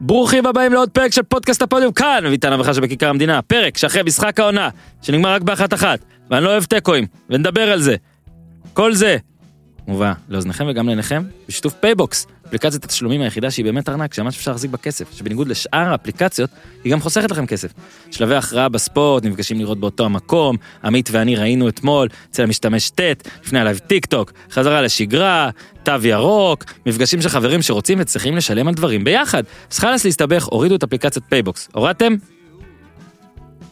ברוכים הבאים לעוד פרק של פודקאסט הפודיום כאן, אביטן אביחי שבכיכר המדינה. פרק שאחרי משחק העונה, שנגמר רק באחת אחת, ואני לא אוהב תיקואים, ונדבר על זה. כל זה, מובא לאוזניכם וגם לעיניכם, בשיתוף פייבוקס, אפליקציית התשלומים היחידה שהיא באמת ארנק, שממש אפשר להחזיק בכסף, שבניגוד לשאר האפליקציות, היא גם חוסכת לכם כסף. שלבי הכרעה בספורט, נפגשים לראות באותו המקום, עמית ואני ראינו אתמול, אצל המשתמש ט', לפני עליו טיק טוק, חזרה לשגרה, תו ירוק, מפגשים של חברים שרוצים וצריכים לשלם על דברים ביחד. אז חלאס להסתבך, הורידו את אפליקציית פייבוקס. הורדתם?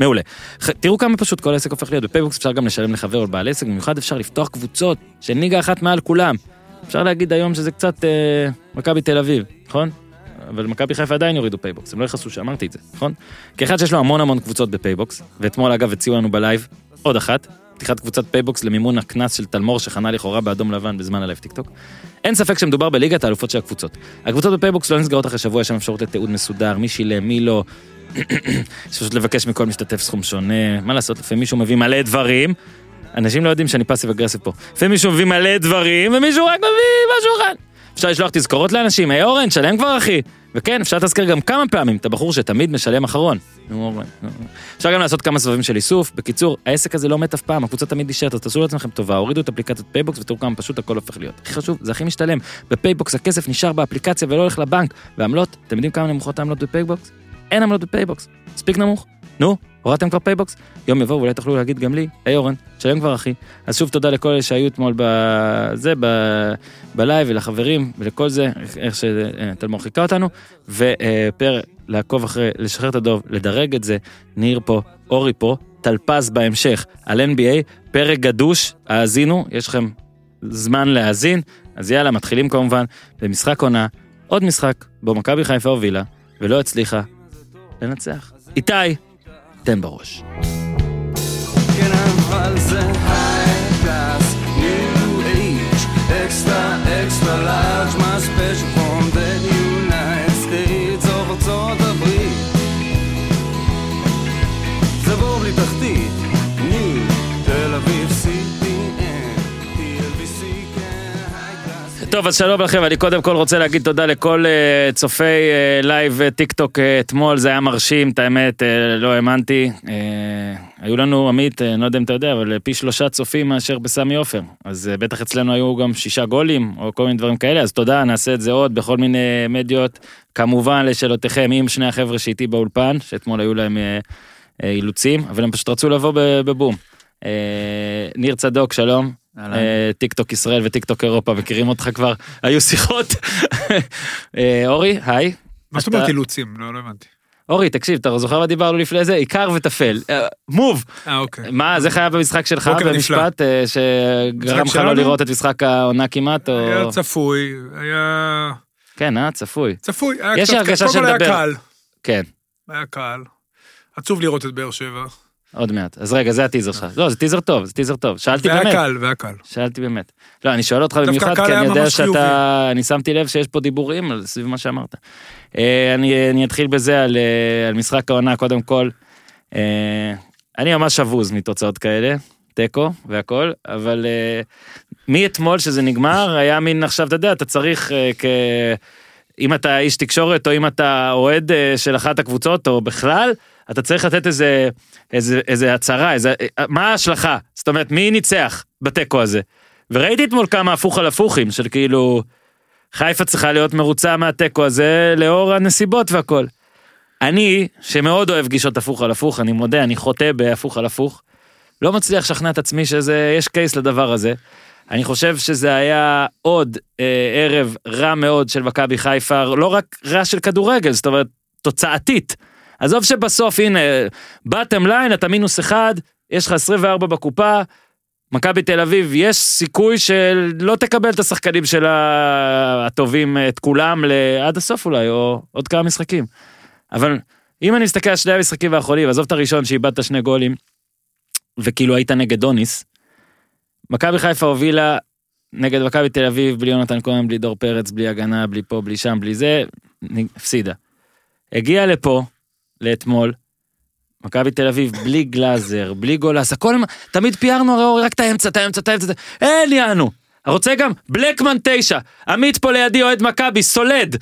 מעולה. ח- תראו כמה פשוט כל העסק הופך להיות בפייבוקס, אפשר גם לשלם לחבר או בעל עסק, במיוחד אפשר לפתוח קבוצות של ליגה אחת מעל כולם. אפשר להגיד היום שזה קצת אה, מכבי תל אביב, נכון? אבל מכבי חיפה עדיין יורידו פייבוקס, הם לא יכעסו שאמרתי את זה, נכון? כאחד שיש לו המון המון קבוצות בפייבוקס, ואתמול אגב הציעו לנו בלייב עוד אחת, פתיחת קבוצת פייבוקס למימון הקנס של תלמור שחנה לכאורה באדום לבן בזמן הלייב טיקטוק. אין ספק שמדובר בליגת האלופות של הקבוצות. הקבוצות בפייבוקס לא נסגרות אחרי שבוע, יש שם אפשרות לתיעוד מסודר, מי שילם, מי לא. יש פשוט לבקש מכל משתתף סכום שונה, מה לעשות, לפעמים מישהו מביא מלא דברים, אנשים לא יודעים שאני passive aggressive פה. לפעמים מישהו מביא מלא דברים, ומישהו רק מביא משהו אחד. אפשר לשלוח תזכורות לאנשים, היי אורן, שלם כבר אחי. וכן, אפשר לתזכר גם כמה פעמים את הבחור שתמיד משלם אחרון. נו, אורן. אפשר גם לעשות כמה סבבים של איסוף. בקיצור, העסק הזה לא מת אף פעם, הקבוצה תמיד נשארת, אז תעשו לעצמכם טובה, הורידו את אפליקציית פייבוקס ותראו כמה פשוט הכל הופך להיות. הכי חשוב, זה הכי משתלם. בפייבוקס הכסף נשאר באפליקציה ולא הולך לבנק. ועמלות, אתם יודעים כמה נמוכות העמלות בפייבוקס? אין עמלות בפייבוקס. מספיק נמוך? נו, הורדתם כבר פייבוקס? יום יבוא ואולי תוכלו להגיד גם לי, היי אורן, תשלם כבר אחי. אז שוב תודה לכל אלה שהיו אתמול בזה, ב- בלייב ולחברים ולכל זה, איך שתלמור חיכה אותנו. ופר, לעקוב אחרי, לשחרר את הדוב, לדרג את זה, ניר פה, אורי פה, טלפז בהמשך על NBA, פרק גדוש, האזינו, יש לכם זמן להאזין, אז יאללה, מתחילים כמובן במשחק עונה, עוד משחק בו מכבי חיפה הובילה, ולא הצליחה לנצח. איתי, תן בראש. כן, אבל זה high class, new age, extra, extra large, טוב, אז שלום לכם, אני קודם כל רוצה להגיד תודה לכל uh, צופי uh, לייב uh, טיק טוק uh, אתמול, זה היה מרשים, את האמת, uh, לא האמנתי. Uh, היו לנו, עמית, uh, אני לא יודע אם אתה יודע, אבל פי שלושה צופים מאשר בסמי עופר. אז uh, בטח אצלנו היו גם שישה גולים, או כל מיני דברים כאלה, אז תודה, נעשה את זה עוד בכל מיני מדיות. כמובן, לשאלותיכם, עם שני החבר'ה שאיתי באולפן, שאתמול היו להם uh, uh, אילוצים, אבל הם פשוט רצו לבוא בבום. Uh, ניר צדוק, שלום. אה, טיק טוק ישראל וטיק טוק אירופה מכירים אותך כבר היו שיחות. אה, אורי היי. מה זאת אומרת אילוצים? לא, לא הבנתי. אורי תקשיב אתה זוכר מה דיברנו לפני זה עיקר וטפל מוב אה, אוקיי. מה זה היה במשחק שלך. במשפט שגרם לך לא? לראות את משחק העונה כמעט או היה צפוי, היה כן אה צפוי צפוי, היה יש הרגשה היה. קל, כן היה קל. עצוב לראות את באר שבע. עוד מעט אז רגע זה הטיזר שלך לא זה טיזר טוב זה טיזר טוב שאלתי והיה באמת קל, והיה קל. שאלתי באמת. לא, אני שואל אותך במיוחד, כי אני יודע שאתה... אני שמתי לב שיש פה דיבורים סביב מה שאמרת. אה, אני, אני אתחיל בזה על, אה, על משחק העונה, קודם כל. אה, אני ממש אבוז מתוצאות כאלה, תיקו והכל, אבל מאתמול שזה נגמר, היה מין עכשיו, אתה יודע, אתה צריך כ... אם אתה איש תקשורת, או אם אתה אוהד של אחת הקבוצות, או בכלל, אתה צריך לתת איזה, איזה, איזה הצהרה, איזה, מה ההשלכה? זאת אומרת, מי ניצח בתיקו הזה? וראיתי אתמול כמה הפוך על הפוכים, של כאילו, חיפה צריכה להיות מרוצה מהתיקו הזה לאור הנסיבות והכל. אני, שמאוד אוהב גישות הפוך על הפוך, אני מודה, אני חוטא בהפוך על הפוך, לא מצליח לשכנע את עצמי שזה, יש קייס לדבר הזה. אני חושב שזה היה עוד אה, ערב רע מאוד של מכבי חיפה, לא רק רע של כדורגל, זאת אומרת, תוצאתית. עזוב שבסוף, הנה, בטם ליין, אתה מינוס אחד, יש לך 24 בקופה, מכבי תל אביב, יש סיכוי שלא תקבל את השחקנים של הטובים, את כולם, עד הסוף אולי, או עוד כמה משחקים. אבל אם אני מסתכל על שני המשחקים האחרונים, עזוב את הראשון שאיבדת שני גולים, וכאילו היית נגד דוניס, מכבי חיפה הובילה נגד מכבי תל אביב, בלי יונתן כהן, בלי דור פרץ, בלי הגנה, בלי פה, בלי שם, בלי זה, הפסידה. הגיעה לפה, לאתמול, מכבי תל אביב בלי גלאזר, בלי גולס, הכל, תמיד פיארנו הרי אורי, רק את האמצע, את האמצע, את האמצע, אין יענו. רוצה גם בלקמן תשע, עמית פה לידי אוהד מכבי, סולד.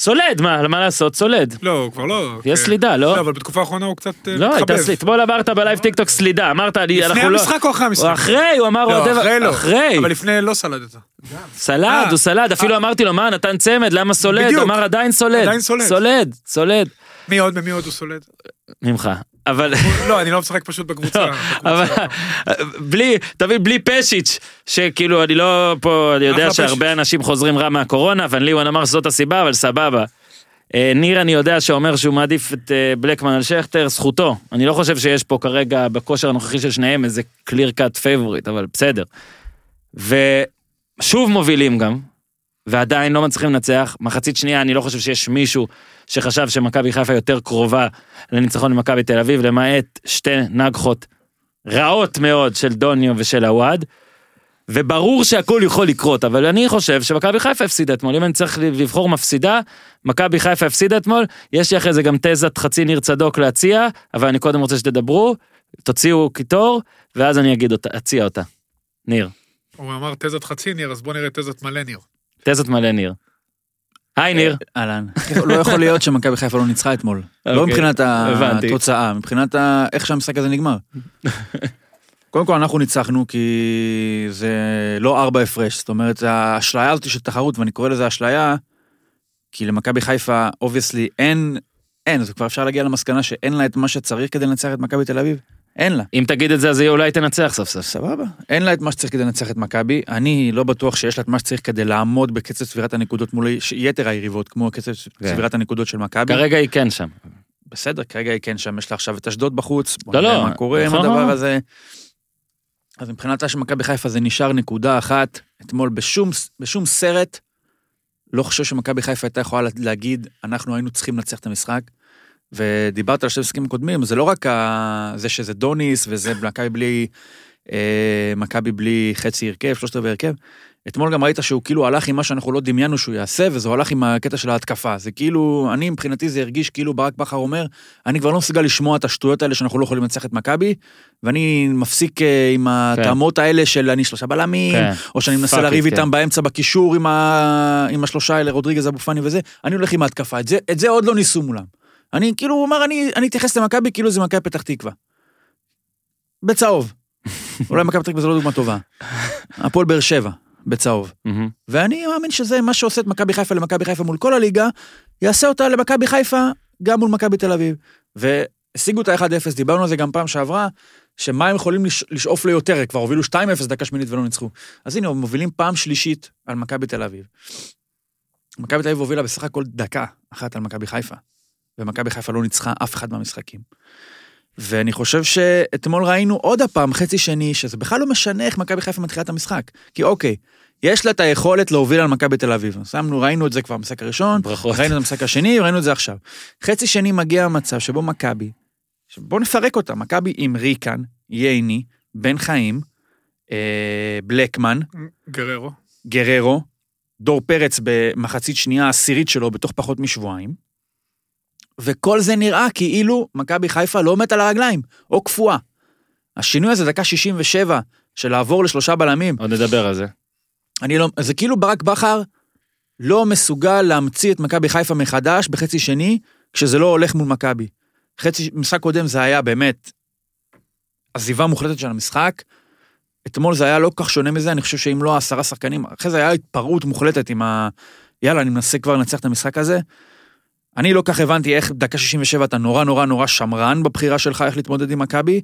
סולד, מה, מה לעשות? סולד. לא, הוא כבר לא. יש כן. סלידה, לא? לא, אבל בתקופה האחרונה הוא קצת אה, לא, הייתה מתחבב. סלידה. אתמול אמרת בלייב טיק טוק סלידה, אמרת לי, לפני אנחנו לא... המשחק או אחרי המשחק? אחרי, הוא אמר לא. אחרי לא. אחרי. אבל לפני לא סלדת. סלד, אה. הוא סלד, אפילו אמרתי לו, מה, נתן צמד, למה סולד? בדיוק. אמר עדיין סולד. עדיין סולד. סולד, סולד. מי עוד? ממי עוד הוא סולד? ממך. אבל... לא, אני לא משחק פשוט בקבוצה. אבל בקבוצה. בלי, תבין, בלי פשיץ', שכאילו אני לא פה, אני יודע שהרבה אנשים חוזרים רע מהקורונה, ון ליוון אמר שזאת הסיבה, אבל סבבה. אה, ניר אני יודע שאומר שהוא מעדיף את אה, בלקמן על שכטר, זכותו. אני לא חושב שיש פה כרגע בכושר הנוכחי של שניהם איזה clear cut favorite, אבל בסדר. ושוב מובילים גם, ועדיין לא מצליחים לנצח. מחצית שנייה אני לא חושב שיש מישהו שחשב שמכבי חיפה יותר קרובה לניצחון למכבי תל אביב, למעט שתי נגחות רעות מאוד של דוניו ושל עווד. וברור שהכל יכול לקרות, אבל אני חושב שמכבי חיפה הפסידה אתמול, אם אני צריך לבחור מפסידה, מכבי חיפה הפסידה אתמול, יש לי אחרי זה גם תזת חצי ניר צדוק להציע, אבל אני קודם רוצה שתדברו, תוציאו קיטור, ואז אני אגיד אותה, אציע אותה. ניר, הוא אמר תזת חצי ניר, אז בוא נראה תזת מלא ניר. תזת מלא ניר. היי ניר. אהלן. לא יכול להיות שמכבי חיפה לא ניצחה אתמול. לא אוקיי, מבחינת. התוצאה, מבחינת איך שהמשחק הזה נגמר. קודם כל אנחנו ניצחנו כי זה לא ארבע הפרש, זאת אומרת האשליה הזאת של תחרות, ואני קורא לזה אשליה, כי למכבי חיפה obviously אין, אין, אז כבר אפשר להגיע למסקנה שאין לה את מה שצריך כדי לנצח את מכבי תל אביב. אין לה. אם תגיד את זה אז היא אולי תנצח סוף סוף. סבבה. אין לה את מה שצריך כדי לנצח את מכבי. אני לא בטוח שיש לה את מה שצריך כדי לעמוד בקצב צבירת הנקודות מול יתר היריבות, כמו קצב צבירת הנקודות של מכבי. כרגע היא כן שם. בסדר, כרגע היא כן שם, יש לה עכשיו את אשדוד בחוץ. לא, לא, מה קורה עם נכון. הדבר הזה. אז מבחינתה של מכבי חיפה זה נשאר נקודה אחת. אתמול בשום, בשום סרט, לא חושב שמכבי חיפה הייתה יכולה להגיד, אנחנו היינו צריכים לנצח את המשחק. ודיברת על שני משחקים קודמים, זה לא רק ה... זה שזה דוניס וזה מכבי בלי... אה, מכבי בלי חצי הרכב, שלושת רבעי הרכב. אתמול גם ראית שהוא כאילו הלך עם מה שאנחנו לא דמיינו שהוא יעשה, וזה הלך עם הקטע של ההתקפה. זה כאילו, אני מבחינתי זה הרגיש כאילו ברק בכר אומר, אני כבר לא מסוגל לשמוע את השטויות האלה שאנחנו לא יכולים לנצח את מכבי, ואני מפסיק אה, עם הטעמות האלה של אני שלושה בלמים, כן. או שאני מנסה לריב כן. איתם באמצע בקישור עם, ה... עם השלושה האלה, רודריגז אבו פאני וזה, אני הולך עם ההתקפה, את זה, את זה עוד לא ניסו מולם. אני כאילו, הוא אמר, אני, אני אתייחס למכבי כאילו זה מכבי פתח תקווה. בצהוב. אולי מכבי פתח תקווה זה לא דוגמה טובה. הפועל באר שבע, בצהוב. ואני מאמין שזה מה שעושה את מכבי חיפה למכבי חיפה מול כל הליגה, יעשה אותה למכבי חיפה גם מול מכבי תל אביב. והשיגו את ה-1-0, דיברנו על זה גם פעם שעברה, שמה הם יכולים לש... לשאוף ליותר, כבר הובילו 2-0 דקה שמינית ולא ניצחו. אז הנה, הם מובילים פעם שלישית על מכבי תל אביב. מכבי תל אביב הובילה בסך הכל דקה אחת על מכבי חיפה, ומכבי חיפה לא ניצחה אף אחד מהמשחקים. ואני חושב שאתמול ראינו עוד הפעם, חצי שני, שזה בכלל לא משנה איך מכבי חיפה מתחילה את המשחק. כי אוקיי, יש לה את היכולת להוביל על מכבי תל אביב. שמנו, ראינו את זה כבר במשחק הראשון, ברכות. ראינו את המשחק השני, ראינו את זה עכשיו. חצי שני מגיע המצב שבו מכבי, בואו נפרק אותה, מכבי עם ריקן, ייני, בן חיים, אה, בלקמן, גררו. גררו, דור פרץ במחצית שנייה העשירית שלו בתוך פחות משבועיים, וכל זה נראה כאילו מכבי חיפה לא מת על הרגליים, או קפואה. השינוי הזה, דקה 67, של לעבור לשלושה בלמים, עוד נדבר על זה. אני לא, זה כאילו ברק בכר לא מסוגל להמציא את מכבי חיפה מחדש בחצי שני, כשזה לא הולך מול מכבי. חצי, משחק קודם זה היה באמת עזיבה מוחלטת של המשחק. אתמול זה היה לא כל כך שונה מזה, אני חושב שאם לא עשרה שחקנים, אחרי זה היה התפרעות מוחלטת עם ה... יאללה, אני מנסה כבר לנצח את המשחק הזה. אני לא כך הבנתי איך דקה 67 אתה נורא נורא נורא שמרן בבחירה שלך איך להתמודד עם מכבי.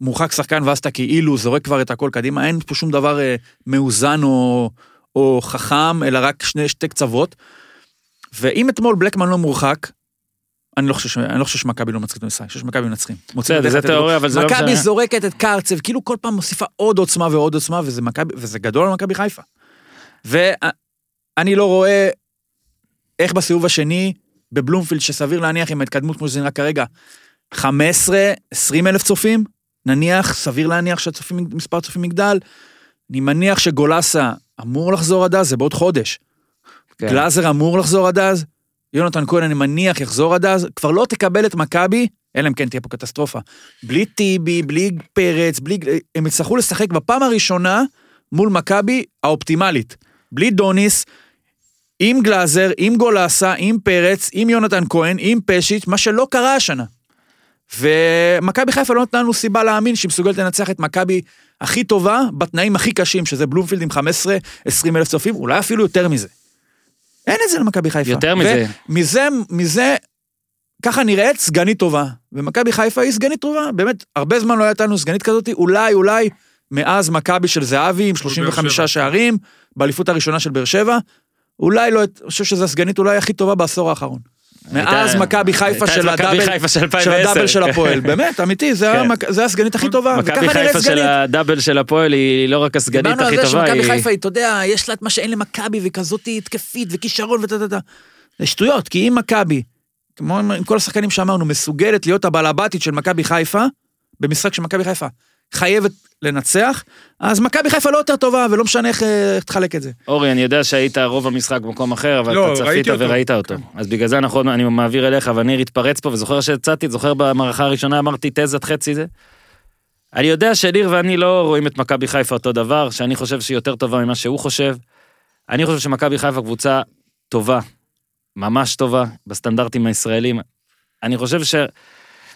מורחק שחקן ואז אתה כאילו זורק כבר את הכל קדימה, אין פה שום דבר אה, מאוזן או, או חכם, אלא רק שני, שתי קצוות. ואם אתמול בלקמן לא מורחק, אני לא חושב, אני לא חושב שמכבי לא המשחק, אני חושב שמכבי מנצחים. זה. תיאוריה, אבל זה לא מכבי משנה. זורקת את קרצב, כאילו כל פעם מוסיפה עוד עוצמה ועוד עוצמה, וזה, מכבי, וזה גדול על מכבי חיפה. ואני לא רואה איך בסיבוב השני, בבלומפילד, שסביר להניח עם ההתקדמות כמו שזה נראה כרגע, 15, 20 אלף צופים, נניח, סביר להניח שהצופים, מספר הצופים יגדל. אני מניח שגולסה אמור לחזור עד אז, זה בעוד חודש. כן. גלאזר אמור לחזור עד אז, יונתן כהן אני מניח יחזור עד אז, כבר לא תקבל את מכבי, אלא אם כן תהיה פה קטסטרופה. בלי טיבי, בלי פרץ, בלי... הם יצטרכו לשחק בפעם הראשונה מול מכבי האופטימלית. בלי דוניס, עם גלאזר, עם גולסה, עם פרץ, עם יונתן כהן, עם פשיץ', מה שלא קרה השנה. ומכבי חיפה לא נתנה לנו סיבה להאמין שהיא מסוגלת לנצח את מכבי הכי טובה בתנאים הכי קשים, שזה בלומפילד עם 15-20 אלף צופים, אולי אפילו יותר מזה. אין את זה למכבי חיפה. יותר מזה. ומזה, מזה, ככה נראית סגנית טובה. ומכבי חיפה היא סגנית טובה, באמת, הרבה זמן לא הייתה לנו סגנית כזאת, אולי, אולי, מאז מכבי של זהבי עם 35 שבע. שערים, באליפות הראשונה של באר שבע, אולי לא, אני חושב שזו הסגנית אולי הכי טובה בעשור האחרון. מאז מכבי חיפה של הדאבל, של של 2010. הדאבל של הפועל, באמת, אמיתי, זה כן. הסגנית הכי טובה, מכבי חיפה של. הדאבל של הפועל היא לא רק הסגנית דיברנו הכי על זה טובה, שמכבי. חיפה, אתה יודע, יש לה את מה שאין למכבי, וכזאת התקפית, וכישרון וטה טה טה. זה שטויות, כי אם מכבי, כמו עם כל השחקנים שאמרנו, מסוגלת להיות הבעלבתית של מכבי חיפה, במשחק של מכבי חיפה, חייבת לנצח, אז מכבי חיפה לא יותר טובה, ולא משנה איך אה, איך תחלק את זה. אורי, אני יודע שהיית רוב המשחק במקום אחר, אבל לא, אתה צפית אותו. וראית אותו. כן. אז בגלל זה נכון, אני מעביר אליך, וניר התפרץ פה, וזוכר שיצאתי, זוכר במערכה הראשונה אמרתי תזת חצי זה? אני יודע שניר ואני לא רואים את מכבי חיפה אותו דבר, שאני חושב שהיא יותר טובה ממה שהוא חושב. אני חושב שמכבי חיפה קבוצה טובה, ממש טובה, בסטנדרטים הישראלים. אני חושב ש...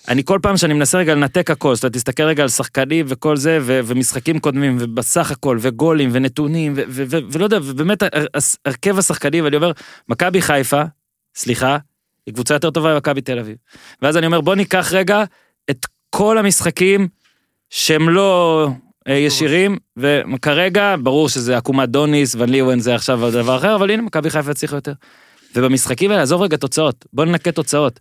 אני כל פעם שאני מנסה רגע לנתק הכל, זאת אומרת, תסתכל רגע על שחקנים וכל זה, ו- ומשחקים קודמים, ובסך הכל, וגולים, ונתונים, ו- ו- ו- ולא יודע, ובאמת, הרכב השחקנים, ואני אומר, מכבי חיפה, סליחה, היא קבוצה יותר טובה ממכבי תל אביב. ואז אני אומר, בוא ניקח רגע את כל המשחקים שהם לא אה, ישירים, וכרגע, ברור שזה עקומת דוניס, ון ליוון זה עכשיו דבר אחר, אבל הנה, מכבי חיפה הצליחה יותר. ובמשחקים האלה, עזוב רגע תוצאות, בוא ננקה תוצאות.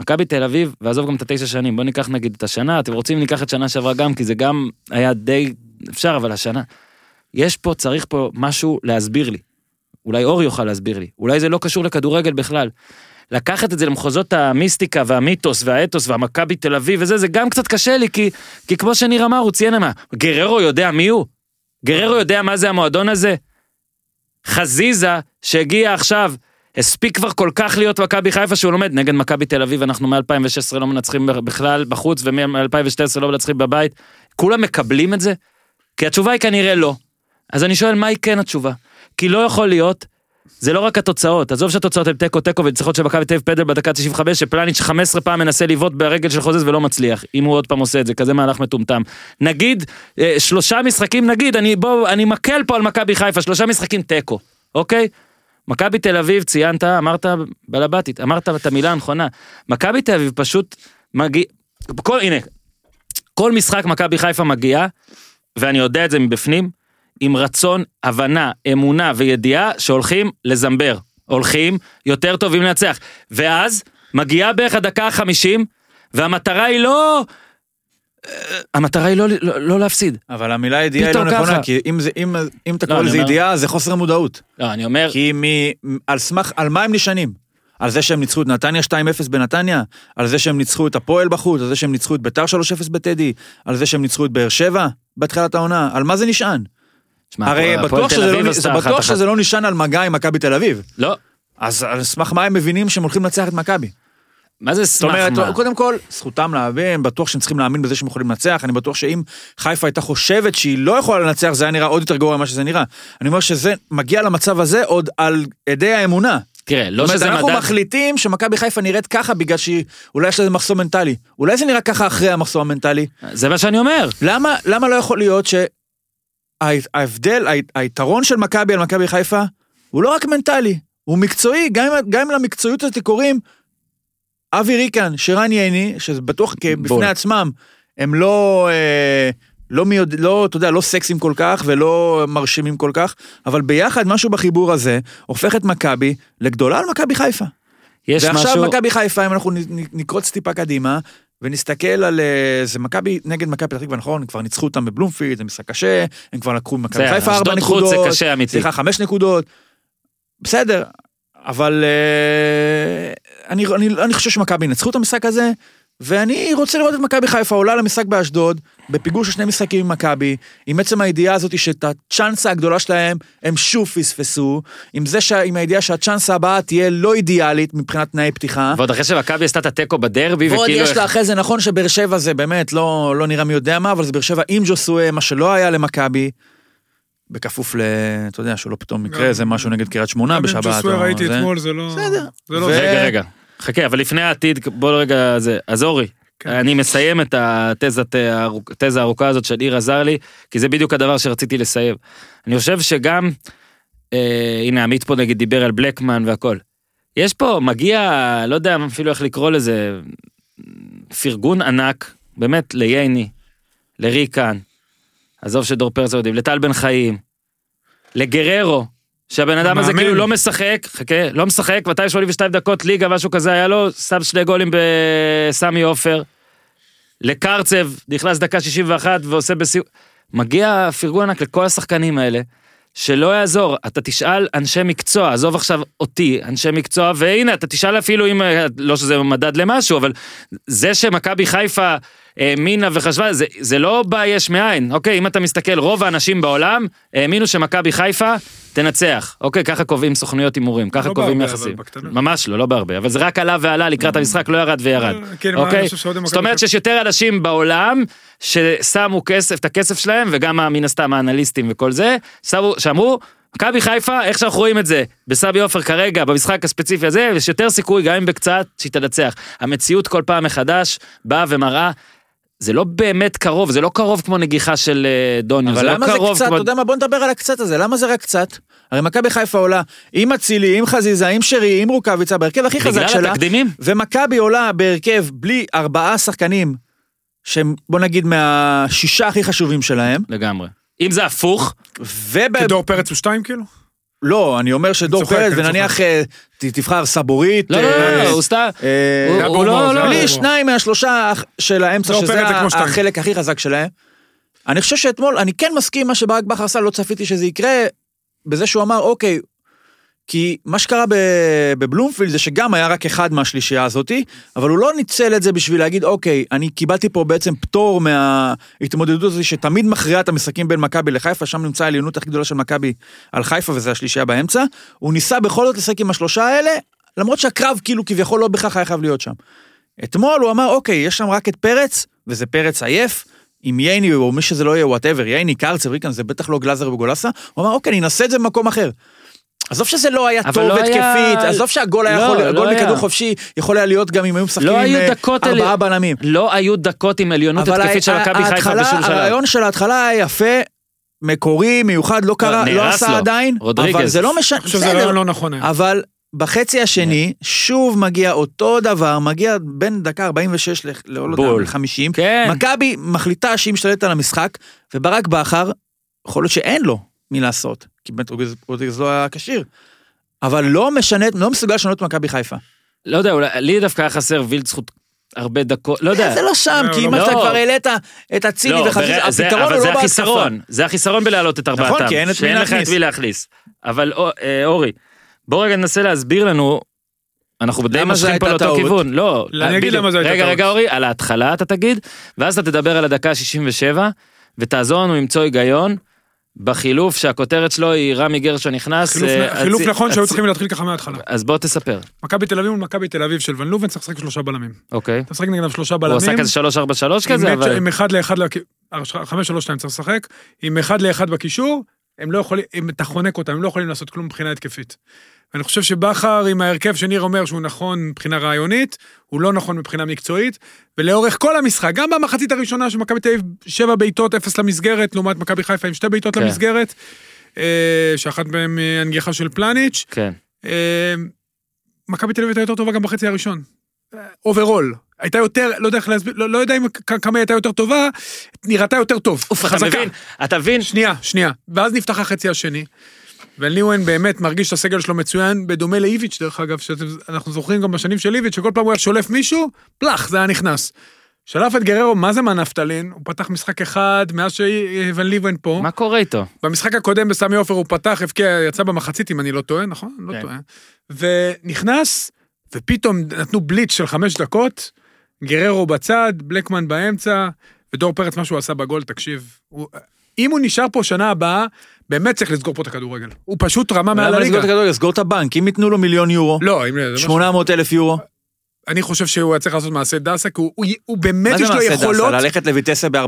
מכבי תל אביב, ועזוב גם את התשע שנים, בוא ניקח נגיד את השנה, אתם רוצים ניקח את שנה שעברה גם, כי זה גם היה די אפשר, אבל השנה. יש פה, צריך פה משהו להסביר לי. אולי אור יוכל להסביר לי, אולי זה לא קשור לכדורגל בכלל. לקחת את זה למחוזות המיסטיקה והמיתוס והאתוס והמכבי תל אביב וזה, זה גם קצת קשה לי, כי, כי כמו שניר אמר, הוא ציין מה, גררו יודע מי הוא? גררו יודע מה זה המועדון הזה? חזיזה, שהגיע עכשיו, הספיק כבר כל כך להיות מכבי חיפה שהוא לומד נגד מכבי תל אביב, אנחנו מ-2016 לא מנצחים בכלל בחוץ ומ-2012 לא מנצחים בבית. כולם מקבלים את זה? כי התשובה היא כנראה לא. אז אני שואל, מהי כן התשובה? כי לא יכול להיות, זה לא רק התוצאות, עזוב שהתוצאות הן תיקו תיקו וניצחון של מכבי תל פדל בדקה 95, שפלניץ' 15 פעם מנסה לבעוט ברגל של חוזז ולא מצליח, אם הוא עוד פעם עושה את זה, כזה מהלך מטומטם. נגיד, אה, שלושה משחקים, נגיד, אני בוא, אני מקל פה על מכבי חיפה, שלושה משחקים תיקו, אוקיי? מכבי תל אביב, ציינת, אמרת בלבטית, אמרת את המילה הנכונה. מכבי תל אביב פשוט מגיע, כל, הנה, כל משחק מכבי חיפה מגיעה, ואני יודע את זה מבפנים, עם רצון, הבנה, אמונה וידיעה שהולכים לזמבר. הולכים יותר טובים לנצח. ואז מגיעה בערך הדקה החמישים, והמטרה היא לא... המטרה היא לא, לא, לא להפסיד. אבל המילה ידיעה היא לא פתאום נכונה, ככה. כי אם זה- אם- אם אתה לא, קורא לזה אומר- ידיעה, זה חוסר מודעות. לא, אני אומר, כי מ- על סמך, על מה הם נשענים? על זה שהם ניצחו את נתניה 2-0 בנתניה? על זה שהם ניצחו את הפועל בחוץ? על זה שהם ניצחו את ביתר 3-0 בטדי? על זה שהם ניצחו את באר שבע בתחילת העונה? על מה זה נשען? שמע, הרי בטוח שזה לא- זה אחת בטוח אחת. שזה לא נשען על מגע עם מכבי תל אביב. לא, אז על סמך מה הם מבינים שהם הולכים לנצח את מכבי? מה זה זאת סמך אומרת? קודם כל, זכותם להבין, בטוח שהם צריכים להאמין בזה שהם יכולים לנצח, אני בטוח שאם חיפה הייתה חושבת שהיא לא יכולה לנצח, זה היה נראה עוד יותר גרוע ממה שזה נראה. אני אומר שזה מגיע למצב הזה עוד על ידי האמונה. תראה, לא זאת שזה אומרת, אנחנו. מחליטים שמכבי חיפה נראית ככה בגלל שהיא, אולי יש לזה מחסום מנטלי. אולי זה נראה ככה אחרי המחסום המנטלי. זה מה שאני אומר. למה, למה לא יכול להיות שההבדל, היתרון של מכבי על מכבי חיפה, הוא לא רק מנטלי, הוא מקצועי, גם גם למקצועיות הזאת קוראים אבי ריקן, שרן ייני, שזה בטוח. בפני עצמם, הם לא, אה, לא מי יודע, לא, אתה יודע, לא סקסים כל כך ולא מרשימים כל כך, אבל ביחד משהו בחיבור הזה הופך את מכבי לגדולה על מכבי חיפה. יש ועכשיו משהו... מכבי חיפה, אם אנחנו נקרוץ טיפה קדימה, ונסתכל על... אה, זה מכבי נגד מכבי פתח תקווה, נכון? כבר ניצחו אותם בבלומפילד, זה משחק קשה, הם כבר לקחו ממכבי חיפה ארבע אשדוד חוץ נקודות. זה קשה אמיתי. סליחה, חמש נקודות. בסדר, אבל אה, אני, אני, אני חושב שמכבי ינצחו את המשחק הזה, ואני רוצה לראות את מכבי חיפה עולה למשחק באשדוד, בפיגור של שני משחקים עם מכבי, עם עצם הידיעה הזאת שאת הצ'אנסה הגדולה שלהם הם שוב פספסו, עם זה, שה, עם הידיעה שהצ'אנסה הבאה תהיה לא אידיאלית מבחינת תנאי פתיחה. ועוד אחרי שמכבי עשתה את התיקו בדרבי, ועוד וכאילו... יש לה אחרי זה, נכון שבאר שבע זה באמת לא, לא נראה מי יודע מה, אבל זה באר שבע עם ג'וסואה, מה שלא היה למכבי. בכפוף ל... אתה יודע, שלא פתאום יקרה איזה משהו נגד קריית שמונה גם בשבת. ג'וסווה או ראיתי. אתמול, זה לא... בסדר. זה לא... רגע, רגע. חכה, אבל לפני העתיד, בוא רגע, זה, אז אורי, כן. אני מסיים את התזה הארוכה הזאת של עיר עזר לי, כי זה בדיוק הדבר שרציתי לסיים. אני חושב שגם, אה, הנה עמית פה נגיד דיבר על בלקמן והכל. יש פה, מגיע, לא יודע אפילו איך לקרוא לזה, פרגון ענק, באמת, לייני, לריקן, עזוב שדור פרץ יודעים, לטל בן חיים, לגררו, שהבן אדם הזה. כאילו לא משחק, חכה, לא משחק, 282 דקות ליגה, משהו כזה היה לו, שם שני גולים בסמי עופר. לקרצב, נכנס דקה 61 ועושה בסיום. מגיע פרגון ענק לכל השחקנים האלה, שלא יעזור, אתה תשאל אנשי מקצוע, עזוב עכשיו אותי, אנשי מקצוע, והנה, אתה תשאל אפילו אם, לא שזה מדד למשהו, אבל זה שמכבי חיפה האמינה וחשבה, זה, זה לא בא יש מאין, אוקיי, אם אתה מסתכל, רוב האנשים בעולם האמינו שמכבי חיפה תנצח, אוקיי, ככה קובעים סוכנויות הימורים, ככה לא קובעים בהרבה, יחסים. ממש לא, לא בהרבה, אבל זה רק עלה ועלה לקראת המשחק, לא ירד וירד. אה, כן, אוקיי? זאת אומרת שיש יותר אנשים בעולם ששמו כסף, את הכסף שלהם, וגם מן הסתם האנליסטים וכל זה, שמו, שאמרו, מכבי חיפה, איך שאנחנו רואים את זה, בסבי עופר כרגע, במשחק הספציפי הזה, יש יותר סיכוי, גם אם בקצת, שהיא תנצח. המציאות כל פעם מחדש באה ומראה, זה לא באמת קרוב, זה לא קרוב כמו נגיחה של אה, דוניו, זה אבל לא למה זה קרוב קצת, כמו... אתה יודע מה, בוא נדבר על הקצת הזה, למה זה רק קצת? הרי מכבי חיפה עולה עם אצילי, עם חזיזה, עם שרי, עם רוקאביצה, בהרכב הכי חזק בגלל שלה, התקדימים? ומכבי עולה בהרכב בלי ארבעה שחקנים, שהם בוא נגיד מהשישה הכי חשובים שלהם, לגמרי. אם זה הפוך, וב... כי דור פרץ הוא שתיים כאילו? לא, אני אומר שדור פרץ, ונניח אה, תבחר סבורית, לא, לא, אה, לא, לא, הוא סתם, אה, הוא- לא, לא, בלי ברור. שניים מהשלושה של האמצע, שזה. החלק הכי חזק שלהם. אני חושב שאתמול, אני כן מסכים מה שברק בכר עשה, לא צפיתי שזה יקרה, בזה שהוא אמר, אוקיי, כי מה שקרה בבלומפילד זה שגם היה רק אחד מהשלישייה הזאתי, אבל הוא לא ניצל את זה בשביל להגיד, אוקיי, אני קיבלתי פה בעצם פטור מההתמודדות הזו שתמיד מכריעה את המשחקים בין מכבי לחיפה, שם נמצא העליונות הכי גדולה של מכבי על חיפה, וזה השלישייה באמצע. הוא ניסה בכל זאת לשחק עם השלושה האלה, למרות שהקרב כאילו כביכול לא בהכרח היה חייב להיות שם. אתמול הוא אמר, אוקיי, יש שם רק את פרץ, וזה פרץ עייף, עם ייני או מי שזה לא יהיה, whatever, ייני, קרצב, ריקן, זה בטח לא גלאזר וגולסה, הוא אמר, אוקיי, אני אנסה את זה במקום אחר. עזוב שזה לא היה אבל טוב לא היה- התקפית, עזוב שהגול היה לא, יכול, לא הגול היה. מכדור חופשי יכול היה להיות גם אם היו משחקים לא עם אה, ארבעה אלה- בלמים. לא היו דקות עם עליונות אבל התקפית של מכבי חיפה בשום שלב. הרעיון של ההתחלה היה יפה, מקורי, מיוחד, לא קרה, לא עשה לו. עדיין, רודריגז. אבל זה לא משנה, בסדר, רעיון לא נכון היה. אבל בחצי השני, שוב מגיע אותו דבר, מגיע בין דקה 46 ל- לא יודע, בול. ל-50. כן. מכבי מחליטה שהיא משתלטת על המשחק, וברק בכר, יכול להיות שאין לו מי לעשות, כי באמת רודריגז- רודריגז לא היה כשיר. אבל לא משנה, לא מסוגל לשנות את מכבי חיפה. לא יודע, אולי, לי דווקא היה חסר וילדסחוט הרבה דקות, לא יודע. זה לא שם, לא, כי לא, אם. אתה כבר העלית את אצילי לא, זה- הפתרון אבל הוא זה לא בהתקפה. החיסרון, זה החיסרון בלהעלות את ארבעתם. נכון, כי אין את מי שאין לך את להכניס. מי להכניס. אבל אה, אורי, בוא רגע ננסה להסביר לנו, אנחנו די זה מושכים פה לאותו? כיוון, לא. אני אגיד. למה זה הייתה רגע, טעות. רגע אורי, על ההתחלה אתה תגיד, ואז אתה תדבר על הדקה ה-67, ותעזור לנו למצוא היגיון. בחילוף שהכותרת שלו היא רמי גרשון נכנס. חילוף- אה, חילוף הצי- נכון שהיו צריכים להתחיל ככה מההתחלה. אז בוא תספר, מכבי תל אביב מול מכבי תל אביב של ון לובן צריך לשחק שלושה בלמים. אוקיי. אתה משחק נגדם שלושה הוא בלמים. עשה כזה 3-4-3 עם כזה, אבל... עם אחד לאחד, לק- חמש שלוש שתיים צריך לשחק, עם אחד לאחד בקישור, הם לא יכולים, אם אתה חונק אותם, הם לא יכולים לעשות כלום מבחינה התקפית. ואני חושב שבכר עם ההרכב שניר אומר שהוא נכון מבחינה רעיונית, הוא לא נכון מבחינה מקצועית, ולאורך כל המשחק, גם במחצית הראשונה של מכבי תל אביב, שבע בעיטות, אפס למסגרת, לעומת מכבי חיפה עם שתי בעיטות כן. למסגרת, אה, שאחת מהן אה, הנגיחה של פלניץ'. כן. אה, מכבי תל אביב הייתה יותר טובה גם בחצי הראשון. overall. הייתה יותר, לא יודע איך להסביר, לא, לא יודע אם כמה הייתה יותר טובה, נראתה יותר טוב. אוף, אתה מבין? אתה מבין? שנייה, שנייה. ואז נפתח החצי השני. וליואן באמת מרגיש את הסגל שלו מצוין, בדומה לאיביץ' דרך אגב, שאנחנו זוכרים גם בשנים של איביץ', שכל פעם הוא היה שולף מישהו, פלאח, זה היה נכנס. שלף את גררו, מה זה מהנפתלין? הוא פתח משחק אחד מאז שוון ליבן פה. מה קורה איתו? במשחק הקודם בסמי עופר הוא פתח, הבקיע, יצא במחצית אם אני לא טועה, נכון? לא כן. טועה. ונכנס, ופתאום נתנו בליץ של חמש דקות, גררו בצד, בלקמן באמצע, ודור פרץ, מה שהוא עשה בגול, תקשיב. הוא, אם הוא נשאר פה שנה הבאה, באמת צריך לסגור פה את הכדורגל. הוא פשוט רמה מעל למה לסגור הליגה. את הכדורגל? לסגור את הבנק, אם ייתנו לו מיליון יורו, לא, אם... זה משהו- 800 אלף יורו, אני חושב שהוא היה צריך לעשות מעשה דסה, כי הוא- הוא- הוא באמת מה זה יש לו מעשה דסה? יכולות. ללכת לויטסה ב-450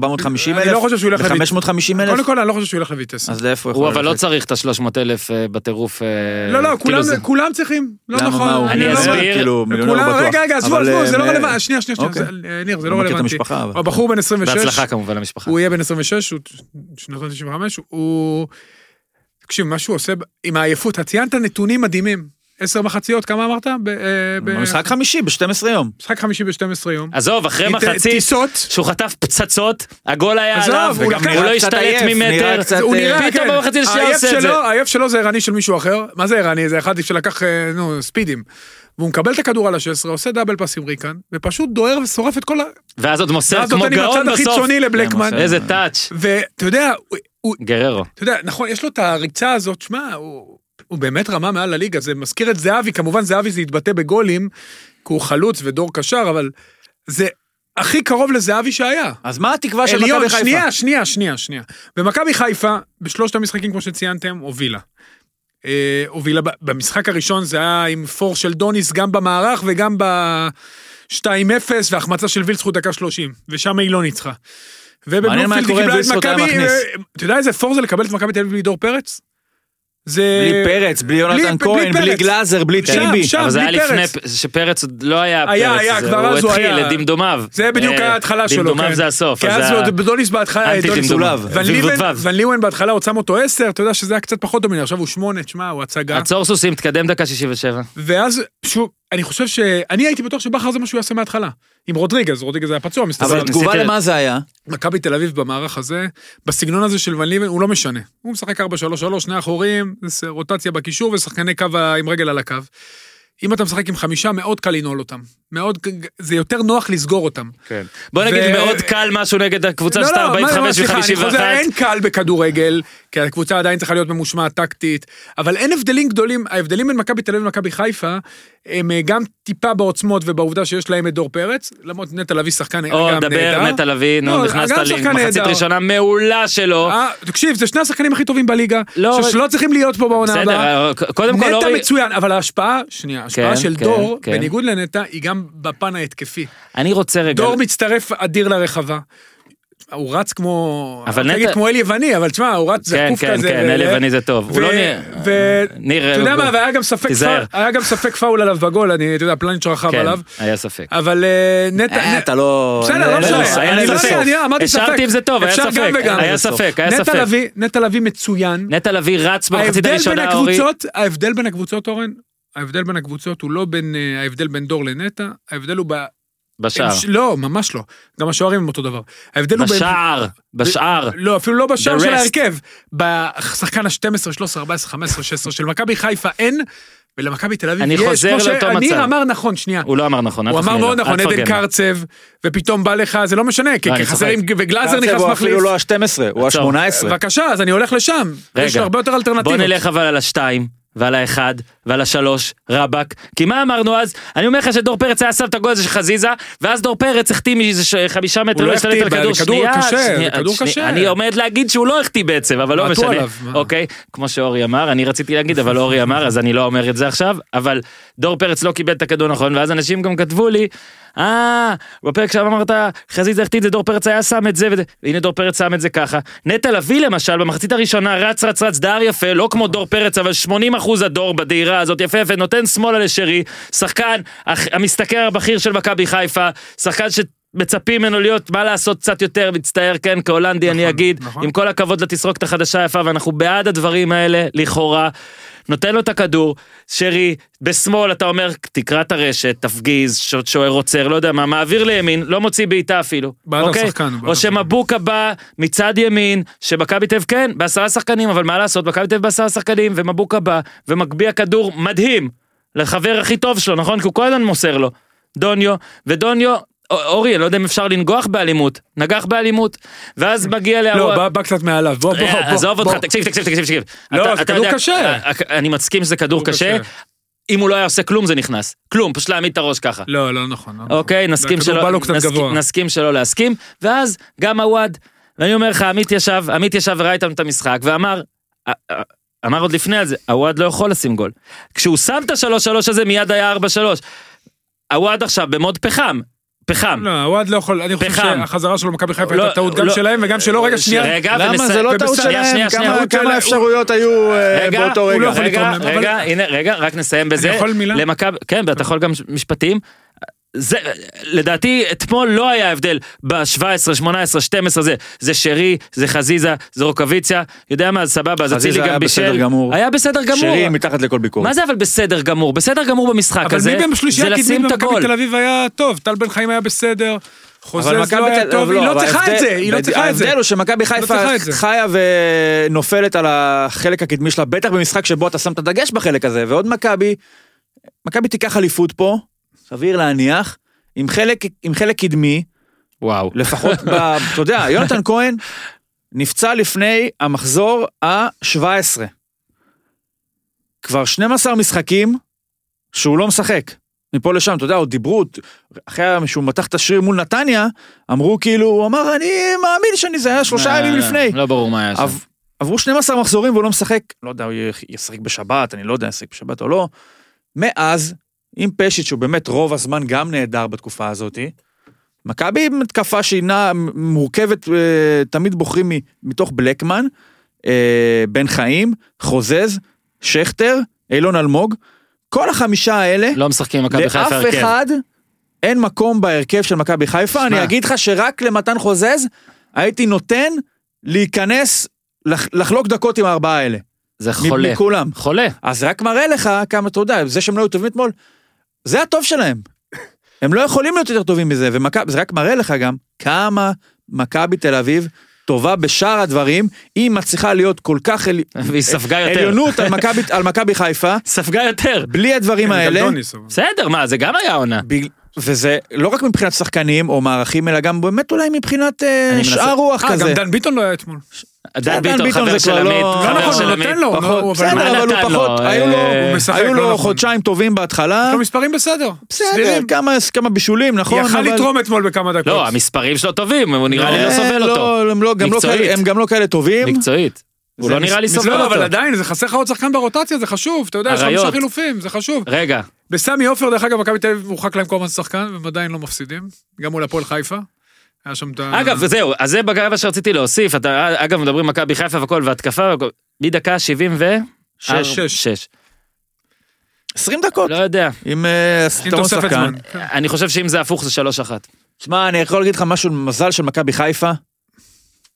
אלף? אני לא חושב שהוא ילך לויט- ב-550 אלף? קודם כל, אני לא חושב שהוא ילך לויטס. אז לאיפה הוא הוא יכול אבל לא ללכת? צריך את ה-300 אלף בטירוף. אה, לא, לא, כאילו כולם- זה- כולם צריכים. לא נכון. מה, הוא אני לא-? אסביר. כאילו, מיליונר כולם, בטוח. רגע, רגע, עזבו, עזבו, זה לא אה, רלוונטי. שנייה, שנייה, שנייה, אוקיי. זה- ניר, זה לא לא מכיר את רלוונטי. המשפחה, אבל. הבחור בן 26, בהצלחה כמובן למשפחה. הוא יהיה בן 26, הוא שנתון 95, הוא... תקשיב, מה שהוא עושה עם העייפות, אתה ציינת נתונים מדהימים. עשר מחציות, כמה אמרת? אה, במשחק חמישי, ב-12 יום. משחק חמישי ב-12 יום. עזוב, אחרי מחצית. שהוא חטף פצצות, הגול היה עליו, הוא לא השתלט ממטר. הוא אה, נראה, פתאום כן. במחצית השנייה עושה את זה. העייף שלו זה ערני של מישהו אחר. מה זה ערני? זה אחד שלקח, אה, נו, ספידים. והוא מקבל את הכדור על ה-16, עושה דאבל פאס עם ריקן, ופשוט דוהר ושורף את כל ה... ואז עוד מוסר ואז כמו נותן עם גאון הצד בסוף. החיצוני לבלקמן. זה איזה טאץ', ואתה יודע, הוא- גררו. אתה יודע, נכון, יש לו את הריצה הזאת, שמע, הוא, הוא באמת רמה מעל הליגה, זה מזכיר את זהבי, כמובן זהבי זה יתבטא בגולים, כי הוא חלוץ ודור קשר, אבל זה הכי קרוב לזהבי שהיה. אז מה התקווה של מכבי חיפה? שנייה, שנייה, שנייה, שנייה. ומכבי חיפה, בשלושת המשחקים, כמו שציינתם, הובילה. אה, הובילה, במשחק הראשון זה היה עם פור של דוניס, גם במערך וגם ב-2-0, והחמצה של וילצחוט דקה 30, ושם היא לא ניצחה. ובבלומפילד אם קיבלה את מכבי. אה, אתה יודע איזה פור זה לקבל את מכבי תל אביב בלי דור פרץ? זה... בלי פרץ, בלי בלי- יונתן כהן, בלי פרץ. גלאזר, בלי שם, טיבי. שם. אבל זה היה בלי לפני, פרץ. שפרץ עוד לא היה היה, פרץ, היה, זה- כבר אז הוא הוא התחיל היה. לדמדומיו. זה בדיוק אה, ההתחלה שלו, דמדומיו כן. זה הסוף. כי אז אז זה עוד דוניס בהתחלה, אנטי דמדומיו. ון ליבן- דמדומיו. ון ליבן בהתחלה עוד שם אותו 10, אתה יודע שזה היה קצת פחות דומינר, עכשיו הוא 8, תשמע, הוא הצגה. עצור סוסים, תקדם דקה 67. ואז, שוב, אני חושב ש... אני הייתי בטוח שבכר זה מה שהוא יעשה מההתחלה. עם רודריגז, רודריגז היה פצוע, מסתבר. אבל תגובה למה זה היה? מכבי תל אביב במערך הזה, בסגנון הזה של ון ליבן, הוא לא משנה. הוא משחק 4-3-3, שני אחורים, רוטציה בקישור ושחקני קו עם רגל על הקו. אם אתה משחק עם חמישה, מאוד קל לנעול אותם. מאוד, זה יותר נוח לסגור אותם. בוא נגיד ו- מאוד קל משהו נגד הקבוצה לא, שאתה לא, מה- מה, 45 סליחה, אני חוזר, ו-51. אין קל בכדורגל, כי הקבוצה עדיין צריכה להיות ממושמעת טקטית, אבל אין הבדלים גדולים, ההבדלים בין מכבי תל אביב למכבי חיפה, הם אה, גם טיפה בעוצמות ובעובדה שיש להם את דור פרץ, למרות נטע לביא שחקן או, גם דבר, נהדר. נטע לביא, נו, לא, נכנסת לי, מחצית. ראשונה מעולה שלו. אה, תקשיב, זה שני השחקנים הכי טובים בליגה, לא, שלא צריכים להיות פה בעונה הבאה. אה, קודם כל נטע מצוין, אבל ההשפעה, שנייה, ההשפעה כן, של כן, דור, כן. בניגוד לנטע, היא גם בפן ההתקפי. אני רוצה רגע, דור מצטרף אדיר לרחבה. הוא רץ כמו, אבל נגיד נטע- כמו אל יווני, אבל תשמע, הוא רץ כן, זקוף כן, כזה. כן, ו- אל יווני זה טוב. הוא לא. ו- ניר, אתה יודע מה, והיה גם ספק תיזהר. פאול, היה גם ספק פאול עליו בגול, אני, אתה יודע, פלניץ' רכב כן, עליו, היה ספק. אבל אה, נטע, אה, אתה לא... בסדר, לא משנה, אני לא ספק. יודע, אני אמרתי ספק. השארתי עם זה טוב, היה ספק. היה ספק, היה ספק. נטע לביא מצוין. נטע לביא רץ במחצית הראשונה, אורי. ההבדל בין הקבוצות, אורן, ההבדל בין הקבוצות הוא לא בין אה, ההבדל בין דור לנטע, ההבדל הוא ב... בשער. ש- לא, ממש לא. גם השוערים הם אותו דבר. ההבדל הוא... ב- בשער, בשער. לא, אפילו לא בשער של. ההרכב. בשחקן ה-12, 13, 14, 15, 16 של מכבי חיפה אין, ולמכבי תל אביב אני יש. חוזר לאותו מצב. שניר אמר נכון, שנייה. הוא לא אמר נכון, הוא אמר מאוד נכון, עדן. קרצב, ופתאום בא לך, זה לא משנה, כי לא, חסרים. וגלאזר קרצב נכנס הוא מחליף. אפילו לא ה-12, הוא עצור. ה-18. בבקשה, אז אני הולך לשם. יש רגע, הרבה יותר בוא אלטרנטיבות. נלך אבל על השתיים, ועל האחד, ועל השלוש, רבאק. כי מה אמרנו אז? אני אומר לך שדור פרץ היה שם את הגול הזה של חזיזה, ואז דור פרץ החטיא מאיזה חמישה מטר, הוא לא לא השתלט החטיא, על כדור. שנייה, קשה, שנייה, בכדור שנייה. קשה. אני עומד להגיד שהוא לא החטיא בעצם, אבל לא משנה. אוקיי, כמו שאורי אמר, אני רציתי להגיד, אבל אורי אמר, אז אני לא אומר את זה עכשיו, אבל דור פרץ לא קיבל את הכדור נכון, ואז אנשים גם כתבו לי, אה, בפרק שם אמרת, החטיא את זה, דור פרץ היה שם את זה, וזה, והנה דור פרץ שם את זה ככה. נטע לביא למשל, במחצית הראשונה, רץ רץ רץ דהר יפה, לא כמו דור פרץ, אבל 80 אחוז הדור בדהירה הזאת, יפה יפה, נותן שמאלה לשרי, שחקן, המשתכר הבכיר של מכבי חיפה, שחקן ש... מצפים ממנו להיות, מה לעשות קצת יותר, מצטער, כן, כהולנדי אני נכון, אגיד, נכון. עם כל הכבוד לתסרוקת החדשה היפה, ואנחנו בעד הדברים האלה, לכאורה. נותן לו את הכדור, שרי, בשמאל אתה אומר, תקרא את הרשת, תפגיז, שוער עוצר, לא יודע מה, מעביר לימין, לא מוציא בעיטה אפילו. בעד אוקיי? השחקן, או. שמבוקה בא מצד ימין, שמכבי תל כן, בעשרה שחקנים, אבל מה לעשות, מכבי תל בעשרה שחקנים, ומבוקה בא, ומגביה כדור מדהים, לחבר הכי טוב שלו, נכון? כי הוא כל הזמן מוסר לו. דוניו, ודוניו, אורי, אני לא יודע אם אפשר לנגוח באלימות, נגח באלימות, ואז מגיע לא, לארוע- בא- קצת מעליו. בוא, בוא, אה, בוא. עזוב. אותך, תקשיב, תקשיב, תקשיב, תקשיב. לא, זה כדור קשה. אה, אה, אני מסכים שזה כדור קשה. אם הוא לא היה עושה כלום זה נכנס. כלום, פשוט להעמיד את הראש ככה. לא, לא נכון. לא נכון. אוקיי, נסכים הכדור שלא, קצת נסכים-. נסכים שלא להסכים, ואז גם עווד, ואני אומר לך, עמית ישב, עמית ישב וראה איתם את המשחק, ואמר, אמר עוד לפני על זה, עווד לא יכול לשים גול. כשהוא שם את השלוש שלוש הזה, מיד היה ארבע שלוש. הוואד עכשיו במוד פחם. פחם. לא, הוואד לא יכול, אני חושב פחם. שהחזרה שלו למכבי חיפה לא, הייתה טעות גם לא. שלהם וגם שלו, רגע שנייה. רגע, למה זה לא טעות שלהם? שנייה, שנייה, כמה- אפשרויות היו אה, רגע, באותו הוא לא רגע? יכול רגע, לתרום להם, אבל- רגע, הנה, רגע, רק נסיים בזה. יכול מילה? למכבי, כן, ואתה יכול גם משפטים. זה, לדעתי, אתמול לא היה הבדל ב-17, 18, 12 זה, זה שרי, זה חזיזה, זה רוקוויציה, יודע מה, סבבה, אז חזיזה אצילי היה גם בישל. בסדר גמור. היה בסדר גמור. שרי מתחת לכל ביקורת. מה זה אבל בסדר גמור? בסדר גמור במשחק אבל הזה, מי זה לשים את במכבי הכל. תל אביב היה טוב, טל בן חיים היה בסדר, חוזז אבל לא היה טוב, היא לא אבל צריכה את זה, היא לא צריכה את זה. ההבדל הוא שמכבי חיפה את זה. חיה ונופלת על החלק הקדמי שלה, בטח במשחק שבו אתה שם את הדגש בחלק הזה, ועוד מכבי, מכבי תיקח אליפות פה, סביר להניח, עם חלק, עם חלק קדמי, וואו. לפחות, ב, אתה יודע, יונתן כהן נפצע לפני המחזור ה-17. כבר 12 משחקים שהוא לא משחק. מפה לשם, אתה יודע, עוד דיברו, אחרי שהוא מתח את השריר מול נתניה, אמרו כאילו, הוא אמר, אני מאמין שאני, זה היה שלושה ימים לפני. לא ברור מה היה שם. עב- עברו 12 מחזורים והוא לא משחק, לא יודע, הוא ישחק בשבת, אני לא יודע, ישחק בשבת או לא. מאז, עם פשיץ' שהוא באמת רוב הזמן גם נהדר בתקופה הזאת, מכבי עם התקפה שהיא נעה מורכבת, אה, תמיד בוחרים מתוך בלקמן, אה, בן חיים, חוזז, שכטר, אילון אלמוג, כל החמישה האלה, לא משחקים עם מכבי חיפה לאף הרכב. אחד אין מקום בהרכב של מכבי חיפה, אני אגיד לך שרק למתן חוזז הייתי נותן להיכנס, לח- לחלוק דקות עם הארבעה האלה. זה חולה. מכולם. חולה. אז רק מראה לך כמה, אתה יודע, זה שהם לא היו טובים אתמול, זה הטוב שלהם. הם לא יכולים להיות יותר טובים מזה, וזה רק מראה לך גם כמה מכבי תל אביב טובה בשאר הדברים, היא מצליחה להיות כל כך עלי... והיא ספגה יותר. עליונות על מכבי- על חיפה, ספגה יותר. בלי הדברים גם האלה. בסדר, מה, זה גם היה עונה. וזה לא רק מבחינת שחקנים או מערכים, אלא גם באמת אולי מבחינת אה, שאר רוח אה, כזה. גם דן ביטון לא היה אתמול. דן ביטון ביטון חבר זה של כבר עמית, לא- חבר לא נכון, של הוא עמית. נותן לו, בסדר, אבל הוא? פחות, היו לו- אה, הוא משחק, היו לא לו נכון. חודשיים טובים בהתחלה. יש לו מספרים בסדר. בסדר. כמה כמה בישולים, נכון, יכל אבל... לתרום אתמול בכמה דקות. לא, המספרים שלו טובים, הוא נראה לי לא סובל אותו. לא, הם לא- גם לא מקצועית. כאלה- הם גם לא כאלה טובים. מקצועית. הוא זה לא נראה לי סובל לא, אבל אותו. עדיין, זה חסר לך עוד שחקן ברוטציה, זה חשוב, אתה יודע, יש לך. חמישה חילופים, זה חשוב. רגע, בסמי עופר, דרך אגב, מכבי תל אביב הורחק להם כל הזמן שחקן, והם עדיין לא מפסידים. גם מול הפועל חיפה. היה שם את ה... אגב, וזהו, אז זה בגרבה שרציתי להוסיף, אתה, אגב, מדברים מכבי חיפה והכל, והתקפה. מדקה 70 ו... שש, שש. שש. 20 דקות. לא יודע. עם אה, עם יתרון תוספת שחקן. זמן. אני חושב שאם זה הפוך זה שלוש אחת. תשמע, אני יכול להגיד לך משהו, מזל של מכבי חיפה,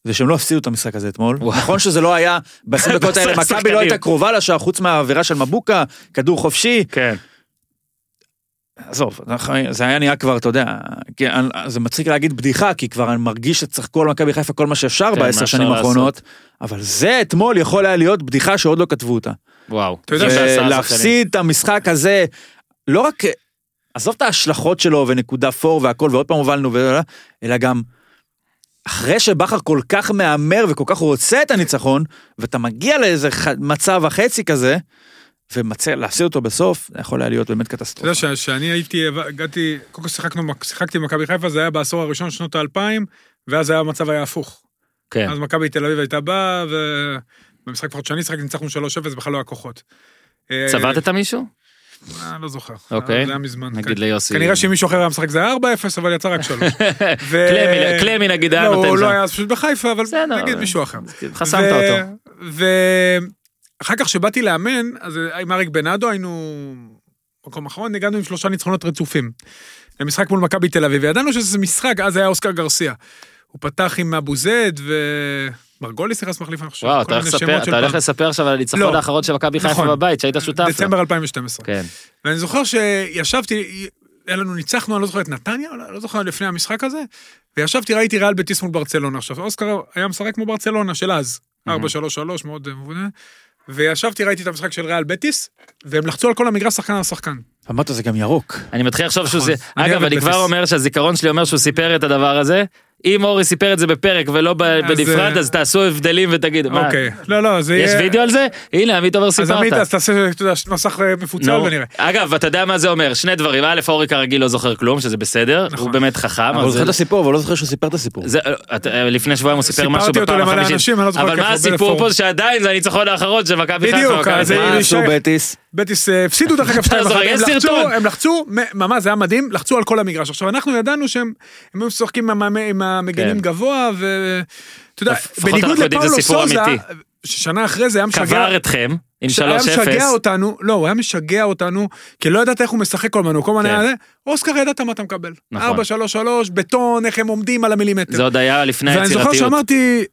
זה שהם לא הפסידו את המשחק הזה אתמול. וואו. נכון שזה לא היה, ב-20 דקות האלה, מכבי. לא הייתה קרובה לשער, חוץ מהעבירה של מבוקה, כדור חופשי. כן. עזוב, זה היה נראה כבר, אתה יודע, זה מצחיק להגיד בדיחה, כי כבר אני מרגיש שצחקו על מכבי חיפה כל מה שאפשר כן, מה בעשר שנים? האחרונות, אבל זה אתמול יכול היה להיות בדיחה שעוד לא כתבו אותה. וואו. אתה יודע. להפסיד את המשחק הזה, לא רק, עזוב את ההשלכות שלו ונקודה פור והכל, ועוד פעם הובלנו, אלא גם, אחרי שבכר כל כך מהמר וכל כך רוצה את הניצחון, ואתה מגיע לאיזה מצב החצי כזה, ומצא, להפסיד אותו בסוף, זה יכול היה להיות באמת אתה יודע קטסטרופה. שאני הייתי, הגעתי, קודם כל שיחקנו, שיחקתי במכבי חיפה, זה היה בעשור הראשון שנות האלפיים, ואז היה המצב היה הפוך. כן. אז מכבי תל אביב הייתה באה, ובמשחק לפחות שאני שיחקתי ניצחנו 3-0, בכלל לא היה כוחות. אה, צבטת מישהו? אה, לא זוכר. אוקיי. זה היה מזמן. נגיד כן. ליוסי. כנראה שאם מישהו אחר היה משחק זה היה 4-0, אבל יצא רק 3. ו- קלמי- נגיד היה לא, נותן הוא שם. לא היה אז פשוט בחיפה, אבל נגיד מישהו אחר. חסמת אותו. ואחר כך שבאתי לאמן, אז עם אריק בנאדו היינו מקום אחרון, הגענו עם שלושה ניצחונות רצופים. למשחק מול מכבי תל אביב, וידענו שזה משחק, אז היה אוסקר גרסיה. הוא פתח עם אבו זד ומרגוליס נכנס מחליף, אני חושב. וואו, אתה הולך לספר- אתה הולך. לספר עכשיו על הניצחון לא. האחרון של מכבי חיפה נכון. בבית, שהיית שותף. דצמבר 2012. כן. ואני זוכר שישבתי, היה לנו, ניצחנו, אני לא זוכר את נתניה, לא, לא זוכר לפני המשחק הזה, וישבתי, ראיתי ריאל בטיס מול ברצלונה. עכשיו, אוסקר היה משחק כמו ברצלונה של אז, 4-3-3, מאוד אה, מבונה. וישבתי, ראיתי את המשחק של ריאל בטיס, והם לחצו על כל המגרש שחקן על שחקן. אמרת זה גם ירוק. אני מתחיל לחשוב שהוא... נכון. זה- אני אגב, אני כבר. אומר שהזיכרון שלי אומר שהוא סיפר את הדבר הזה, אם אורי סיפר את זה בפרק ולא אז, בנפרד, אה, אז תעשו הבדלים ותגידו, מה, אוקיי. לא, לא, זה יש יהיה... וידאו על זה? הנה, עמית אומר אז עמית, סיפרת. אז תעשה, נוסח אה, מפוצל. ונראה. אגב, אתה יודע מה זה אומר? שני דברים, א', אורי כרגיל לא זוכר כלום, שזה בסדר, נכון. הוא באמת חכם. אבל הוא זוכר את הסיפור, אבל לא זוכר שהוא סיפר את הסיפור. לפני שבועיים הוא סיפר סיפרתי משהו אותו בפעם למלא החמישית. אנשים, אני לא זוכר אבל מה הוא הסיפור. פה שעדיין זה הניצחון האחרון של מכבי חיפה. עשו בטיס? אה, הפסידו דרך אגב 2-1, זוכר, הם יש לחצו. הם לחצו, ממש זה היה מדהים, לחצו על כל המגרש. עכשיו אנחנו ידענו שהם הם היו משחקים עם המגנים כן. גבוה, ואתה יודע, בניגוד לפאולו סוזה. ששנה אחרי זה היה משגע, קבר אתכם עם היה 3-0. משגע אותנו, לא, הוא היה משגע אותנו, כי לא ידעת איך הוא משחק כל הזמן, הוא כל הזמן כן. היה אוסקר ידעת מה אתה מקבל. נכון. 4-3-3, בטון, איך הם עומדים על המילימטר. זה עוד היה לפני ואני זוכר היצירתיות. שאמרתי,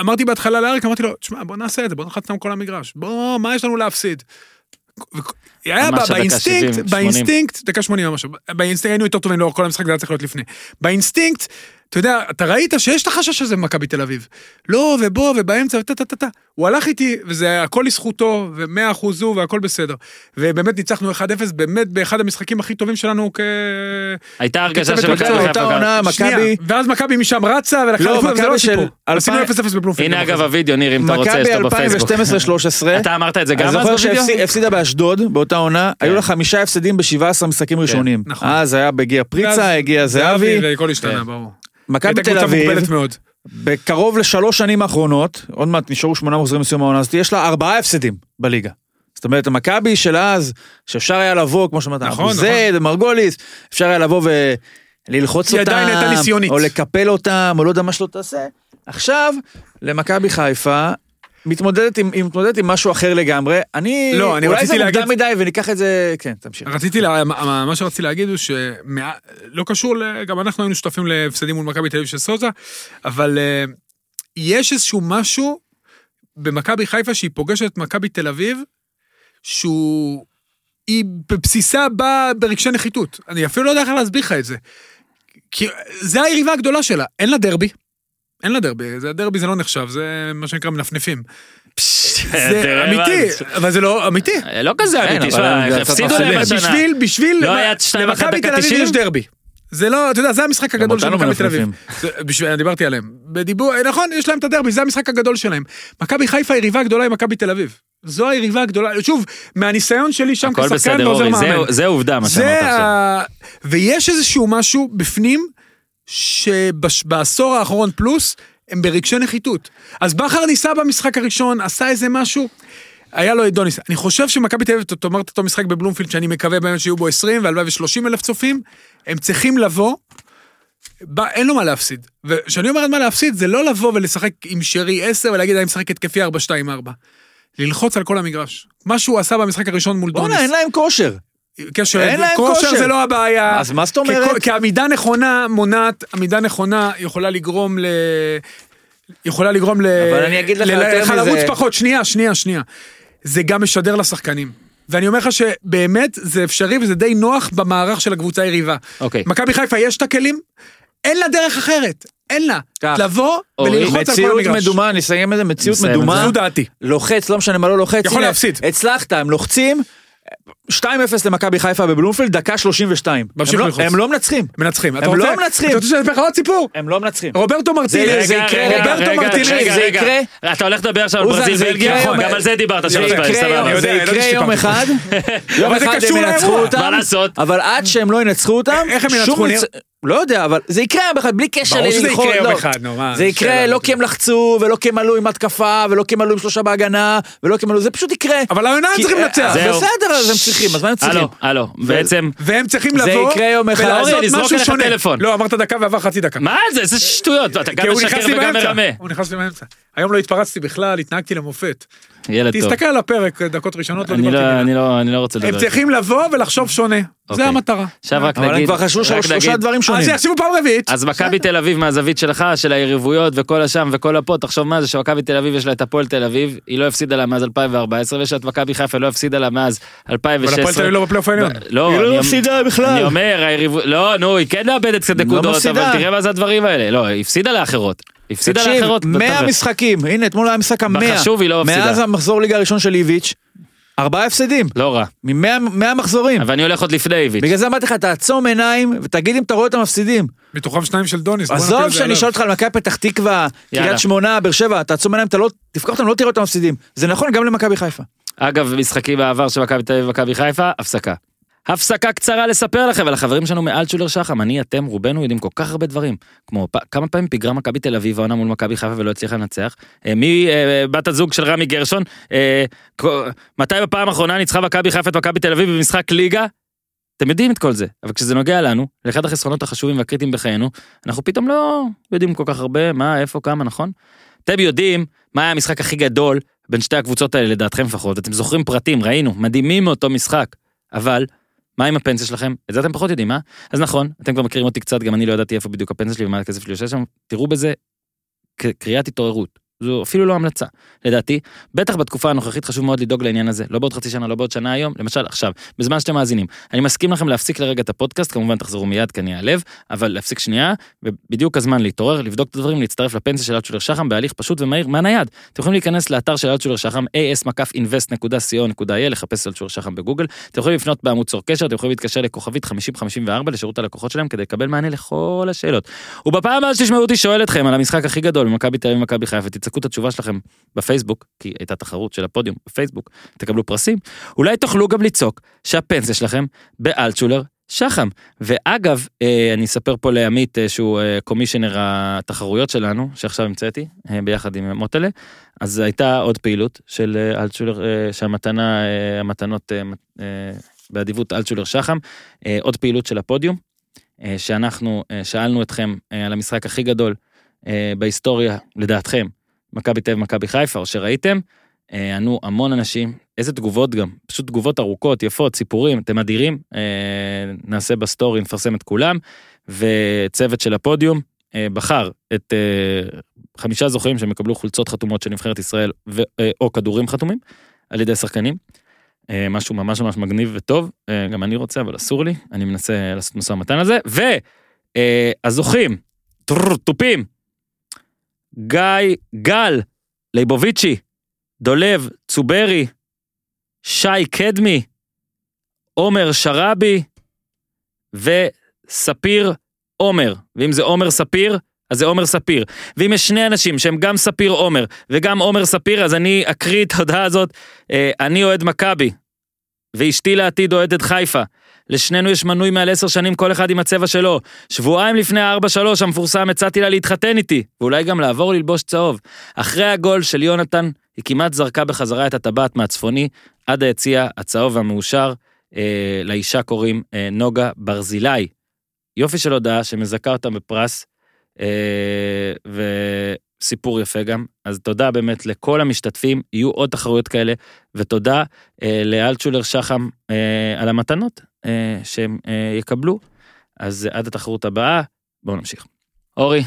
אמרתי בהתחלה לאריק, אמרתי לו, תשמע, בוא נעשה את זה, בוא נחץ אותם כל המגרש. בוא, מה יש לנו להפסיד? היה באינסטינקט, 70, באינסטינקט, דקה 80 או משהו, באינסטינקט היינו יותר טובים לאורך כל המשחק, זה היה צריך להיות לפני. באינסטינקט, אתה יודע, אתה ראית שיש את החשש הזה במכבי תל אביב. לא, ובוא, ובאמצע, וטה טה טה טה. הוא הלך איתי, וזה הכל לזכותו, ומאה אחוז הוא, והכל בסדר. ובאמת ניצחנו 1-0, באמת באחד המשחקים הכי טובים שלנו כ... הייתה הרגשה כצוות שמכבי מקצועי, חיפה... אותה גם- עונה, מכבי... ואז מכבי משם רצה, ולקחה לא, מכבי לא של הסיפור. עשינו אלפיים- 0-0 בבלומפילד. הנה אגב. הוידאו, ניר, אם אתה רוצה, יש מכבי אותו בפייסבוק. 2012-2013. אתה אמרת את זה גם אני אז זוכר בווידאו? שהפסידה באשדוד באותה עונה, היו לה חמישה הפסדים ב-17 משחקים ראשונים. נכון. אז היה בגיע ואז פריצה, הגיע זהבי, והכל השתנה, כן. ברור. מכבי תל אביב. בקרוב לשלוש שנים האחרונות, עוד מעט נשארו שמונה מחזורים מסיום העונה הזאת, יש לה ארבעה הפסדים בליגה. זאת אומרת, המכבי של אז, שאפשר היה לבוא, כמו שאמרת, נכון, אבו זייד, מרגוליס, אפשר היה לבוא וללחוץ אותם. או לקפל אותם, או לא יודע מה שלא תעשה. עכשיו, למכבי חיפה, מתמודדת עם, מתמודדת עם משהו אחר לגמרי. אני, לא, אני אולי זה להגיד- מוקדם מדי וניקח את זה, כן, תמשיך. רציתי, לה, מה שרציתי להגיד הוא שלא קשור, גם אנחנו היינו שותפים להפסדים מול מכבי תל אביב של סוזה, אבל אה, יש איזשהו משהו במכבי חיפה שהיא פוגשת את מכבי תל אביב, שהוא... היא בבסיסה באה ברגשי נחיתות. אני אפילו לא יודע איך להסביר לך את זה. כי זה היריבה הגדולה שלה, אין לה דרבי. אין לה דרבי, זה דרבי זה לא נחשב, זה מה שנקרא מנפנפים. זה אמיתי. אבל זה לא אמיתי. לא כזה כן, אמיתי, הפסידו להם. השנה. בשביל, בשביל, לא למכבי תל אביב 90? יש דרבי. זה לא, אתה יודע, זה המשחק הגדול של מכבי תל אביב. בשביל, אני דיברתי עליהם. בדיבור, נכון, יש להם את הדרבי, זה המשחק הגדול שלהם. מכבי חיפה יריבה הגדולה עם מכבי תל אביב. זו היריבה הגדולה, שוב, מהניסיון שלי שם כשחקן ועוזר מאמן. זה- זה עובדה מה שאמרת זה עכשיו. ויש איזשהו משהו בפנים, שבעשור האחרון פלוס, הם ברגשי נחיתות. אז בכר ניסה במשחק הראשון, עשה איזה משהו, היה לו את דוניס. אני חושב שמכבי תל אביב, אתה אומר את אותו משחק בבלומפילד, שאני מקווה באמת שיהיו בו 20 והלוואי ו-30 אלף צופים, הם צריכים לבוא, בא, אין לו מה להפסיד. וכשאני אומר מה להפסיד, זה לא לבוא ולשחק עם שרי 10 ולהגיד אני משחק התקפי 4-2-4. ללחוץ על כל המגרש. מה שהוא עשה במשחק הראשון מול דוניס. בואנה, אין להם כושר. קשר, אין להם כושר כושר. זה לא הבעיה. אז מה זאת אומרת? כי- כי עמידה נכונה מונעת, עמידה נכונה יכולה לגרום ל... יכולה לגרום ל... אבל אני אגיד לך ל- יותר לך מזה. לרוץ פחות, שנייה, שנייה, שנייה. זה גם משדר לשחקנים. ואני אומר לך שבאמת זה אפשרי וזה די נוח במערך של הקבוצה היריבה. אוקיי. מכבי חיפה יש את הכלים, אין לה דרך אחרת. אין לה. כך. לבוא וללחוץ על כל מציאות המגרש. מדומה, אני אסיים את זה, מציאות מדומה. זו דעתי. לוחץ, לא משנה מה לא לוחץ. יכול הנה, להפסיד. הצלחת, הם לוחצים. 2-0 למכבי חיפה בבלומפילד, דקה 32. ממשיך הם לא-. הם לא מנצחים. מנצחים. הם לא מנצחים. אתה רוצה שאני אספר לך עוד סיפור? הם לא מנצחים. רוברטו מרטינז. זה יקרה, רוברטו מרטינז. זה. יקרה. אתה הולך לדבר עכשיו על ברזיל בלגיה? יקרה, גם על זה דיברת זה יקרה. יום-. אחד, יום אחד הם ינצחו. אותם, מה לעשות? אבל עד שהם לא ינצחו אותם, איך הם ינצחו, לא יודע, אבל זה יקרה יום אחד, בלי קשר ברור שזה יקרה יום לא. אחד, נו, מה, זה יקרה לא כי הם לחצו, ולא כי הם עלו עם התקפה, ולא כי הם עלו עם שלושה בהגנה, ולא כי הם עלו, זה פשוט יקרה. אבל העונה הם כי- צריכים לנצח. זהו. בסדר, אז הם צריכים, אז מה הם צריכים? הלו, הלו, בעצם, והם צריכים זה לבוא יקרה יום אחד. ולעשות משהו שונה. לא, אמרת דקה ועבר חצי דקה. מה זה, איזה שטויות, אתה גם משקר וגם. מרמה. הוא נכנס לי באמצע. היום לא התפרצתי בכלל, התנהגתי למופת. ילד טוב. תסתכל על הפרק, דקות ראשונות, לא אני דיברתי לא- מילה. אני לא- אני לא רוצה לדבר. הם צריכים לבוא ולחשוב שונה. זה אוקיי. המטרה. עכשיו רק אבל הם נגיד, כבר חשבו שלושה נגיד, דברים שונים. אז יחשבו פעם רביעית. אז מכבי תל אביב מהזווית שלך, של היריבויות וכל השם וכל הפה, תחשוב מה זה שמכבי תל אביב יש לה את הפועל תל אביב, היא לא הפסידה לה מאז 2014, ויש לה את מכבי חיפה לא הפסידה לה מאז אבל הפועל 2016. תל אביב לא בפלייאוף העליון. לא, היא לא מפסידה בכלל. אני אומר, היריבו... לא, נו, היא כן מאבדת קצת נקודות, מפסידה. אבל תראה מה זה הדברים האלה. לא, היא הפסידה לאחרות. הפסידה תקשיב, לאחרות. 100 בתווך. משחקים, הנה אתמול היה המשחק המאה. בחשוב היא לא מפסידה. מאז המחזור ליגה הראשון של איביץ', ארבעה הפסדים, לא רע. ממאה מחזורים. אבל אני הולך עוד לפני איביץ'. בגלל זה אמרתי לך, תעצום עיניים ותגיד אם אתה רואה את המפסידים. מתוכם שניים של דוניס. עזוב את שאני. אשאל אותך על מכבי פתח תקווה. קריית שמונה, באר שבע, תעצום עיניים, אתה לא, תפקח אותם, לא תראה אותם מפסידים. זה נכון גם למכבי חיפה. אגב, משחקים בעבר של מכבי תל אביב ומכבי חיפה, הפסקה. הפסקה קצרה לספר לכם על החברים שלנו מאלטשולר שחם, אני, אתם, רובנו יודעים כל כך הרבה דברים. כמו פ- כמה פעמים פיגרה מכבי תל אביב העונה מול מכבי חיפה ולא הצליחה לנצח. אה, מי אה, בת הזוג של רמי גרשון, אה, מתי בפעם האחרונה ניצחה מכבי חיפה את מכבי תל אביב במשחק ליגה? אתם יודעים את כל זה, אבל כשזה נוגע לנו, לאחד החסרונות החשובים והקריטיים בחיינו, אנחנו פתאום לא יודעים כל כך הרבה, מה, איפה, כמה, נכון? אתם יודעים מה היה המשחק הכי גדול בין שתי הקבוצות האלה לדעתכם לפחות, אתם זוכרים פרטים, ראינו, מדהימים מאותו משחק, אבל מה עם הפנסיה שלכם? את זה אתם פחות יודעים, אה? אז נכון, אתם כבר מכירים אותי קצת, גם אני לא ידעתי איפה בדיוק הפנסיה שלי ומה הכסף שלי יושב שם, תראו בזה כקריאת התעוררות. זו אפילו לא המלצה, לדעתי. בטח בתקופה הנוכחית חשוב מאוד לדאוג לעניין הזה, לא בעוד חצי שנה, לא בעוד שנה היום, למשל עכשיו, בזמן שאתם מאזינים. אני מסכים לכם להפסיק לרגע את הפודקאסט, כמובן תחזרו מיד כי אני אעלב, אבל להפסיק שנייה, ובדיוק הזמן להתעורר, לבדוק את הדברים, להצטרף לפנסיה של אלטשולר שחם בהליך פשוט ומהיר מהנייד. אתם יכולים להיכנס לאתר של אלטשולר שחם, as-invest.co.il, לחפש אלטשולר שחם בגוגל. אתם יכולים לפנות בעמוד צור קשר, אתם יכולים להתקשר לכוכבית 5054 לשירות הלקוחות שלהם כדי לקבל מענה לכל השאלות. ובפעם הבאה שתשמעו אותי שואל אתכם על המשחק הכי גדול במכבי תל אביב ומכבי חיפה, תצעקו את התשובה שלכם בפייסבוק, כי הייתה תחרות של הפודיום בפייסבוק, תקבלו פרסים, אולי תוכלו גם לצעוק שהפנסיה שלכם באלטשולר שחם. ואגב, אה, אני אספר פה לעמית אה, שהוא אה, קומישיונר התחרויות שלנו, שעכשיו המצאתי, אה, ביחד עם מוטלה, אז הייתה עוד פעילות של אה, אלטשולר, אה, שהמתנה, אה, המתנות אה, אה, באדיבות אלטשולר שחם, אה, עוד פעילות של הפודיום, אה, שאנחנו אה, שאלנו אתכם אה, על המשחק הכי גדול אה, בהיסטוריה, לדעתכם, מכבי תל אביב, מכבי חיפה, שראיתם, אה, ענו המון אנשים, איזה תגובות גם, פשוט תגובות ארוכות, יפות, סיפורים, אתם אדירים, אה, נעשה בסטורי, נפרסם את כולם, וצוות של הפודיום אה, בחר את חמישה זוכים שהם יקבלו חולצות חתומות של נבחרת ישראל, ו, או כדורים חתומים, על ידי שחקנים. משהו ממש ממש מגניב וטוב, גם אני רוצה, אבל אסור לי, אני מנסה לעשות משא ומתן על זה, והזוכים, תופים, גיא, גל, ליבוביצ'י, דולב, צוברי, שי קדמי, עומר שראבי וספיר עומר. ואם זה עומר ספיר, אז זה עומר ספיר. ואם יש שני אנשים שהם גם ספיר עומר וגם עומר ספיר, אז אני אקריא את ההודעה הזאת. אה, אני אוהד מכבי, ואשתי לעתיד אוהדת חיפה. לשנינו יש מנוי מעל עשר שנים, כל אחד עם הצבע שלו. שבועיים לפני הארבע שלוש המפורסם הצעתי לה להתחתן איתי, ואולי גם לעבור ללבוש צהוב. אחרי הגול של יונתן, היא כמעט זרקה בחזרה את הטבעת מהצפוני עד היציע הצהוב והמאושר. אה, לאישה קוראים אה, נוגה ברזילי. יופי של הודעה שמזכה אותה בפרס, אה, וסיפור יפה גם. אז תודה באמת לכל המשתתפים, יהיו עוד תחרויות כאלה, ותודה אה, לאלטשולר שחם אה, על המתנות אה, שהם אה, יקבלו. אז עד התחרות הבאה, בואו נמשיך. אורי,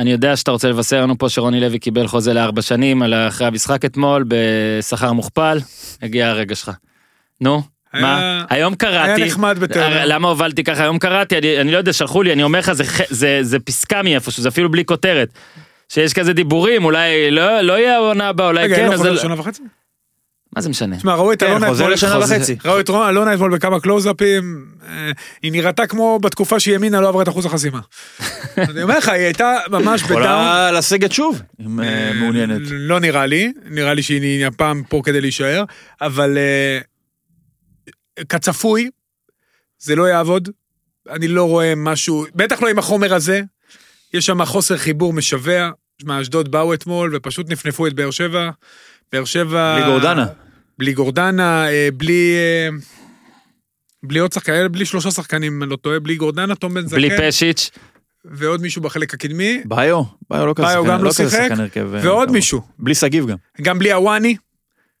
אני יודע שאתה רוצה לבשר לנו פה שרוני לוי קיבל חוזה לארבע שנים על אחרי המשחק אתמול בשכר מוכפל, הגיע הרגע שלך. נו, מה? היום קראתי, היה נחמד בטרנר. למה הובלתי ככה? היום קראתי, אני, אני לא יודע, שלחו לי, אני אומר לך, זה, ח- זה, זה פסקה מאיפשהו, זה אפילו בלי כותרת. שיש כזה דיבורים, אולי לא, לא יהיה העונה הבאה, אולי רגע, כן, אין לו אז... חוזה זה- לשנה וחצי? מה זה משנה? תשמע, ראו את כן, אלונה אתמול, לשנה חוזר- וחצי. ראו את אלונה אתמול בכמה קלוזאפים, אה, היא נראתה כמו בתקופה שימינה לא עברה את אחוז החסימה. אני אומר לך, היא הייתה ממש בדאון. יכולה לסגת שוב, אם אה, מעוניינת. לא נראה לי, נראה לי שהיא הפעם פה כדי להישאר, אבל אה, כצפוי, זה לא יעבוד. אני לא רואה משהו, בטח לא עם החומר הזה. יש שם חוסר חיבור משווע. שמע, אשדוד באו אתמול ופשוט נפנפו את באר שבע. באר שבע... בלי גורדנה. בלי גורדנה, אה, בלי... אה, בלי עוד שחקנים, בלי שלושה שחקנים, אני לא טועה, בלי גורדנה, תום בן זקן, בלי פשיץ', ועוד מישהו בחלק הקדמי, ביו, ביו לא כזה ביו שחקן, גם לא כזה שיחק, אה, ועוד. מישהו, בלי שגיב גם. גם בלי הוואני.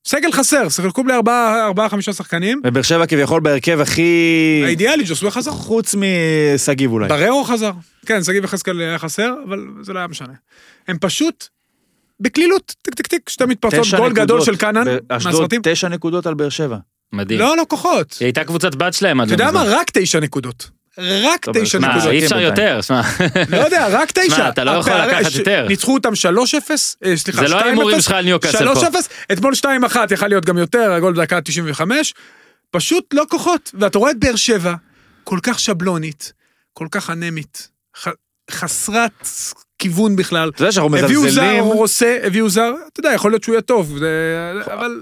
סגל חסר, שיחקו בלי ארבעה, ארבעה, חמישה שחקנים. ובאר שבע כביכול בהרכב הכי... האידיאלי, ג'וסווה חזר. חוץ משגיב אולי. בררו חזר. כן, שגיב יחזקאל היה חסר, אבל זה לא היה משנה. הם פשוט, בקלילות, טיק טיק טיק, שתי מתפרצות, גול גדול נקודות. של קאנן, באשדוד מהסרטים. תשע נקודות על באר שבע. מדהים. לא, לא כוחות. היא הייתה קבוצת בת שלהם עד אתה יודע מה? רק תשע נקודות. רק תשע מה, מה, נקודות. אי אפשר. יותר, שמע. לא יודע, רק תשע. אתה לא יכול לקחת יותר. ניצחו אותם 3-0, אה, סליחה, 2-0. זה לא ההימורים שלך על ניוקאסל פה. 3-0, אתמול 2-1 יכל להיות גם יותר, הגול בדקה 95. פשוט לא כוחות. ואתה רואה את באר שבע, כל כך שבלונית, כל כך אנמית, ח- חסרת כיוון בכלל. אתה יודע שאנחנו הביאו זר, מזלזלים, רוסה, הביאו זר, אתה יודע, יכול להיות שהוא יהיה טוב, אבל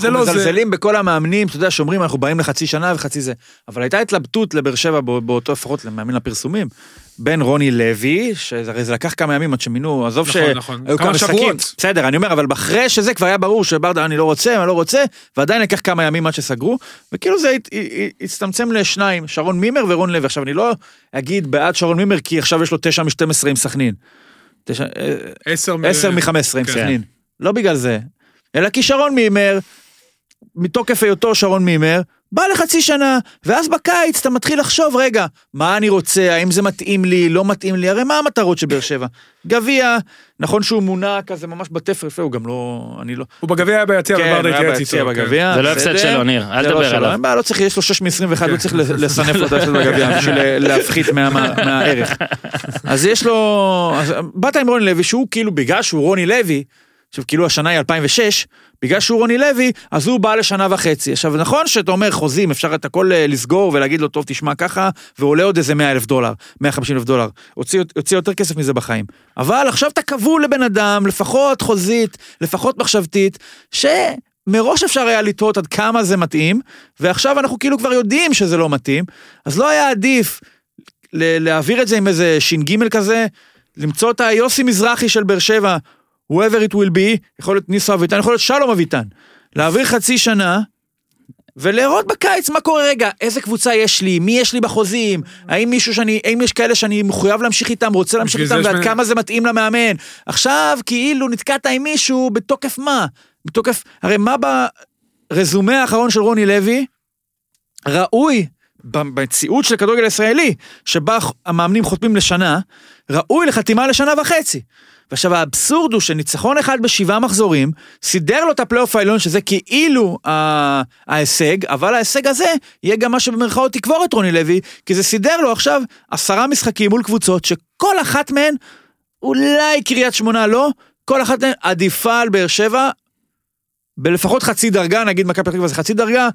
זה אנחנו לא זה. מזלזלים בכל המאמנים, אתה יודע, שאומרים אנחנו באים לחצי שנה וחצי זה. אבל הייתה התלבטות לבאר שבע בא- באותו, לפחות למאמין לפרסומים, בין רוני לוי, שהרי זה לקח כמה ימים עד שמינו, עזוב נכון, שהיו נכון. כמה. שבועות. בסדר, אני אומר, אבל אחרי שזה כבר היה ברור שברדה אני לא רוצה, אני לא רוצה, ועדיין לקח כמה ימים עד שסגרו, וכאילו זה הת- הצטמצם לשניים, שרון מימר ורון לוי. עכשיו, אני לא אגיד בעד שרון מימר, כי עכשיו יש לו תשע מ-12 עם סכנין. אה, 10 מ- 10 מ-15 עם כן. סכנין. לא בגלל זה. אלא כי שרון מימר, מתוקף היותו שרון מימר, בא לחצי שנה, ואז בקיץ אתה מתחיל לחשוב, רגע, מה אני רוצה, האם זה מתאים לי, לא מתאים לי, הרי מה המטרות של באר שבע? גביע, נכון שהוא מונה כזה ממש בתפר, יפה, הוא גם לא, אני לא... הוא בגביע היה ביציע, כן, הוא היה ביציע איתו. כן. בגביע. זה לא הפסד. שלו, ניר, אל לא תדבר עליו. אין בעיה, לא צריך, יש לו 6 מ-21, לא צריך לסנף לו את ההפסד בגביע בשביל להפחית מה- מה- מהערך. אז יש לו, באת עם רוני לוי, שהוא כאילו, בגלל שהוא רוני לוי, עכשיו כאילו השנה היא 2006, בגלל שהוא רוני לוי, אז הוא בא לשנה וחצי. עכשיו נכון שאתה אומר חוזים, אפשר את הכל אה, לסגור ולהגיד לו, טוב, תשמע ככה, ועולה עוד איזה 100 אלף דולר, 150 אלף דולר. הוציא, הוציא יותר כסף מזה בחיים. אבל עכשיו אתה כבול לבן אדם, לפחות חוזית, לפחות מחשבתית, שמראש אפשר היה לתהות עד כמה זה מתאים, ועכשיו אנחנו כאילו כבר יודעים שזה לא מתאים, אז לא היה עדיף להעביר את זה עם איזה ש"ג כזה, למצוא את היוסי מזרחי של באר שבע, whoever it will be, יכול להיות ניסו אביטן, יכול להיות שלום אביטן. להעביר חצי שנה, ולראות בקיץ מה קורה רגע, איזה קבוצה יש לי, מי יש לי בחוזים, האם מישהו שאני, האם יש כאלה שאני מחויב להמשיך איתם, רוצה להמשיך איתם, ועד כמה זה מתאים למאמן. עכשיו כאילו נתקעת עם מישהו, בתוקף מה? בתוקף, הרי מה ברזומה האחרון של רוני לוי, ראוי, במציאות של הכדורגל הישראלי, שבה המאמנים חותמים לשנה, ראוי לחתימה לשנה וחצי. ועכשיו האבסורד הוא שניצחון אחד בשבעה מחזורים, סידר לו את הפלייאוף העליון שזה כאילו ה- ההישג, אבל ההישג הזה יהיה גם מה שבמרכאות תקבור את רוני לוי, כי זה סידר לו עכשיו עשרה משחקים מול קבוצות שכל אחת מהן, אולי קריית שמונה לא, כל אחת מהן עדיפה על באר שבע בלפחות חצי דרגה, נגיד מכבי פתח תקווה זה חצי דרגה,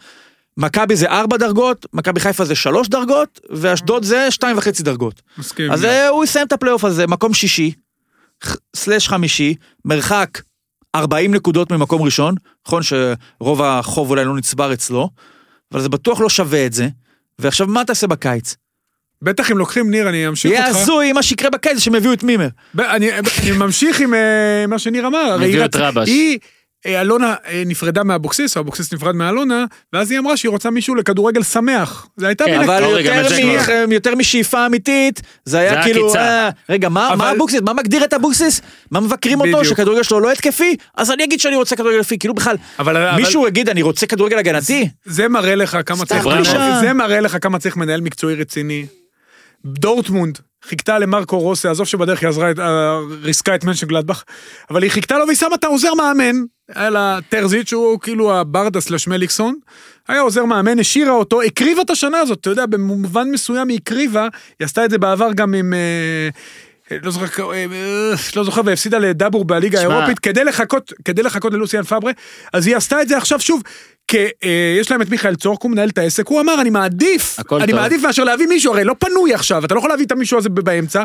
מכבי זה ארבע דרגות, מכבי חיפה זה שלוש דרגות, ואשדוד זה שתיים וחצי דרגות. מסכים. אז אה, הוא יסיים את הפלייאוף הזה, מקום שישי, סלש חמישי, מרחק 40 נקודות ממקום ראשון, נכון שרוב החוב אולי לא נצבר אצלו, אבל זה בטוח לא שווה את זה. ועכשיו מה תעשה בקיץ? בטח אם לוקחים, ניר, אני אמשיך יהיה אותך. הזוי מה שיקרה בקיץ שהם יביאו את מימר. אני אני ממשיך עם אה, מה שניר אמר. הביאו היא את רבש. אה, אלונה אה, נפרדה מאבוקסיס, או אבוקסיס נפרד מאלונה, ואז היא אמרה שהיא רוצה מישהו לכדורגל שמח. זה הייתה כן, מין... אבל את יותר, משאיפה אמיתית, זה היה כאילו. אה, רגע, מה אבוקסיס? מה מגדיר את אבוקסיס? מה מבקרים אותו? שכדורגל שלו לא התקפי? אז אני אגיד שאני רוצה כדורגל התקפי, כאילו בכלל, מישהו יגיד אני רוצה כדורגל הגנתי? זה מראה לך כמה צריך, קלישאה. זה מראה לך כמה צריך מנהל מקצועי רציני. דורטמונד חיכתה למרקו רוסה, עזוב שבדרך היא עזרה, ריסקה את מנשן גלדבך, אבל היא חיכתה לו והיא שמה את העוזר מאמן, היה לה טרזיץ' שהוא כאילו הברדה סלש מליקסון, היה עוזר מאמן, השאירה אותו, הקריבה את השנה הזאת, אתה יודע, במובן מסוים היא הקריבה, היא עשתה את זה בעבר גם עם... אה, לא זוכר, אה, לא זוכר, והפסידה לדאבור בליגה. האירופית כדי לחכות, כדי לחכות ללוסיאן פברה, אז היא עשתה את זה עכשיו שוב, כי אה, יש להם את מיכאל צורק, הוא מנהל את העסק, הוא אמר, אני מעדיף, הכל אני טוב. מעדיף מאשר להביא מישהו, הרי לא פנוי עכשיו, אתה לא יכול להביא את המישהו הזה באמצע,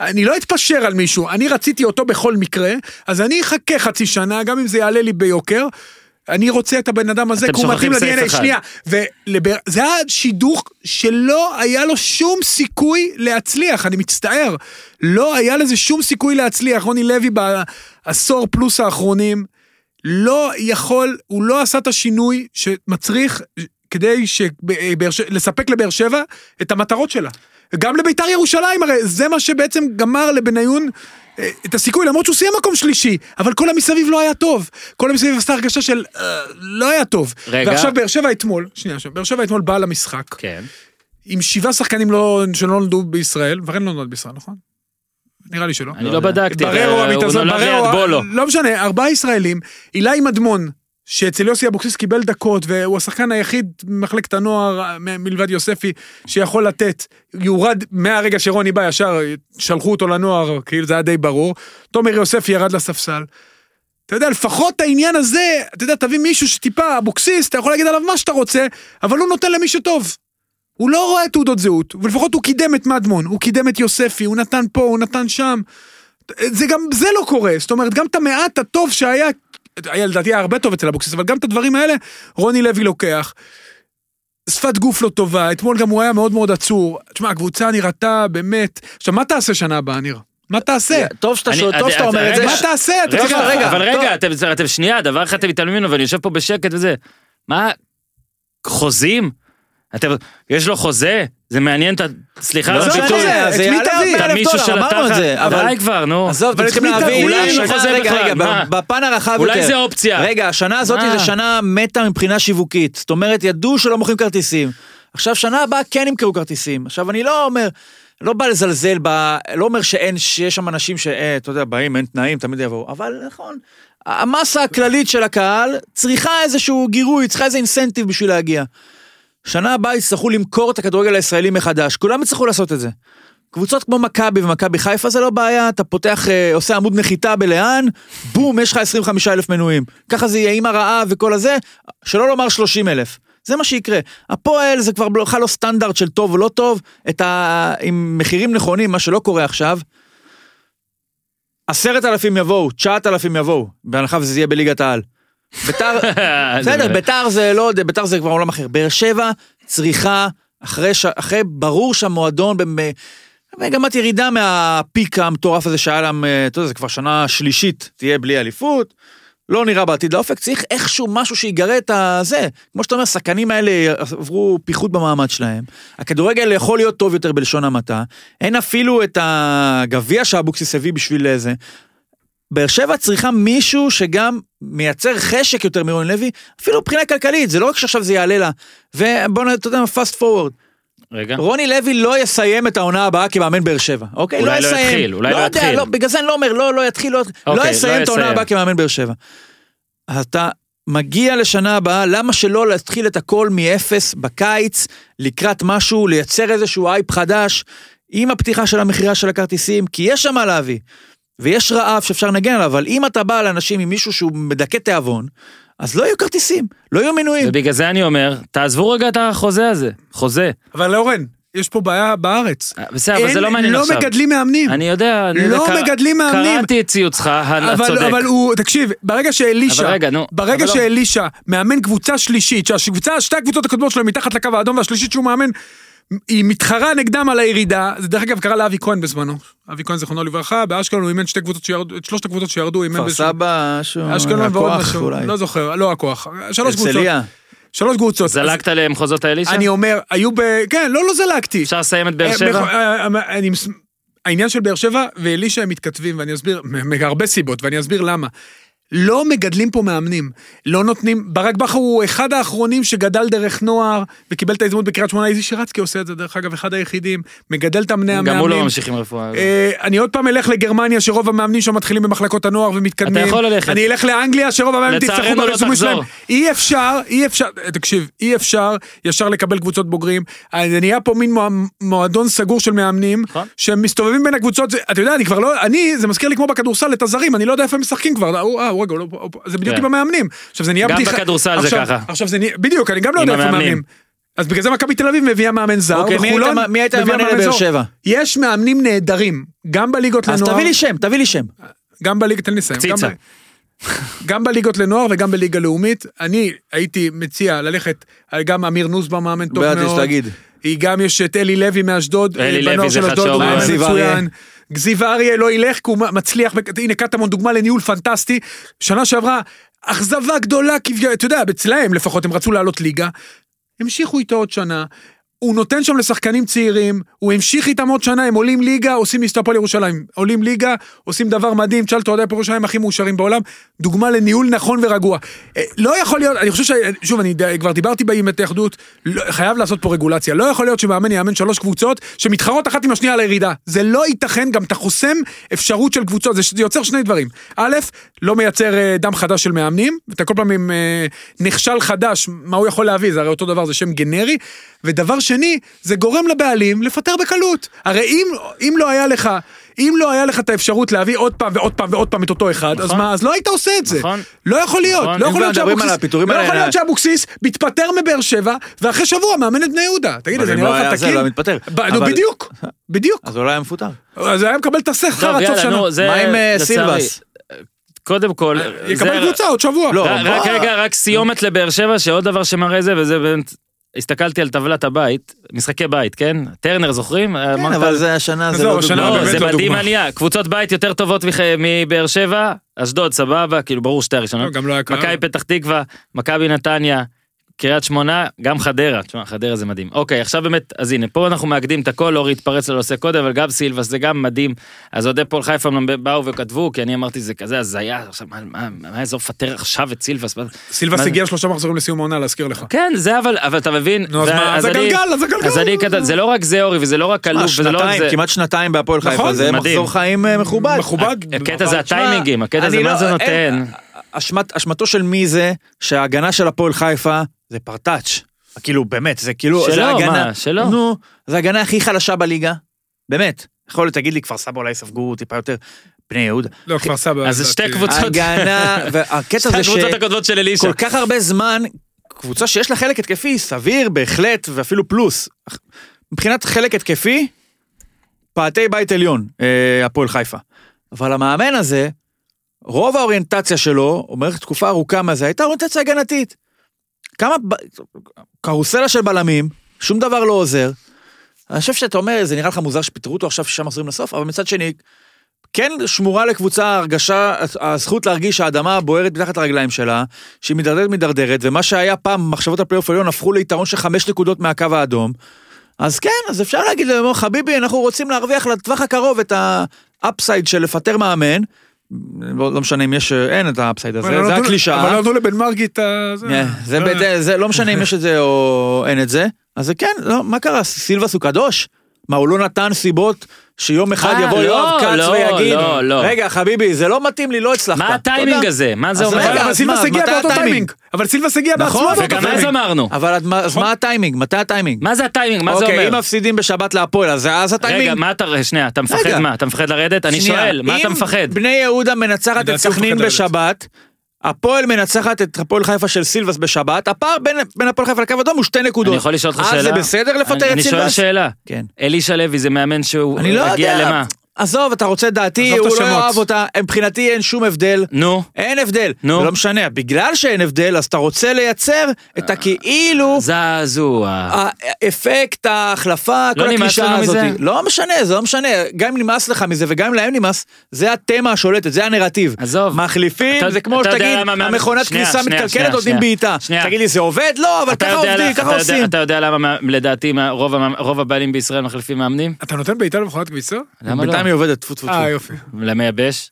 אני לא אתפשר על מישהו, אני רציתי אותו בכל מקרה, אז אני אחכה חצי שנה, גם אם זה יעלה לי ביוקר. אני רוצה את הבן אדם הזה, כי הוא מתאים ל-DNA, אחד. שנייה, וזה היה שידוך שלא היה לו שום סיכוי להצליח, אני מצטער. לא היה לזה שום סיכוי להצליח. רוני לוי בעשור פלוס האחרונים, לא יכול, הוא לא עשה את השינוי שמצריך כדי שבאר לספק לבאר שבע את המטרות שלה. גם לביתר ירושלים, הרי זה מה שבעצם גמר לבניון אה, את הסיכוי, למרות שהוא סיים מקום שלישי, אבל כל המסביב לא היה טוב. כל המסביב עשתה הרגשה של אה, לא היה טוב. רגע. ועכשיו באר שבע אתמול, שנייה, עכשיו, באר שבע אתמול באה למשחק, כן. עם שבעה שחקנים לא, שלא נולדו בישראל, ורן לא נולד בישראל, נכון? נראה לי שלא. אני לא בדקתי, בררו, הוא המתאזן, נולד ליד בררו, בולו. לא משנה, ארבעה ישראלים, אילי מדמון, שאצל יוסי אבוקסיס קיבל דקות, והוא השחקן היחיד ממחלקת הנוער, מ- מלבד יוספי, שיכול לתת, יורד מהרגע שרוני בא ישר, שלחו אותו לנוער, כאילו זה היה די ברור. תומר יוספי ירד לספסל. אתה יודע, לפחות העניין הזה, אתה יודע, תביא מישהו שטיפה אבוקסיס, אתה יכול להגיד עליו מה שאתה רוצה, אבל הוא נותן למי שטוב. הוא לא רואה תעודות זהות, ולפחות הוא קידם את מדמון, הוא קידם את יוספי, הוא נתן פה, הוא נתן שם. זה גם, זה לא קורה, זאת אומרת, גם את המעט הטוב שהיה, היה לדעתי היה הרבה טוב אצל אבוקסיס, אבל גם את הדברים האלה, רוני לוי לוקח. שפת גוף לא טובה, אתמול גם הוא היה מאוד מאוד עצור. תשמע, הקבוצה נראתה באמת... עכשיו, מה תעשה שנה הבאה, ניר? מה תעשה? טוב שאתה שואל, טוב שאתה אומר את זה. מה תעשה? אתה רגע, צריך... רגע, אבל. רגע, אתם שנייה, דבר אחד אתם מתעלמים ממנו, ואני יושב פה בשקט וזה. מה, חוזים? אתם, יש לו חוזה? זה מעניין את ה... סליחה לא משנה. את זה מי תביא? את 40 אלף המישהו דולר, של. התחת. אבל די כבר, נו. עזוב, אתם צריכים להבין? אולי אין לו השנה- חוזה רגע, בכלל, רגע, מה? בפן הרחב יותר. אולי זה אופציה. רגע, השנה הזאת מה? זה שנה מתה מבחינה שיווקית. זאת אומרת, ידעו שלא מוכרים כרטיסים. עכשיו, שנה הבאה כן ימכרו כרטיסים. עכשיו, אני לא אומר, לא בא לזלזל, ב... לא אומר שאין, שיש שם אנשים שאתה יודע, באים, אין תנאים, תמיד יבואו. אבל נכון, המסה הכללית של הקהל צריכה איזשהו גירוי, צריכה איזה אינסנטיב בשביל להגיע. שנה הבאה יצטרכו למכור את הכדורגל הישראלי מחדש, כולם יצטרכו לעשות את זה. קבוצות כמו מכבי ומכבי חיפה זה לא בעיה, אתה פותח, אה, עושה עמוד נחיתה בלאן, בום, יש לך 25 אלף מנויים. ככה זה יהיה עם הרעב וכל הזה, שלא לומר 30 אלף. זה מה שיקרה. הפועל זה כבר בכלל לא סטנדרט של טוב או לא טוב, ה... עם מחירים נכונים, מה שלא קורה עכשיו. עשרת אלפים יבואו, תשעת אלפים יבואו, בהנחה וזה יהיה בליגת העל. ביתר, בסדר, ביתר זה לא ביתר זה כבר עולם אחר. באר שבע צריכה, אחרי, ש... אחרי ברור שהמועדון במ- במגמת ירידה מהפיק המטורף הזה שהיה להם, אה, אתה יודע, זה כבר שנה שלישית, תהיה בלי אליפות. לא נראה בעתיד לאופק, צריך איכשהו משהו שיגרה את הזה. כמו שאתה אומר, השחקנים האלה עברו פיחות במעמד שלהם. הכדורגל יכול להיות טוב יותר בלשון המעטה. אין אפילו את הגביע שאבוקסיס הביא בשביל זה. באר שבע צריכה מישהו שגם מייצר חשק יותר מרוני לוי, אפילו מבחינה כלכלית, זה לא רק שעכשיו זה יעלה לה. ובוא נ... אתה יודע מה, fast forward. רגע. רוני לוי לא יסיים את העונה הבאה כמאמן באר שבע, אוקיי? אולי לא יסיים. יתחיל, אולי לא יודע, יתחיל. לא, בגלל זה אני לא אומר, לא, לא יתחיל, לא, יתחיל, לא אוקיי, יסיים לא את העונה יסיים. הבאה כמאמן באר שבע. אתה מגיע לשנה הבאה, למה שלא להתחיל את הכל מאפס בקיץ, לקראת משהו, לייצר איזשהו אייפ חדש, עם הפתיחה של המכירה של הכרטיסים, כי יש שם מה להביא. ויש רעב שאפשר לנגן עליו, אבל אם אתה בא לאנשים עם מישהו שהוא מדכא תיאבון, אז לא יהיו כרטיסים, לא יהיו מנויים. ובגלל זה אני אומר, תעזבו רגע את החוזה הזה. חוזה. אבל אורן, יש פה בעיה בארץ. אה, בסדר, אבל זה לא מעניין לא עכשיו. מגדלים מאמנים. אני יודע, אני לא יודע, קר- מגדלים מאמנים. קראתי את ציוצך, אתה אבל, הוא, תקשיב, ברגע שאלישע, אבל רגע, נו, ברגע לא. שאלישע מאמן קבוצה שלישית, שהקבוצה, שתי הקבוצות הקודמות שלו מתחת לקו האדום, והשלישית שהוא מאמן, היא מתחרה נגדם על הירידה, זה דרך אגב קרה לאבי כהן בזמנו, אבי כהן זכרונו לברכה, באשקלון הוא אימן שתי קבוצות שירדו, את שלושת הקבוצות שירדו, אימן כפר באיזשהו- סבא, משהו, אשקלון ועוד הכוח משהו, אולי. לא זוכר, לא הכוח, שלוש קבוצות. שלוש קבוצות. זלגת למחוזות האלישע? אז אני אומר, היו ב... כן, לא, לא זלגתי. אפשר לסיים את באר אה, שבע? אה, אה, אני העניין של באר שבע ואלישע הם מתכתבים, ואני אסביר, מהרבה סיבות, ואני אסביר למה. לא מגדלים פה מאמנים, לא נותנים, ברק בכר הוא אחד האחרונים שגדל דרך נוער וקיבל את ההזדמנות בקריית שמונה, איזי שירצקי עושה את זה דרך אגב, אחד היחידים, מגדל את המאמני המאמנים. גם הוא לא ממשיך עם רפואה. אה, אני עוד פעם אלך לגרמניה שרוב המאמנים שם מתחילים במחלקות הנוער ומתקדמים. אתה יכול ללכת. אני אלך לאנגליה שרוב המאמנים תפתחו לא ברזומים. שלהם. אי אפשר, אי אפשר, תקשיב, אי אפשר ישר לקבל קבוצות בוגרים. זה נהיה פה מין מוע- מועדון סגור של מאמנים, נכון. שהם מסתובבים בין הקבוצות, אתה יודע, אני כבר לא, אני, זה מזכיר לי כמו בכדורסל את הזרים, אני לא יודע איפה הם משחקים כבר, הוא לא. זה בדיוק כן. עם המאמנים. עכשיו זה נהיה גם בדיחה. בכדורסל זה ככה. עכשיו זה נהיה, בדיוק, אני גם לא יודע איפה. מאמנים. אז בגלל זה מכבי תל אביב מביאה מאמן זר, אוקיי, מי וחולון מי היית מאמן לבאר. שבע? יש מאמנים נהדרים, גם בליגות אז לנוער, תביא לי שם, תביא לי שם. גם בליגה, תן לי לסיים, גם קציצה. גם בליגות לנוער וגם בליגה לאומית, אני הייתי מציע ללכת, גם אמיר נוסבאום מאמן טוב בעד יש מאוד. היא גם יש את אלי לוי מאשדוד, אלי אה, לוי בנוער זה אריה. מצוין. זיו אריה לא ילך, כי הוא מצליח, הנה קטמון דוגמה לניהול פנטסטי, שנה שעברה, אכזבה גדולה, כביכול, אתה יודע, אצלהם לפחות הם רצו לעלות ליגה, המשיכו איתו עוד שנה. הוא נותן שם לשחקנים צעירים, הוא המשיך איתם עוד שנה, הם עולים ליגה, עושים מסתפול ירושלים. עולים ליגה, עושים דבר מדהים, תשאל את אוהדי הפועל ירושלים הכי מאושרים בעולם, דוגמה לניהול נכון ורגוע. אה, לא יכול להיות, אני חושב ש... שוב, אני כבר דיברתי עם ההתאחדות, לא- חייב לעשות פה רגולציה. לא יכול להיות שמאמן יאמן שלוש קבוצות שמתחרות אחת עם השנייה על הירידה. זה לא ייתכן, גם אתה חוסם אפשרות של קבוצות, זה, זה יוצר שני דברים. א', לא מייצר אה, דם חדש של מאמנים, ואתה כל פעם עם אה, נכשל חדש, מה הוא יכול להביא, זה הרי אותו דבר, זה שם גנרי. ודבר שני, זה גורם לבעלים לפטר בקלות. הרי אם, אם לא היה לך, אם לא היה לך את האפשרות להביא עוד פעם ועוד פעם ועוד פעם את אותו אחד, אז נכון. מה, אז לא היית עושה את זה. נכון. לא יכול להיות, נכון. לא יכול להיות שאבוקסיס, לא יכול להיות שאבוקסיס מתפטר מבאר שבע, ואחרי שבוע מאמן את בני יהודה. תגיד, זה אם נראה לא היה לך זה, תקין? לא היה מתפטר. ב- נו, אבל- בדיוק, בדיוק. אז לא היה מפוטר. אז היה מקבל את השכר עד סוף שנה. זה... מה עם אה. סילבס? קודם כל, יקבל זה- קבוצה עוד שבוע. לא, רק-? רגע, רק סיומת לבאר שבע, שעוד דבר שמראה זה, וזה באמת... הסתכלתי על טבלת הבית, משחקי בית, כן? טרנר זוכרים? כן, אמרת- אבל זה השנה, זה לא דוגמה. לא, באמת זה לא מדהים דוגמה. עלייה. קבוצות בית יותר טובות מבאר שבע, אשדוד סבבה, כאילו ברור שתי לא, הראשונות. גם לא היה קהל. מכבי פתח תקווה, מכבי נתניה, קריית שמונה, גם חדרה. תשמע, חדרה זה מדהים. אוקיי, עכשיו באמת, אז הנה, פה אנחנו מאגדים את הכל, אורי התפרץ לנושא קודם, אבל גם סילבס זה גם מדהים. אז אוהדי פועל חיפה באו וכתבו, כי אני אמרתי זה כזה הזיה, עכשיו מה- מה מה יעזור לפטר עכשיו את סילבס? סילבס? הגיע שלושה מחזורים לסיום העונה, להזכיר לך. כן, זה אבל, אבל אתה מבין, נו, אז מה, אז אני- הגלגל, אז הגלגל. אז אני כתב, זה לא רק זה אורי, וזה לא רק אלוף, וזה לא רק זה. כמעט שנתיים בהפועל נכון, חיפה, זה. מחזור חיים אה, מכובד. מכובד. הקטע זה הטיימינגים, הקטע זה אני מה לא- זה אין- נותן. אשמת, אשמתו של מי זה שההגנה של הפועל חיפה זה פרטאץ'. כאילו באמת זה כאילו שלו, זה הגנה, מה, שלו. נו, זה ההגנה הכי חלשה בליגה, באמת. יכול להיות תגיד לי כפר סבא אולי ספגו טיפה יותר, בני יהודה. לא, כפר סבא. אז זה שתי. קבוצות. הגנה, והקטע שתי זה הקבוצות הקודמות של אלישע. שכל כך הרבה זמן, קבוצה שיש לה חלק התקפי, סביר בהחלט, ואפילו פלוס. מבחינת חלק התקפי, פעתי בית עליון, אה, הפועל חיפה. אבל המאמן הזה, רוב האוריינטציה שלו, אומר תקופה ארוכה מה זה, הייתה אוריינטציה הגנתית. כמה, קרוסלה של בלמים, שום דבר לא עוזר. אני חושב שאתה אומר, זה נראה לך מוזר שפיטרו אותו עכשיו שישה מחזורים לסוף, אבל מצד שני, כן שמורה לקבוצה ההרגשה, הזכות להרגיש שהאדמה בוערת מתחת לרגליים שלה, שהיא מידרדרת מידרדרת, ומה שהיה פעם מחשבות הפלייאוף העליון הפכו ליתרון של חמש נקודות מהקו האדום. אז כן, אז אפשר להגיד חביבי, אנחנו רוצים להרוויח לטווח הקרוב את ה upside של לפטר מאמן. לא, לא משנה אם יש, אין את ה upside הזה, לא זה הקלישאה. אבל לא נתנו לבן מרגי את ה... לא- בד- זה לא משנה אם יש את זה או אין את זה, אז זה כן, לא, מה קרה, סילבס הוא קדוש? מה, הוא לא נתן סיבות שיום אחד אה, יבוא לא, יואב כץ לא, ויגיד, לא, לא. רגע חביבי, זה לא מתאים לי, לא הצלחת. מה הטיימינג תודה. הזה? מה זה אומר? רגע, אבל סילבס הגיע באותו? טיימינג. אבל סילבס הגיע בעצמו נכון, באותו וגם אז טיימינג. אמרנו. אבל אז מה- אז מה הטיימינג? מתי הטיימינג? מה זה הטיימינג? מה זה אוקיי, אם אומר? מפסידים בשבת להפועל, אז זה- אז הטיימינג. רגע, מה אתה, שנייה, אתה מפחד. מה? אתה מפחד לרדת? אני שואל, מה אתה אם מפחד? בני יהודה מנצחת את סכנין. בשבת, הפועל מנצחת את הפועל חיפה של סילבס בשבת, הפער בין- בין הפועל חיפה לקו אדום הוא שתי נקודות. אני יכול לשאול אותך שאלה? אז זה בסדר לפטר את אני שואל סילבס? שאלה. כן. אלישע לוי זה מאמן שהוא אני לא הגיע יודע. למה? עזוב, אתה רוצה דעתי, הוא לא. יאהב אותה, מבחינתי אין שום הבדל. נו, אין הבדל, נו. לא משנה, בגלל שאין הבדל, אז אתה רוצה לייצר את הכאילו, זעזוע. האפקט, ההחלפה, כל לא הקלישאה לנו הזאת. לא משנה, זה לא משנה, גם אם נמאס לך מזה וגם אם להם נמאס, זה התמה השולטת, זה הנרטיב. עזוב. מחליפים, זה כמו שתגיד, המכונת כניסה מתקלקלת, נותנים. בעיטה. תגיד לי, זה עובד? לא, אבל אתה ככה יודע- עובדים, ככה עושים. אתה יודע למה מה- לדעתי רוב הבעלים בישראל מחליפים מאמנים? אתה נותן בעיטה למכונת כביסה? למה לא? בינתיים היא עובדת, טפו טפו טפו. אה, יופי. למייבש?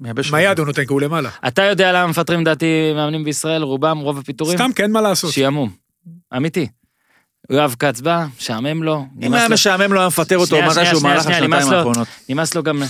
מייבש. מהיד הוא נותן, כי הוא למעלה. אתה יודע למה מפטרים לדעתי מאמנים בישראל, רובם, רוב הפיטורים? סתם, אין מה לעשות. שעמום. אמיתי. יואב כץ בא, משעמם לו. אם היה. משעמם לו היה מפטר אותו שנייה, במהלך שנייה, נמאס השנתיים. האחרונות. נמאס לו גם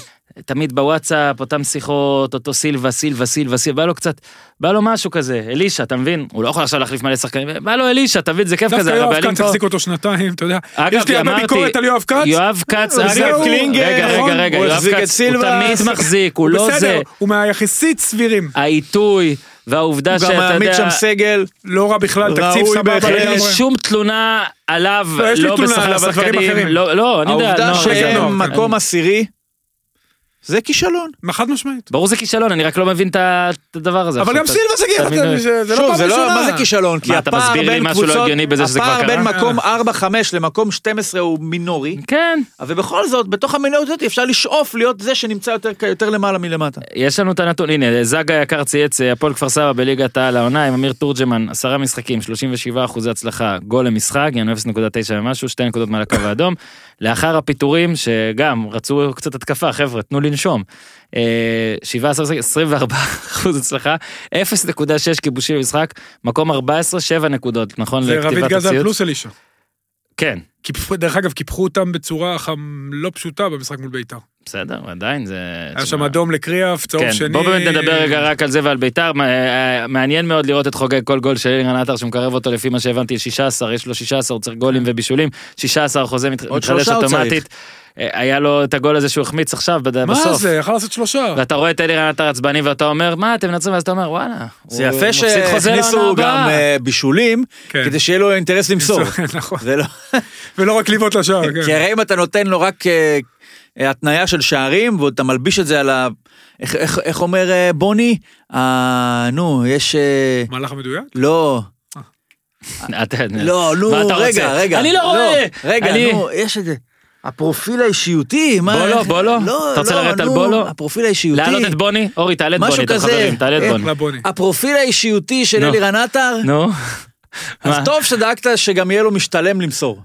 תמיד בוואטסאפ, אותם שיחות, אותו סילבה, סילבה, סילבה, סילבה, בא לו קצת, בא לו משהו כזה, אלישע, אתה מבין? הוא לא יכול עכשיו להחליף מלא שחקנים, בא לו אלישע, אתה מבין? זה כיף דווקא כזה, יואב הבעלים כץ פה- החזיק אותו שנתיים, אתה יודע. אגב, יש לי הרבה ביקורת על יואב כץ. יואב כץ, אגב, קלינגר, רגע? רגע, רגע, יואב כץ, הוא. תמיד מחזיק, הוא לא בסדר, זה. הוא מהיחסית סבירים. העיתוי והעובדה הוא גם שאתה מעמיד יודע, שם סגל, לא רע בכלל, תקציב סבבה. אין לי. שום תלונה עליו, לא, לא בשכר השחקנים. לא, לא, אני יודע, העובדה לא, רגע, לא, שהם. מקום עשירי, זה כישלון. חד משמעית. ברור זה כישלון, אני רק לא מבין את הדבר הזה. אבל גם סילבס הגיע, זה לא פעם לא, ראשונה. מה זה כישלון? כי מה, אתה הפער מסביר לי בין משהו לא קבוצות, הגיוני בזה שזה כבר הפער? בין מקום 4-5 למקום 12 הוא מינורי, כן, ובכל זאת, בתוך המינוריות הזאת אפשר לשאוף להיות זה שנמצא יותר- למעלה מלמטה. יש לנו את הנתון, הנה, זאגה היקר צייץ, אה, הפועל כפר סבא בליגת העל העונה עם אמיר תורג'מן, עשרה משחקים, 37 אחוזי הצלחה, גול למשחק, יענו 0.9 ומשהו, שתי נקודות מעל הקו האדום. לאחר הפיטורים, שגם רצו קצת התקפה, חבר'ה, תנו לנשום. אה, 17 משחקים, 24 אחוז הצלחה, 0.6 כיבושים במשחק, מקום 14, 7 נקודות, נכון זה רביד גזל? פלוס אלישע. כן, קיפחו- דרך אגב, קיפחו אותם בצורה חם- לא פשוטה במשחק מול ביתר. בסדר, עדיין זה... היה שם אדום לקריאף, צהוב כן, שני. בוא באמת נדבר רגע רק על זה ועל ביתר, אה, מעניין מאוד לראות את חוגג כל גול של אלירן עטר שמקרב אותו לפי מה שהבנתי 16, יש לו 16, הוא צריך גולים ובישולים, 16 חוזה מת- מתחדש אוטומטית. אה, היה לו את הגול הזה שהוא החמיץ עכשיו בד- מה בסוף. זה, יכל לעשות שלושה. ואתה רואה את אלירן עטר עצבני ואתה אומר מה אתם מנצחים ואז אתה אומר וואלה. זה יפה שהכניסו גם הבאה." אה, בישולים, כן. כדי שיהיה לו אינטרס למסור. נכון. לא... ולא רק לבעוט לשער, כי כן. הרי אם אתה נותן לו רק אה, אה, התניה של שערים, ואתה מלביש את זה על ה... איך- איך- איך אומר אה, בוני? אה, נו, יש... אה, מהלך המדויק? לא, אתה- לא, נו? רגע, רגע. אני לא רואה. רגע, נו, יש את זה. הפרופיל האישיותי, מה... בולו, בולו? לא, אתה רוצה לא, לרדת על בולו? הפרופיל האישיותי. להעלות את בוני? אורי תעלה את בוני, אתם כזה. חברים, תעלה את איך? בוני. הפרופיל האישיותי של. אלירן עטר, נו. אז? טוב שדאגת שגם יהיה לו משתלם למסור.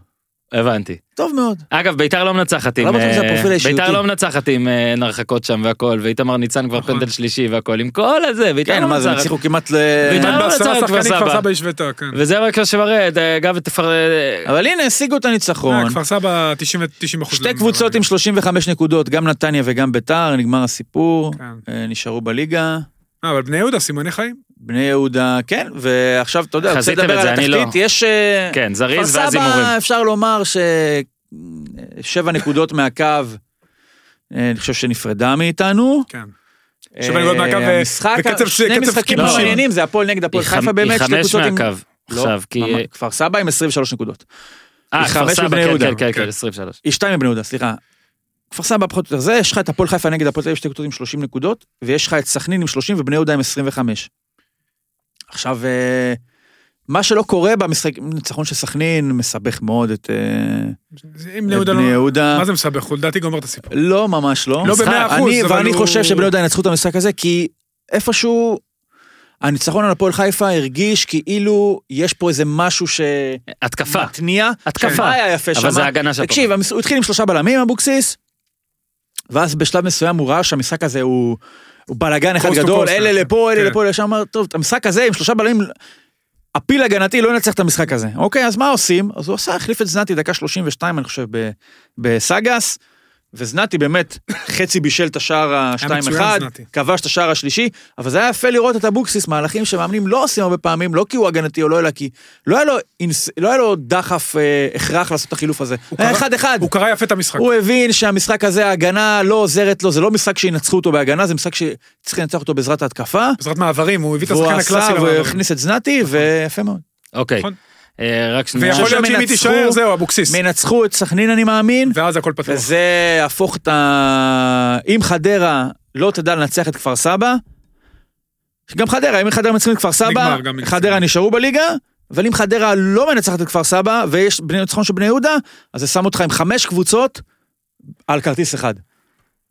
הבנתי. טוב מאוד. אגב, ביתר לא מנצחת עם... לא אה. ביתר לא מנצחת עם אה, נרחקות שם והכל, ואיתמר ניצן כבר נכון. פנדל שלישי והכל, עם כל הזה, ביתר כן, לא מה זה, הם מנצחת. הצליחו כמעט ל... ביתר לא בעשרה מנצחת כפר סבא. כן. וזה רק שמראה, אה, אגב, תפר... אבל הנה, השיגו את הניצחון. אה, כפר סבא 90 90 אחוז. שתי קבוצות עם 35 נקודות, גם נתניה וגם ביתר, נגמר הסיפור, כן. נשארו בליגה. אה, אבל בני יהודה, סימני חיים. בני יהודה, כן, ועכשיו, אתה יודע, רוצה לדבר על אני לא. התחתית, יש... אה, כן, זריז כפר ואז הימורים. סבא, אפשר לומר ששבע נקודות מהקו, אה, אני חושב שנפרדה מאיתנו. כן. שבע נקודות מהקו, אה, ו- המשחק, וקצב- שני משחקים כיבושים. מעניינים, זה הפועל נגד הפועל היא חיפה באמת, היא שתי חמש קבוצות עם... מהקו עכשיו, כי... כפר סבא עם 23 נקודות. אה, היא כפר חמש סבא, כן, יהודה. כן, כן, כן. כן, 23. היא שתיים מבני יהודה, סליחה. כפר סבא פחות או יותר זה, יש לך את הפועל חיפה נגד הפועל תל אביב, שתי קבוצות עם 30 נקודות, ויש לך את סכנין עם 30 ובני יהודה עם 25. עכשיו, אה, מה שלא קורה במשחק, ניצחון של סכנין מסבך מאוד את אה, את יהודה בני לא... יהודה. מה זה מסבך? הוא לדעתי גומר את הסיפור. לא, ממש לא. לא במאה אחוז, אני- אבל ואני הוא- חושב שבני יהודה ינצחו את המשחק הזה, כי איפשהו, הניצחון על הפועל חיפה הרגיש כאילו יש פה איזה משהו התקפה. שמתניע. התקפה. מה היה יפה שם? אבל זה הגנה של תקשיב, הוא התחיל עם שלושה בלמים, אבוקסיס, ואז בשלב מסוים הוא ראה שהמשחק הזה הוא... בלאגן אחד גדול, אלה כן. לפה, אלה כן. לפה, אלה שם, אמר, טוב, את המשחק הזה עם שלושה בלמים, הפיל הגנתי לא ינצח את המשחק הזה. אוקיי, אז מה עושים? אז הוא עשה, החליף את זנתי דקה 32, אני חושב, ב- בסאגס, וזנתי באמת חצי בישל את השער מצוין, ה-2-1, זנתי. כבש את השער השלישי, אבל זה היה יפה לראות את אבוקסיס, מהלכים שמאמנים לא עושים הרבה פעמים, לא כי הוא הגנתי או לא, אלא כי לא היה לו, אינס- לא היה לו דחף, אה, הכרח לעשות את החילוף הזה. היה קרא- אחד אחד. הוא קרא יפה את המשחק. הוא הבין שהמשחק הזה, ההגנה לא עוזרת לו, זה לא משחק שינצחו אותו בהגנה, זה משחק שצריך לנצח אותו בעזרת ההתקפה. בעזרת מעברים, הוא הביא את והוא השחקן עשה הקלאסי למעברים. והכניס את זנתי, ויפה מאוד. אוקיי. נכון. אה, רק שנייה. ויכול להיות שאם היא תישאר, זהו, אבוקסיס. מנצחו את סכנין אני מאמין, ואז הכל פתוח. וזה יהפוך את ה... אם חדרה לא תדע לנצח את כפר סבא, גם חדרה, אם חדרה מנצחים את כפר סבא, נגמר, גם נגמר. חדרה נשארו בליגה, אבל אם חדרה לא מנצחת את כפר סבא, ויש בני ניצחון של בני יהודה, אז זה שם אותך עם חמש קבוצות על כרטיס אחד.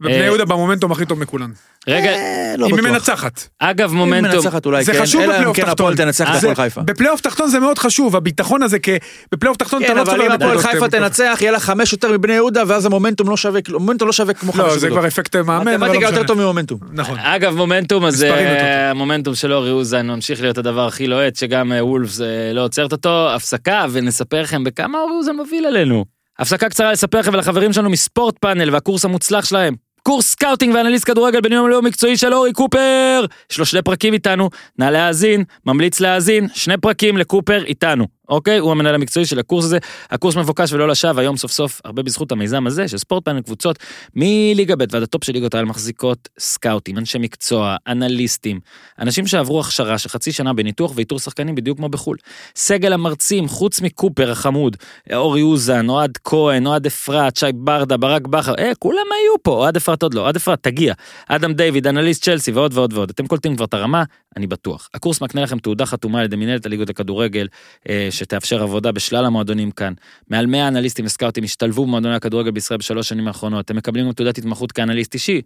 ובני אה, יהודה במומנטום הכי טוב מכולן. רגע, אה, לא אם היא. מנצחת. אגב אם מומנטום. מנצחת אולי זה כן, חשוב אלא אם בפלייאוף כן תחתון. הפועל תנצח את אה, הפועל זה- חיפה. בפלייאוף תחתון זה מאוד חשוב, הביטחון הזה, כי בפלייאוף תחתון אתה כן, לא אבל צובר אם הפועל חיפה תנצח, יהיה לה חמש יותר מבני יהודה, ואז המומנטום לא שווה, כלום. מומנטום לא שווה כמו חמש לא. זה כבר אפקט מאמן, אבל מתמטיקה לא יותר משנה. טוב ממומנטום. נכון. אגב מומנטום אז יותר. המומנטום של אורי אוזן ממשיך להיות הדבר הכי לוהט שגם וולפס לא עוצרת אותו הפסקה ונספר לכם בכמה אורי אוזן מוביל עלינו. הפסקה קצרה לספר לכם ולחברים שלנו מספורט פאנל והקורס המוצלח שלהם. קורס סקאוטינג ואנליסט כדורגל בניהול לא מקצועי של אורי קופר. יש לו שני פרקים איתנו, נא להאזין, ממליץ להאזין, שני פרקים לקופר איתנו. אוקיי? הוא המנהל המקצועי של הקורס הזה. הקורס מבוקש ולא לשווא, היום סוף סוף, הרבה בזכות המיזם הזה, של ספורט פאנל קבוצות מליגה ב' ועד הטופ של ליגות העל מחזיקות סקאוטים, אנשי מקצוע, אנליסטים, אנשים שעברו הכשרה של חצי שנה בניתוח ואיתור שחקנים בדיוק כמו בחו"ל. סגל המרצים, חוץ מקופר החמוד, אורי אוזן, אוהד כהן, אוהד אפרת, שי ברדה, ברק בכר, אה, כולם היו פה, אוהד אפרת עוד לא, אוהד אפרת, תגיע. אדם דיוויד, אנליסט צ'לסי ועוד ועוד ועוד. אתם קולטים כבר את הרמה, אני בטוח. הקורס מקנה לכם תעודה חתומה על ידי מנהלת הליגות הכדורגל, אה, שתאפשר עבודה בשלל המועדונים כאן. מעל 100 אנליסטים וסקאוטים השתלבו במועדוני הכדורגל בישראל בשלוש שנים האחרונות. אתם מקבלים גם תעודת התמחות כאנליסט אישי.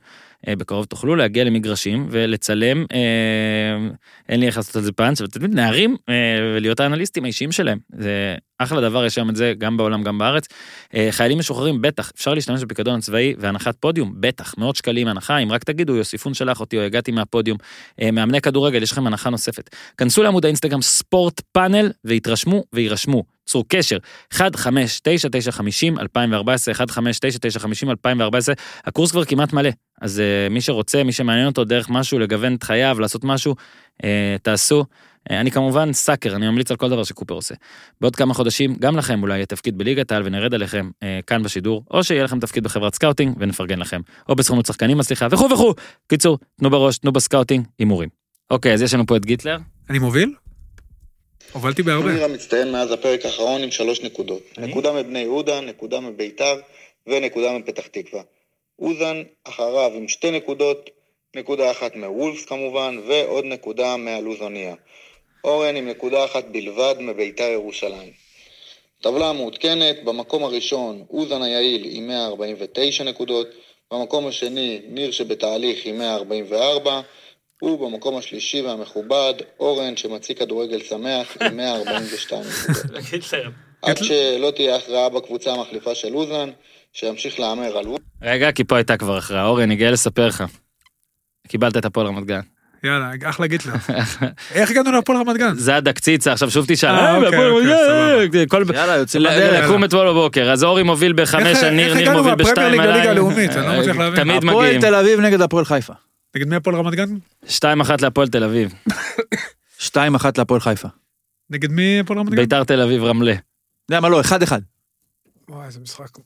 אה, בקרוב תוכלו להגיע למגרשים ולצלם, אה, אין לי איך לעשות את זה פאנץ', אבל יודעים, נערים אה, ולהיות האנליסטים האישיים שלהם. זה אחלה דבר, יש היום את זה גם בעולם, גם בארץ. אה, חיילים משוחררים, בטח, אפשר להשתמש בפיקדון הצבאי והנחת פודיום, בטח, מאות שקלים הנחה, אם רק תגידו, יוסיפון שלח אותי או הגעתי מהפודיום. אה, מאמני כדורגל, יש לכם הנחה נוספת. כנסו לעמוד האינסטגרם ספורט פאנל והתרשמו ויירשמו. צרו קשר, 15995-2014, 15995-2014, הקורס כבר כמעט מלא, אז uh, מי שרוצה, מי שמעניין אותו דרך משהו, לגוון את חייו, לעשות משהו, uh, תעשו. Uh, אני כמובן sucker, אני ממליץ על כל דבר שקופר עושה. בעוד כמה חודשים, גם לכם אולי יהיה תפקיד בליגת העל ונרד עליכם uh, כאן בשידור, או שיהיה לכם תפקיד בחברת סקאוטינג ונפרגן לכם, או בסוכנות שחקנים, סליחה, וכו' וכו'. קיצור, תנו בראש, תנו בסקאוטינג, הימורים. אוקיי, אז יש לנו פה את גיטלר. אני מוביל? הובלתי בהרבה. טורניר המצטיין מאז הפרק האחרון עם שלוש נקודות. נקודה מבני יהודה, נקודה מביתר ונקודה מפתח תקווה. אוזן אחריו עם שתי נקודות, נקודה אחת מוולפס כמובן, ועוד נקודה מהלוזוניה. אורן עם נקודה אחת בלבד מביתר ירושלים. טבלה מעודכנת, במקום הראשון אוזן היעיל עם 149 נקודות, במקום השני ניר שבתהליך עם 144, ובמקום השלישי והמכובד, אורן שמציג כדורגל שמח עם 142 נקודות. עד שלא תהיה הכרעה בקבוצה המחליפה של אוזן, שימשיך להמר על אוזן. רגע, כי פה הייתה כבר הכרעה. אורן, אני גאה לספר לך. קיבלת את הפועל רמת גן. יאללה, אחלה גיטלר. איך הגענו להפועל רמת גן? זה הדקציצה, עכשיו שוב תשאל. אה, אה, אוקיי, הפועל אוקיי, יאללה, יוצאים לדרך. לקום אתמול בבוקר, אז אורי מוביל בחמש, איך- ניר איך הגענו מוביל מהפרמייר בשתיים ליג לליגה עליי. הלאומית? אני לא מצליח להבין. תמיד הפועל מגיעים. תל אביב נגד הפועל חיפה. נגד מי הפועל רמת גן? שתיים אחת להפועל תל אביב. 2-1 להפועל חיפה. נגד מי הפועל רמת גן? ביתר תל אביב רמלה. אתה יודע מה לא, 1-1. וואי, איזה משחק.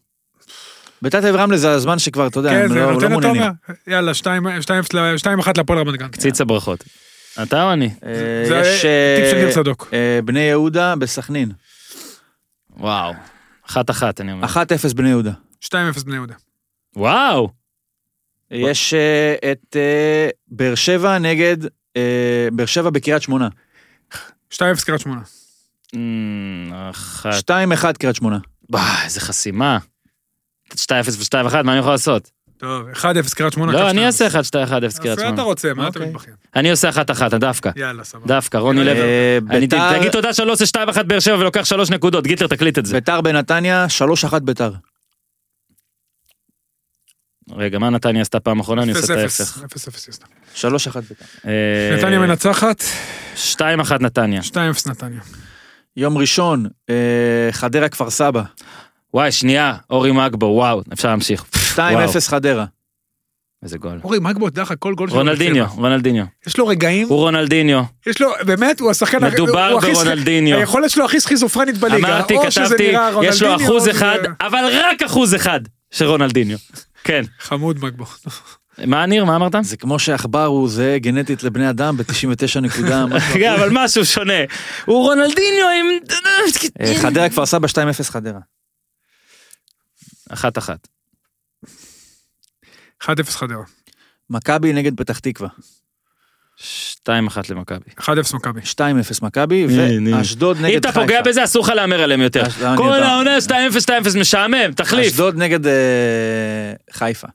ביתר תל אביב רמלה זה הזמן שכבר, אתה יודע, כן, הם לא לא. מעוניינים. יאללה, 2-1 להפועל רמת גן. קציצה ברכות. אתה או אני? אה, זה יש טיפ של אה, ניר צדוק. אה, בני יהודה בסכנין. וואו. אחת אחת אני אומר. 1-0 בני יהודה. 2-0 בני יהודה. וואו. יש אה, את אה, באר שבע נגד אה, באר שבע בקריית שמונה. 2-0 קריית שמונה. אמ, אחת. 2-1 קריית שמונה. וואי, איזה חסימה. 2-0 ו-2-1, מה אני יכול לעשות? טוב, 1-0 קריית שמונה. לא, אני 2-0. אעשה 1-2-1-0 אז קריית מה אתה שמונה. רוצה? מה אתה אוקיי. מתבכיין? אני עושה 1-1, דווקא. יאללה, סבבה. דווקא, רוני לוי. תגיד תודה שאני לא עושה 2-1 באר שבע ולוקח 3 נקודות, גיטלר תקליט את זה. ביתר בנתניה 3-1 ביתר. רגע, מה נתניה עשתה פעם אחרונה? אני עושה את 0-0. ההפך. 0-0 היא עשתה. 3-1 ביתר. אה, נתניה מנצחת, 2-1 נתניה. 2-0 נתניה. יום ראשון, אה, חדרה כפר סבא. וואי, שנייה, אורי מגבו, וואו, אפשר להמשיך. 2-0 חדרה. איזה גול. אורי, מגבו, דרך כל גול שלו. רונלדיניו. רונלדיניו. יש לו רגעים, הוא רונלדיניו. יש לו, באמת, הוא השחקן, הכי- מדובר ברונלדיניו. היכולת שלו הכי סכיזופרנית בליגה. אמרתי, כתבתי, יש לו אחוז אחד, אבל רק אחוז אחד של רונלדיניו. כן. חמוד מגבו. מה ניר, מה אמרת? זה כמו שעכבר הוא זהה גנטית לבני אדם ב-99 נקודה. אבל משהו שונה. הוא רונלדיניו עם... אה, חדרה כפר סבא 2-0 חדרה. אחת אחת. 1-0 חדרה. מכבי נגד פתח תקווה. שתיים אחת למכבי. 1-0 מכבי. 2-0 מכבי. ואשדוד נגד אם חיפה. אתה פוגע בזה אסור לך להמר עליהם יותר. לא, כל. העונה 2-0, 2-0 משעמם, תחליף. אשדוד נגד אה, חיפה.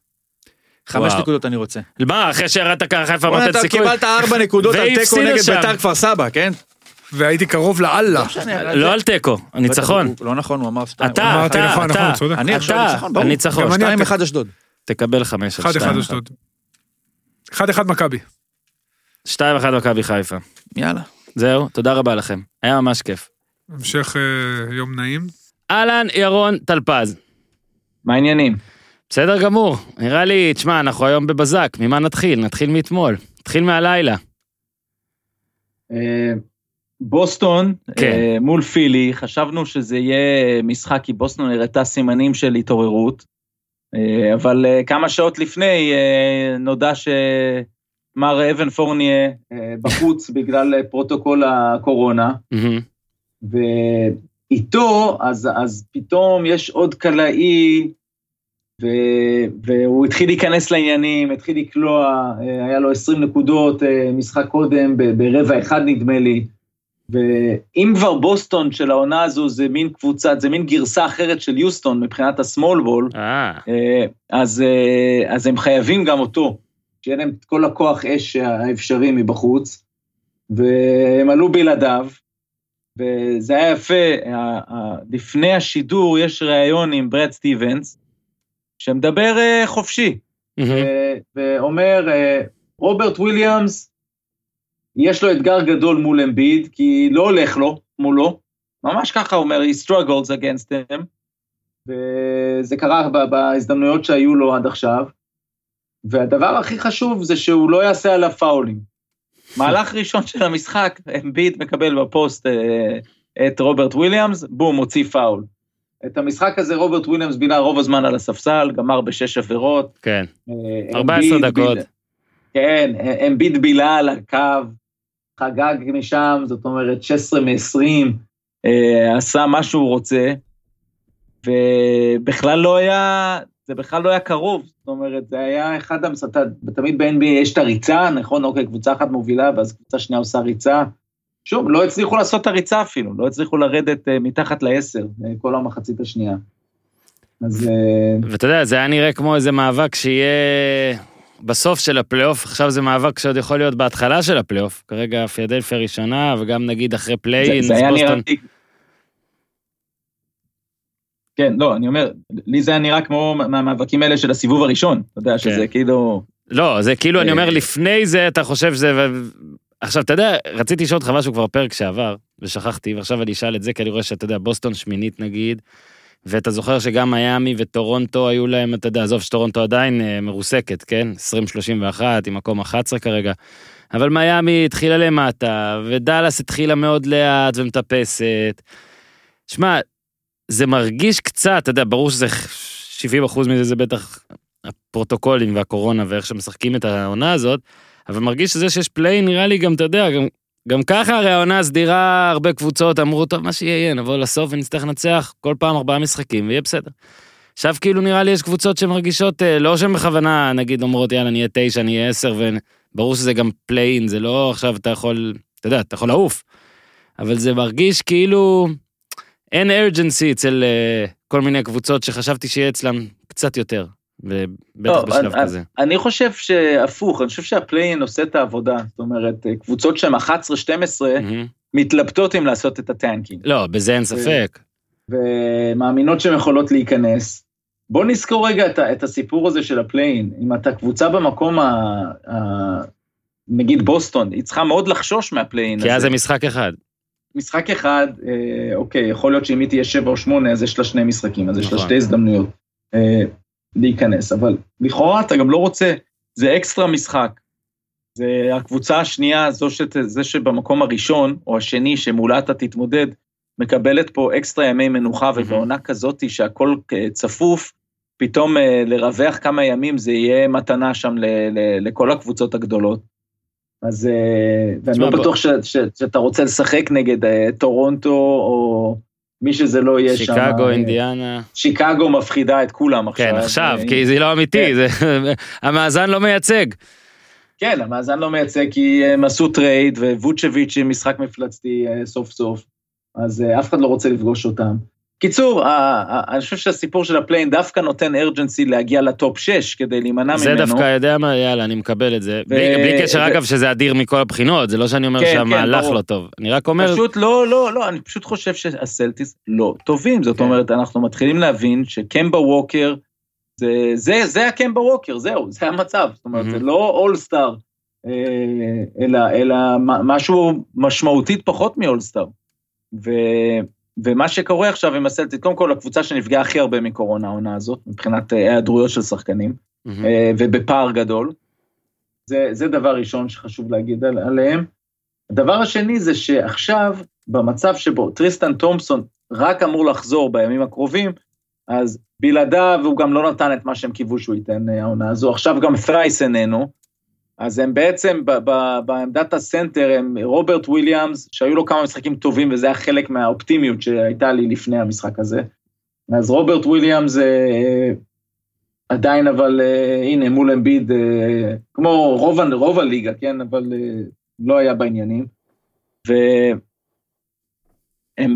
חמש. נקודות אני רוצה. מה, אחרי שירדת ככה חיפה אמרת אתה סיכוי? קיבלת ארבע נקודות על תיקו נגד. ביתר כפר סבא, כן? והייתי קרוב לאללה. לא על תיקו, הניצחון. לא נכון, הוא אמר שתיים. אתה, אתה, נכון, נכון, אתה. אני עכשיו ניצחון, ברור. גם אני- 2-1 אשדוד. תקבל חמש על 1-1 שתיים. אשדוד. 1-1 מכבי. שתיים אחת מכבי חיפה. יאללה. זהו, תודה רבה לכם. היה ממש כיף. המשך אה, יום נעים. אהלן, ירון טלפז. מה העניינים? בסדר גמור. נראה לי, תשמע, אנחנו היום בבזק, ממה נתחיל? נתחיל מאתמול. נתחיל מהלילה. אה, בוסטון כן. אה, מול פילי, חשבנו שזה יהיה משחק כי בוסטון הראתה סימנים של התעוררות, אה, אבל אה, כמה שעות לפני אה, נודע שאבן פורנייה אה, בחוץ בגלל אה, פרוטוקול הקורונה. ואיתו, אז, אז פתאום יש עוד קלעי, ו, והוא התחיל להיכנס לעניינים, התחיל לקלוע, אה, היה לו 20 נקודות משחק קודם, ברבע אחד נדמה לי. ואם כבר בוסטון של העונה הזו זה מין קבוצה, זה מין גרסה אחרת של יוסטון מבחינת ה small ball, אז, אז הם חייבים גם אותו, שיהיה להם את כל הכוח אש האפשרי מבחוץ, והם עלו בלעדיו, וזה היה יפה, לפני השידור יש ראיון עם ברד סטיבנס, שמדבר אה, חופשי. אה, ואומר, אה, רוברט וויליאמס, יש לו אתגר גדול מול אמביד, כי לא הולך לו מולו, ממש ככה אומר, he struggles against him, וזה קרה בהזדמנויות שהיו לו עד עכשיו, והדבר הכי חשוב זה שהוא לא יעשה עליו פאולים. מהלך ראשון של המשחק, אמביד מקבל בפוסט אה, את רוברט וויליאמס, בום, מוציא פאול. את המשחק הזה רוברט וויליאמס בילה רוב הזמן על הספסל, גמר בשש עבירות. כן, אה, 14 אמביד דקות. בילה- כן, אמביד בילה על הקו, חגג משם, זאת אומרת 16 מ-20, עשה מה שהוא רוצה, ובכלל לא היה, זה בכלל לא היה קרוב, זאת אומרת, זה היה אחד המסתה, תמיד ב-NBA יש את הריצה, נכון, אוקיי, קבוצה אחת מובילה, ואז קבוצה שנייה עושה ריצה. שוב, לא הצליחו לעשות את הריצה אפילו, לא הצליחו לרדת אה, מתחת לעשר, אה, כל המחצית השנייה. אז אה, ואתה יודע, זה היה נראה כמו איזה מאבק שיהיה בסוף של הפלייאוף, עכשיו זה מאבק שעוד יכול להיות בהתחלה של הפלייאוף. כרגע פילדלפיה ראשונה, וגם נגיד אחרי זה, play-in, זה אז היה נראה. כן, לא, אני אומר, לי זה היה נראה כמו מהמאבקים האלה של הסיבוב הראשון, אתה יודע, שזה כאילו... לא, זה כאילו, אני אה, אומר, לפני זה אתה חושב שזה... עכשיו, אתה יודע, רציתי לשאול אותך משהו כבר פרק שעבר, ושכחתי, ועכשיו אני אשאל את זה, כי אני רואה שאתה יודע, בוסטון שמינית נגיד, ואתה זוכר שגם מיאמי וטורונטו היו להם, אתה יודע, עזוב שטורונטו עדיין אה, מרוסקת, כן? 20-31, עם מקום 11 כרגע. אבל מיאמי התחילה למטה, ודאלאס התחילה מאוד לאט ומטפסת. שמע, זה מרגיש קצת, אתה יודע, ברור שזה 70 אחוז מזה זה בטח הפרוטוקולים והקורונה ואיך שמשחקים את העונה הזאת, אבל מרגיש שזה שיש play-in נראה לי גם, אתה יודע, גם, גם ככה הרי העונה הסדירה, הרבה קבוצות אמרו, טוב, מה שיהיה יהיה, נבוא לסוף ונצטרך לנצח כל פעם ארבעה משחקים ויהיה בסדר. עכשיו כאילו נראה לי יש קבוצות שמרגישות, אה, לא שהן בכוונה, נגיד אומרות, יאללה, נהיה תשע, נהיה עשר, וברור שזה גם play-in, זה לא עכשיו אתה יכול, אתה יודע, אתה יכול לעוף. אבל זה מרגיש כאילו אין urgency אצל אה, כל מיני קבוצות שחשבתי שיהיה אצלם קצת יותר, ובטח לא, בשלב אני- כזה. אני חושב שהפוך, אני חושב שה play-in עושה את העבודה, זאת אומרת, קבוצות שהן 11-12 מהמם. מתלבטות אם לעשות את ה tanking, לא, בזה אין ספק. ומאמינות שהן יכולות להיכנס. בוא נזכור רגע את, את הסיפור הזה של ה play-in, אם אתה קבוצה במקום ה... ה נגיד בוסטון, היא צריכה מאוד לחשוש מה play-in כי אז הזה. זה משחק אחד. משחק אחד, אה, אוקיי, יכול להיות שאם היא תהיה שבע או שמונה, אז יש לה שני משחקים, אז יש לה נכון. שתי הזדמנויות אה, להיכנס, אבל לכאורה אתה גם לא רוצה, זה אקסטרה משחק. זה הקבוצה השנייה, זו שת, זה שבמקום הראשון, או השני, שמולה אתה תתמודד, מקבלת פה אקסטרה ימי מנוחה, ובעונה כזאת שהכל אה, צפוף, פתאום אה, לרווח כמה ימים זה יהיה מתנה שם ל, ל, לכל הקבוצות הגדולות. אז אה, ואני לא בטוח שאתה רוצה לשחק נגד אה, טורונטו, או מי שזה לא יהיה שם. שיקגו, אה, אינדיאנה. שיקגו מפחידה את כולם עכשיו. כן, עכשיו, כי זה לא אמיתי, כן. המאזן לא מייצג. כן, המאזן לא מייצג כי הם עשו trade, וווצ'ביץ' עם משחק מפלצתי סוף סוף, אז אף אחד לא רוצה לפגוש אותם. קיצור, אני חושב שהסיפור של הפליי-אין דווקא נותן urgency להגיע ל top 6 כדי להימנע זה ממנו. דווקא, יודע מה, יאללה, אני מקבל את זה. ו- בלי בלי קשר, ו- אגב, שזה אדיר מכל הבחינות, זה לא שאני אומר כן, כן, שהמהלך. לא טוב. אני רק אומר, פשוט לא, לא, לא, אני פשוט חושב שהסלטיקס לא טובים. זאת כן. אומרת, אנחנו מתחילים להבין שקמבה ווקר, זה, זה, זה הקמבה ווקר, זהו, זה המצב. זאת אומרת, זה. לא all-star, אה, אלא, משהו משמעותית פחות מ all-star. ו, ומה שקורה עכשיו עם הסלטיקס, קודם כל הקבוצה שנפגעה הכי הרבה מקורונה העונה הזאת, מבחינת אה, היעדרויות של שחקנים. אה, ובפער גדול. זה, זה דבר ראשון שחשוב להגיד על, עליהם. הדבר השני זה שעכשיו, במצב שבו טריסטן תומפסון רק אמור לחזור בימים הקרובים, אז בלעדיו הוא גם לא נתן את מה שהם קיוו שהוא ייתן אה, העונה הזו, עכשיו גם פורנייה איננו, אז הם בעצם בעמדת הסנטר הם רוברט וויליאמס, שהיו לו כמה משחקים טובים וזה היה חלק מהאופטימיות שהייתה לי לפני המשחק הזה. אז רוברט וויליאמס אה, עדיין אבל אה, הנה מול אמביד, אה, כמו רוב, רוב הליגה, כן, אבל אה, לא היה בעניינים. והם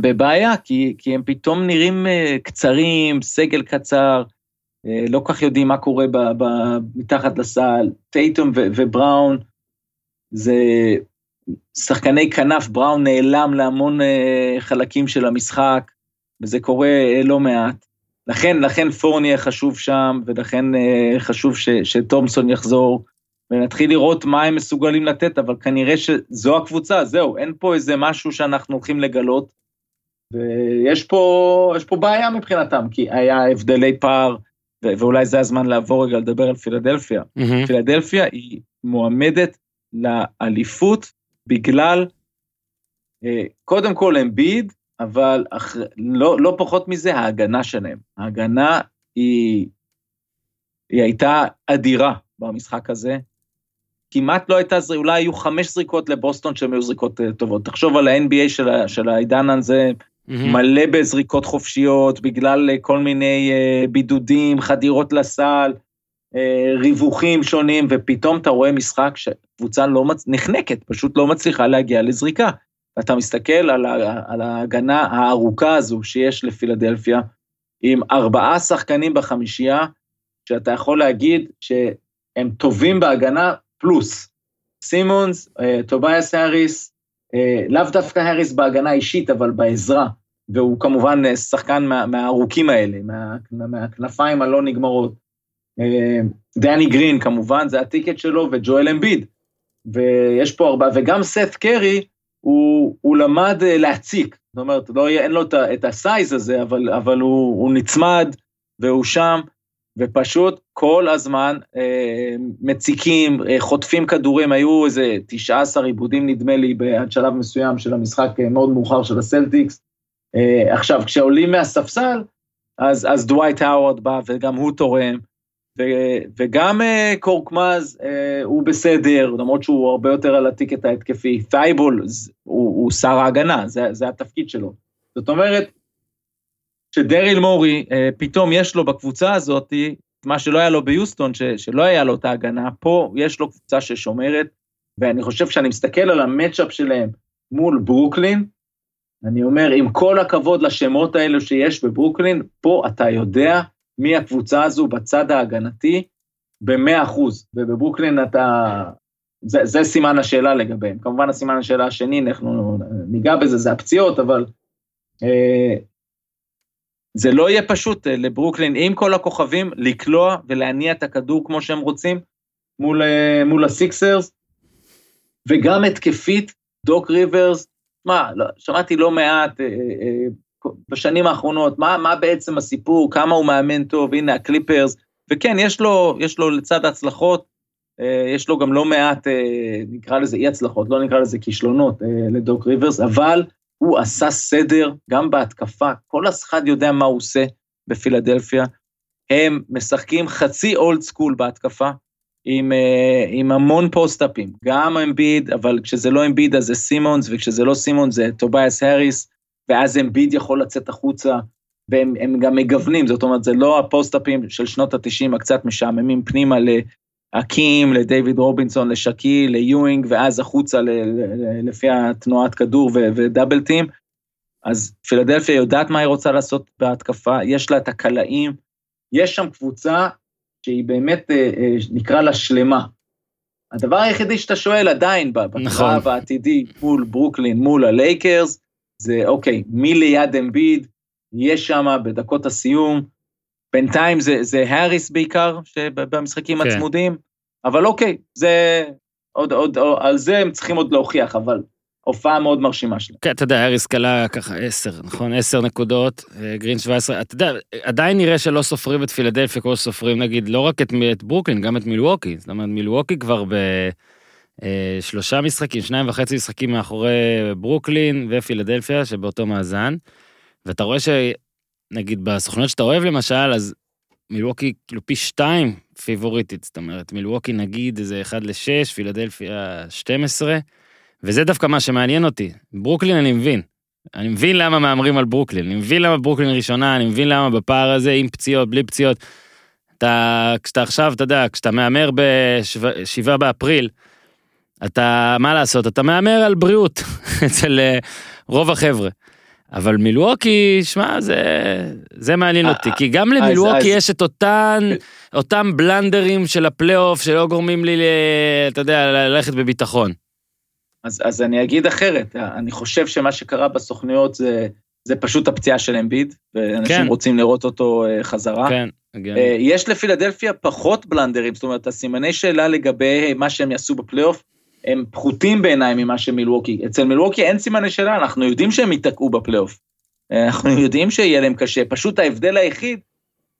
בבעיה, כי, כי הם פתאום נראים אה, קצרים, סגל קצר, לא כל כך יודעים מה קורה ב, ב, מתחת לסל. טייטום ו- ובראון, זה שחקני כנף, בראון נעלם להמון אה, חלקים של המשחק, וזה קורה אה, לא מעט. לכן, לכן פורניה חשוב שם, ולכן אה, חשוב ש, שתומסון יחזור, ונתחיל לראות מה הם מסוגלים לתת, אבל כנראה שזו הקבוצה, זהו, אין פה איזה משהו שאנחנו הולכים לגלות, ויש פה, פה בעיה מבחינתם, כי היה הבדלי פער, ואולי זה הזמן לעבור רגע לדבר על פילדלפיה. מהמם. פילדלפיה היא מועמדת לאליפות בגלל, אה, קודם כל אמביד, אבל אח... לא, לא פחות מזה, ההגנה שלהם. ההגנה היא, היא הייתה אדירה במשחק הזה. כמעט לא הייתה, אולי היו חמש זריקות לבוסטון שהן היו זריקות אה, טובות. תחשוב על ה-NBA של, של העידן הזה. מלא בזריקות חופשיות, בגלל אה, כל מיני אה, בידודים, חדירות לסל, אה, ריווחים שונים, ופתאום אתה רואה משחק שקבוצה לא מצ... נחנקת, פשוט לא מצליחה להגיע לזריקה. אתה מסתכל על, ה... על ההגנה הארוכה הזו שיש לפילדלפיה, עם ארבעה שחקנים בחמישייה, שאתה יכול להגיד שהם טובים בהגנה פלוס. סימונס, טובייס האריס, לאו דווקא האריס בהגנה אישית, אבל בעזרה. והוא כמובן אה, שחקן מה, מהארוכים האלה, מה, מהכנפיים הלא נגמרות. אה, דני גרין כמובן, זה ה ticket שלו, וג'ואל אמביד. ויש פה ארבעה, וגם סת קרי, הוא, הוא למד אה, להציק. זאת אומרת, לא, אין לו את, את ה size הזה, אבל, אבל הוא, הוא נצמד, והוא שם, ופשוט כל הזמן אה, מציקים, אה, חוטפים כדורים, היו איזה 19 איבודים נדמה לי, עד שלב מסוים של המשחק מאוד מאוחר של הסלטיקס. אה, עכשיו, כשעולים מהספסל, אז, אז דווייט האוורד בא וגם הוא תורם, ו, וגם אה, קורקמאז אה, הוא בסדר, למרות שהוא הרבה יותר על ה ticket ההתקפי. ת'ייבול ז- הוא, הוא שר ההגנה, זה, זה התפקיד שלו. זאת אומרת, שדריל מורי, אה, פתאום יש לו בקבוצה הזאת, מה שלא היה לו ביוסטון, ש, שלא היה לו את ההגנה, פה יש לו קבוצה ששומרת, ואני חושב שאני מסתכל על המצ'אפ שלהם מול ברוקלין, אני אומר, עם כל הכבוד לשמות האלו שיש בברוקלין, פה אתה יודע מי הקבוצה הזו בצד ההגנתי ב-100 אחוז, ובברוקלין אתה... זה, זה סימן השאלה לגביהם. כמובן הסימן השאלה השני, אנחנו ניגע בזה, זה הפציעות, אבל אה, זה לא יהיה פשוט אה, לברוקלין עם כל הכוכבים לקלוע ולהניע את הכדור כמו שהם רוצים מול, אה, מול הסיקסרס, וגם התקפית, דוק ריברס, מה, לא, שמעתי לא מעט אה, אה, אה, בשנים האחרונות, מה, מה בעצם הסיפור, כמה הוא מאמן טוב, הנה הקליפרס, וכן, יש לו, יש לו לצד ההצלחות, יש לו גם לא מעט, נקרא לזה אי הצלחות, לא נקרא לזה כישלונות לדוק ריברס, אבל הוא עשה סדר גם בהתקפה, כל אחד יודע מה הוא עושה בפילדלפיה. הם משחקים חצי old school בהתקפה, עם, אה, עם המון post-up ים, גם אמביד, אבל כשזה לא אמביד אז זה סימונס, וכשזה לא סימונס זה טובייס האריס, ואז אמביד יכול לצאת החוצה, והם הם גם מגוונים, זאת אומרת, זה לא ה post-up ים של שנות ה-90 הקצת משעממים פנימה להאקים, לדייוויד רובינסון, לשקיל, ליואינג, ואז החוצה ל, ל, לפי התנועת כדור ו, ו double team. אז פילדלפיה יודעת מה היא רוצה לעשות בהתקפה, יש לה את הקלעים, יש שם קבוצה שהיא באמת, אה, אה, נקרא לה שלמה. הדבר היחידי שאתה שואל עדיין נכון. בקרב העתידי מול ברוקלין, מול הלייקרס, זה אוקיי, מי ליד אמביד, יש שם בדקות הסיום, בינתיים זה, זה האריס בעיקר, שבמשחקים כן. הצמודים, אבל אוקיי, זה עוד, עוד, עוד, על זה הם צריכים עוד להוכיח, אבל הופעה מאוד מרשימה שלהם. כן, אתה יודע, אריס קלה ככה 10, נכון? 10 נקודות, אה, גרין 17, אתה יודע, עדיין נראה שלא סופרים את פילדלפיה כמו שסופרים נגיד לא רק את, את ברוקלין, גם את מילווקי. זאת אומרת, מילווקי כבר ב... אה, משחקים, שניים וחצי משחקים מאחורי ברוקלין ופילדלפיה שבאותו מאזן. ואתה רואה שנגיד בסוכניות שאתה אוהב למשל, אז מילווקי כאילו פי שתיים פייבוריטית, זאת אומרת מילווקי נגיד איזה 1 ל-6, פילדלפיה 12, וזה דווקא מה שמעניין אותי. ברוקלין אני מבין. אני מבין למה מהמרים על ברוקלין, אני מבין למה ברוקלין ראשונה, אני מבין למה בפער הזה עם פציעות, בלי פציעות. אתה, כשאתה עכשיו, אתה יודע, כשאתה מהמר בשבעה באפריל, אתה, מה לעשות, אתה מהמר על בריאות אצל אה, רוב החבר'ה. אבל מילווקי, שמע, זה, זה מעניין אה, אותי, אה, כי גם למילווקי יש את אותן, אותם בלנדרים של הפלייאוף שלא גורמים לי, אתה יודע, ללכת בביטחון. אז, אז אני אגיד אחרת, אני חושב שמה שקרה בסוכניות זה, זה פשוט הפציעה של אמביד, ואנשים כן. רוצים לראות אותו אה, חזרה. כן, כן. יש לפילדלפיה פחות בלנדרים, זאת אומרת, הסימני שאלה לגבי מה שהם יעשו בפלייאוף, הם פחותים בעיניי ממה שמילווקי. אצל מילווקי אין סימני שאלה, אנחנו יודעים שהם ייתקעו בפלייאוף. אה, אנחנו יודעים שיהיה להם קשה, פשוט ההבדל היחיד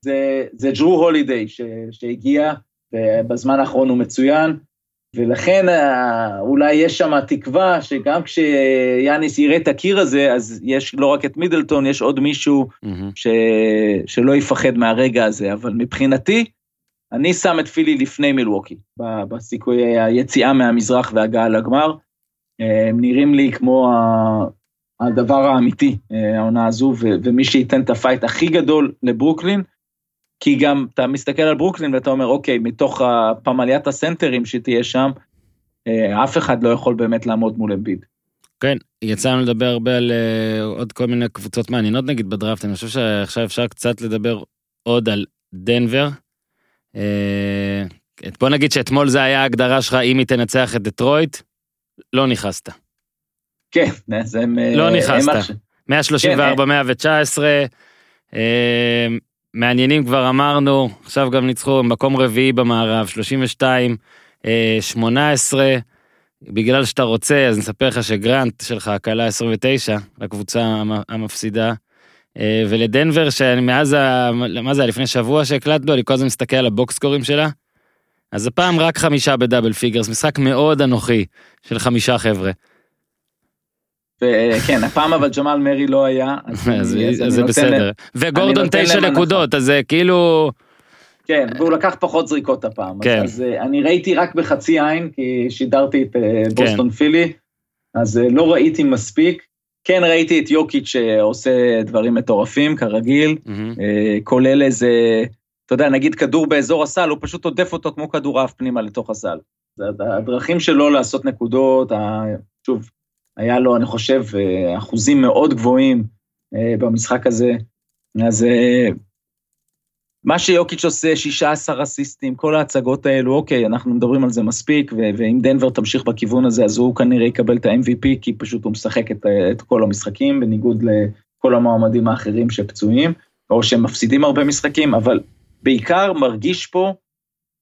זה, זה ג'רו הולידיי ש, שהגיע, ובזמן האחרון הוא מצוין, ולכן אה, אולי יש שם תקווה שגם כשיאניס יראה את הקיר הזה, אז יש לא רק את מידלטון, יש עוד מישהו מהמם. ש... שלא יפחד מהרגע הזה, אבל מבחינתי, אני שם את פילי לפני מילווקי, בסיכויי היציאה מהמזרח והגעה לגמר. אה, הם נראים לי כמו הדבר האמיתי, אה, העונה הזו, ומי שייתן את ה fight הכי גדול לברוקלין, כי גם אתה מסתכל על ברוקלין ואתה אומר, אוקיי, מתוך הפמליית הסנטרים שתהיה שם, אה, אף אחד לא יכול באמת לעמוד מול אמביד. כן, יצא לנו לדבר הרבה על אה, עוד כל מיני קבוצות מעניינות נגיד בדראפט, אני חושב שעכשיו אפשר קצת לדבר עוד על דנבר. אה, בוא נגיד שאתמול זה היה ההגדרה שלך, אם היא תנצח את דטרויט, לא נכנסת. כן, אז הם... לא נכנסת. עכשיו- 134, 119, אה, מעניינים כבר אמרנו, עכשיו גם ניצחו מקום רביעי במערב, 32, אה, 18, בגלל שאתה רוצה, אז נספר לך שגרנט שלך כלה 29 לקבוצה המ- המפסידה. אה, ולדנבר שמאז, מה זה היה לפני שבוע שהקלטנו, אני כל הזמן מסתכל על ה box score ים שלה. אז הפעם רק חמישה ב double figures, משחק מאוד אנוכי של חמישה חבר'ה. וכן, הפעם אבל ג'מאל מרי לא היה, אז, זה בסדר. וגורדון תשע. נקודות, אז זה כאילו... כן, והוא לקח פחות זריקות הפעם. כן. אז, אה, אני ראיתי רק בחצי עין, כי שידרתי את אה, כן. בוסטון פילי, אז אה, לא ראיתי מספיק. כן ראיתי את יוקיץ' שעושה דברים מטורפים, כרגיל, כולל איזה, אתה יודע, נגיד כדור באזור הסל, הוא פשוט עודף אותו כמו כדורעף פנימה לתוך הסל. הדרכים שלו לעשות נקודות, שוב, היה לו, אני חושב, אה, אחוזים מאוד גבוהים אה, במשחק הזה. אז אה, מה שיוקיץ' עושה, 16 אסיסטים, כל ההצגות האלו, אוקיי, אנחנו מדברים על זה מספיק, ואם דנבר תמשיך בכיוון הזה, אז הוא כנראה יקבל את ה-MVP, כי פשוט הוא משחק את, את כל המשחקים, בניגוד לכל המועמדים האחרים שפצועים, או שהם מפסידים הרבה משחקים, אבל בעיקר מרגיש פה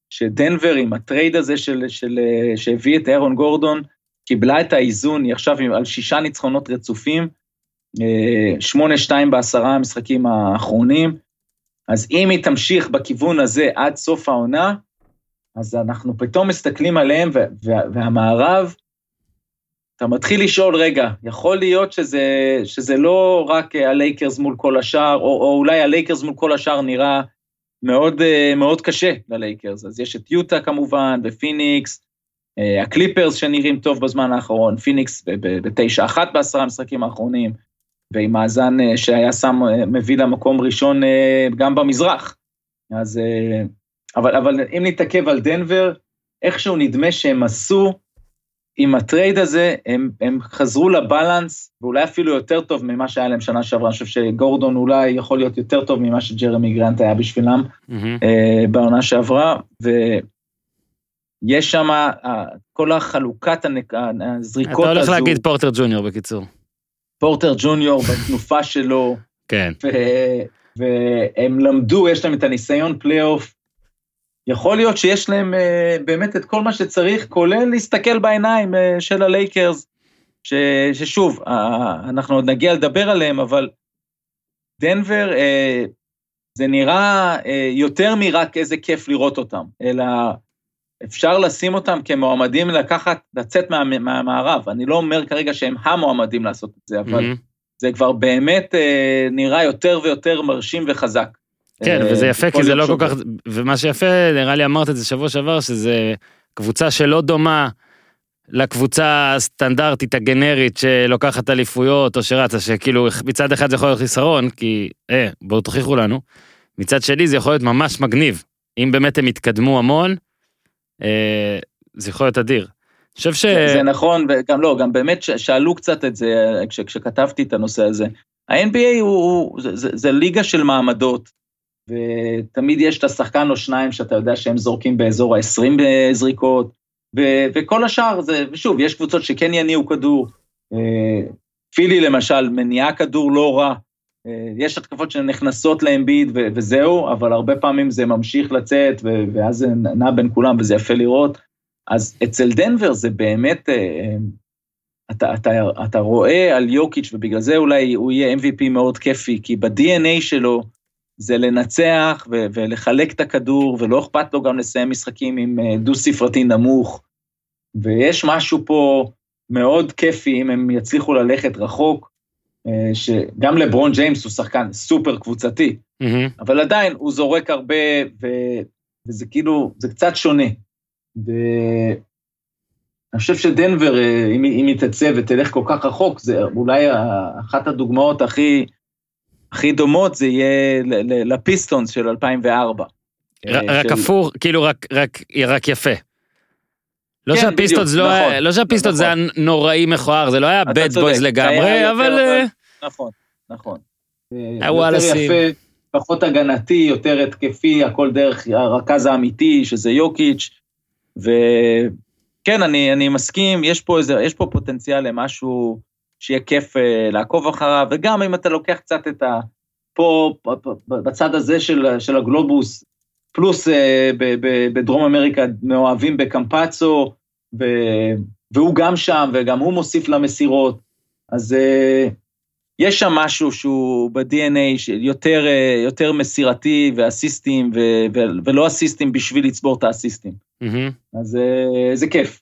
שדנבר עם הטרייד הזה של, של, שהביא את אירון גורדון, קיבלה את האיזון, היא עכשיו על שישה ניצחונות רצופים, אה, שמונה שתיים בעשרה המשחקים האחרונים, אז אם היא תמשיך בכיוון הזה עד סוף העונה, אז אנחנו פתאום מסתכלים עליהם, וה- וה- והמערב, אתה מתחיל לשאול, רגע, יכול להיות שזה, שזה לא רק אה, הלייקרס מול כל השאר, או, או אולי הלייקרס מול כל השאר נראה מאוד, אה, מאוד קשה ללייקרס. אז יש את יוטה כמובן, ופיניקס, הקליפרס שנראים טוב בזמן האחרון, פיניקס בתשע אחת בעשרה המשחקים האחרונים, ועם מאזן אה, שהיה שם, אה, מביא למקום ראשון אה, גם במזרח. אז, אה, אבל, אבל אם נתעכב על דנבר, איכשהו נדמה שהם עשו, עם ה trade הזה, הם, הם חזרו ל balance, ואולי אפילו יותר טוב ממה שהיה להם שנה שעברה. אני חושב שגורדון אולי יכול להיות יותר טוב ממה שג'רמי גרנט היה בשבילם מהמם. אה, בעונה שעברה, ויש שם אה, כל החלוקת הנק- הזריקות אתה הזו, הולך להגיד פורטר ג'וניור בקיצור. פורטר ג'וניור בתנופה שלו, כן. ו- והם למדו, יש להם את הניסיון פלייאוף. יכול להיות שיש להם uh, באמת את כל מה שצריך, כולל להסתכל בעיניים uh, של הלייקרס, ש, ששוב, uh, אנחנו עוד נגיע לדבר עליהם, אבל דנבר, uh, זה נראה uh, יותר מרק איזה כיף לראות אותם, אלא אפשר לשים אותם כמועמדים לקחת, לצאת מה, מהמערב. אני לא אומר כרגע שהם המועמדים לעשות את זה, אבל מהמם. זה כבר באמת אה, נראה יותר ויותר מרשים וחזק. כן, אה, וזה יפה, כי זה לא כל. כך, ומה שיפה, נראה לי אמרת את זה שבוע שעבר, שזה קבוצה שלא דומה לקבוצה הסטנדרטית הגנרית שלוקחת אליפויות או שרצה, שכאילו מצד אחד זה יכול להיות חיסרון, כי, אה, בואו תוכיחו לנו, מצד שני זה יכול להיות ממש מגניב. אם באמת הם יתקדמו המון, זה יכול להיות אדיר. אני חושב ש... זה, נכון, וגם לא, גם באמת שאלו קצת את זה כש, כשכתבתי את הנושא הזה. ה-NBA הוא, הוא זה, זה, זה ליגה של מעמדות, ותמיד יש את השחקן או שניים שאתה יודע שהם זורקים באזור ה-20 זריקות, ו, וכל השאר זה, ושוב, יש קבוצות שכן יניעו כדור. אה, פילי למשל מניעה כדור לא רע. אה, יש התקפות שנכנסות לאמביד וזהו, אבל הרבה פעמים זה ממשיך לצאת, ואז זה נע בין כולם וזה יפה לראות. אז אצל דנבר זה באמת, אה, אתה, אתה, אתה רואה על יוקיץ' ובגלל זה אולי הוא יהיה MVP מאוד כיפי, כי ב-DNA שלו זה לנצח ו- ולחלק את הכדור, ולא אכפת לו גם לסיים משחקים עם אה, דו-ספרתי נמוך. ויש משהו פה מאוד כיפי אם הם יצליחו ללכת רחוק, אה, שגם לברון ג'יימס הוא שחקן סופר קבוצתי, מהמם. אבל עדיין הוא זורק הרבה, ו... וזה כאילו, זה קצת שונה. ואני חושב שדנבר, אה, אם היא אם היא תצא ותלך כל כך רחוק, זה אולי אחת הדוגמאות הכי, הכי דומות, זה יהיה לפיסטונס של 2004. ר- אה, רק של- הפוך, כאילו רק, רק, רק יפה. לא כן, שהפיסטונס בדיוק, לא נכון, לא שהפיסטונס זה היה נוראי מכוער, זה לא היה Bad Boys לגמרי, יותר, אבל... אה, נכון, נכון. היה וואלאסים. יותר יפה, פחות הגנתי, יותר התקפי, הכל דרך הרכז האמיתי, שזה יוקיץ', וכן, אני, אני מסכים, יש פה איזה, יש פה פוטנציאל למשהו שיהיה כיף אה, לעקוב אחריו, וגם אם אתה לוקח קצת את ה... פה, ב- ב- בצד הזה של, של הגלובוס, פלוס אה, ב, ב, בדרום אמריקה מאוהבים בקמפצו, ו, והוא גם שם, וגם הוא מוסיף למסירות, אז אה, יש שם משהו שהוא ב-DNA של יותר, אה, יותר מסירתי ואסיסטים, ו, ו, ולא אסיסטים בשביל לצבור את האסיסטים. מהמם. אז אה, זה כיף.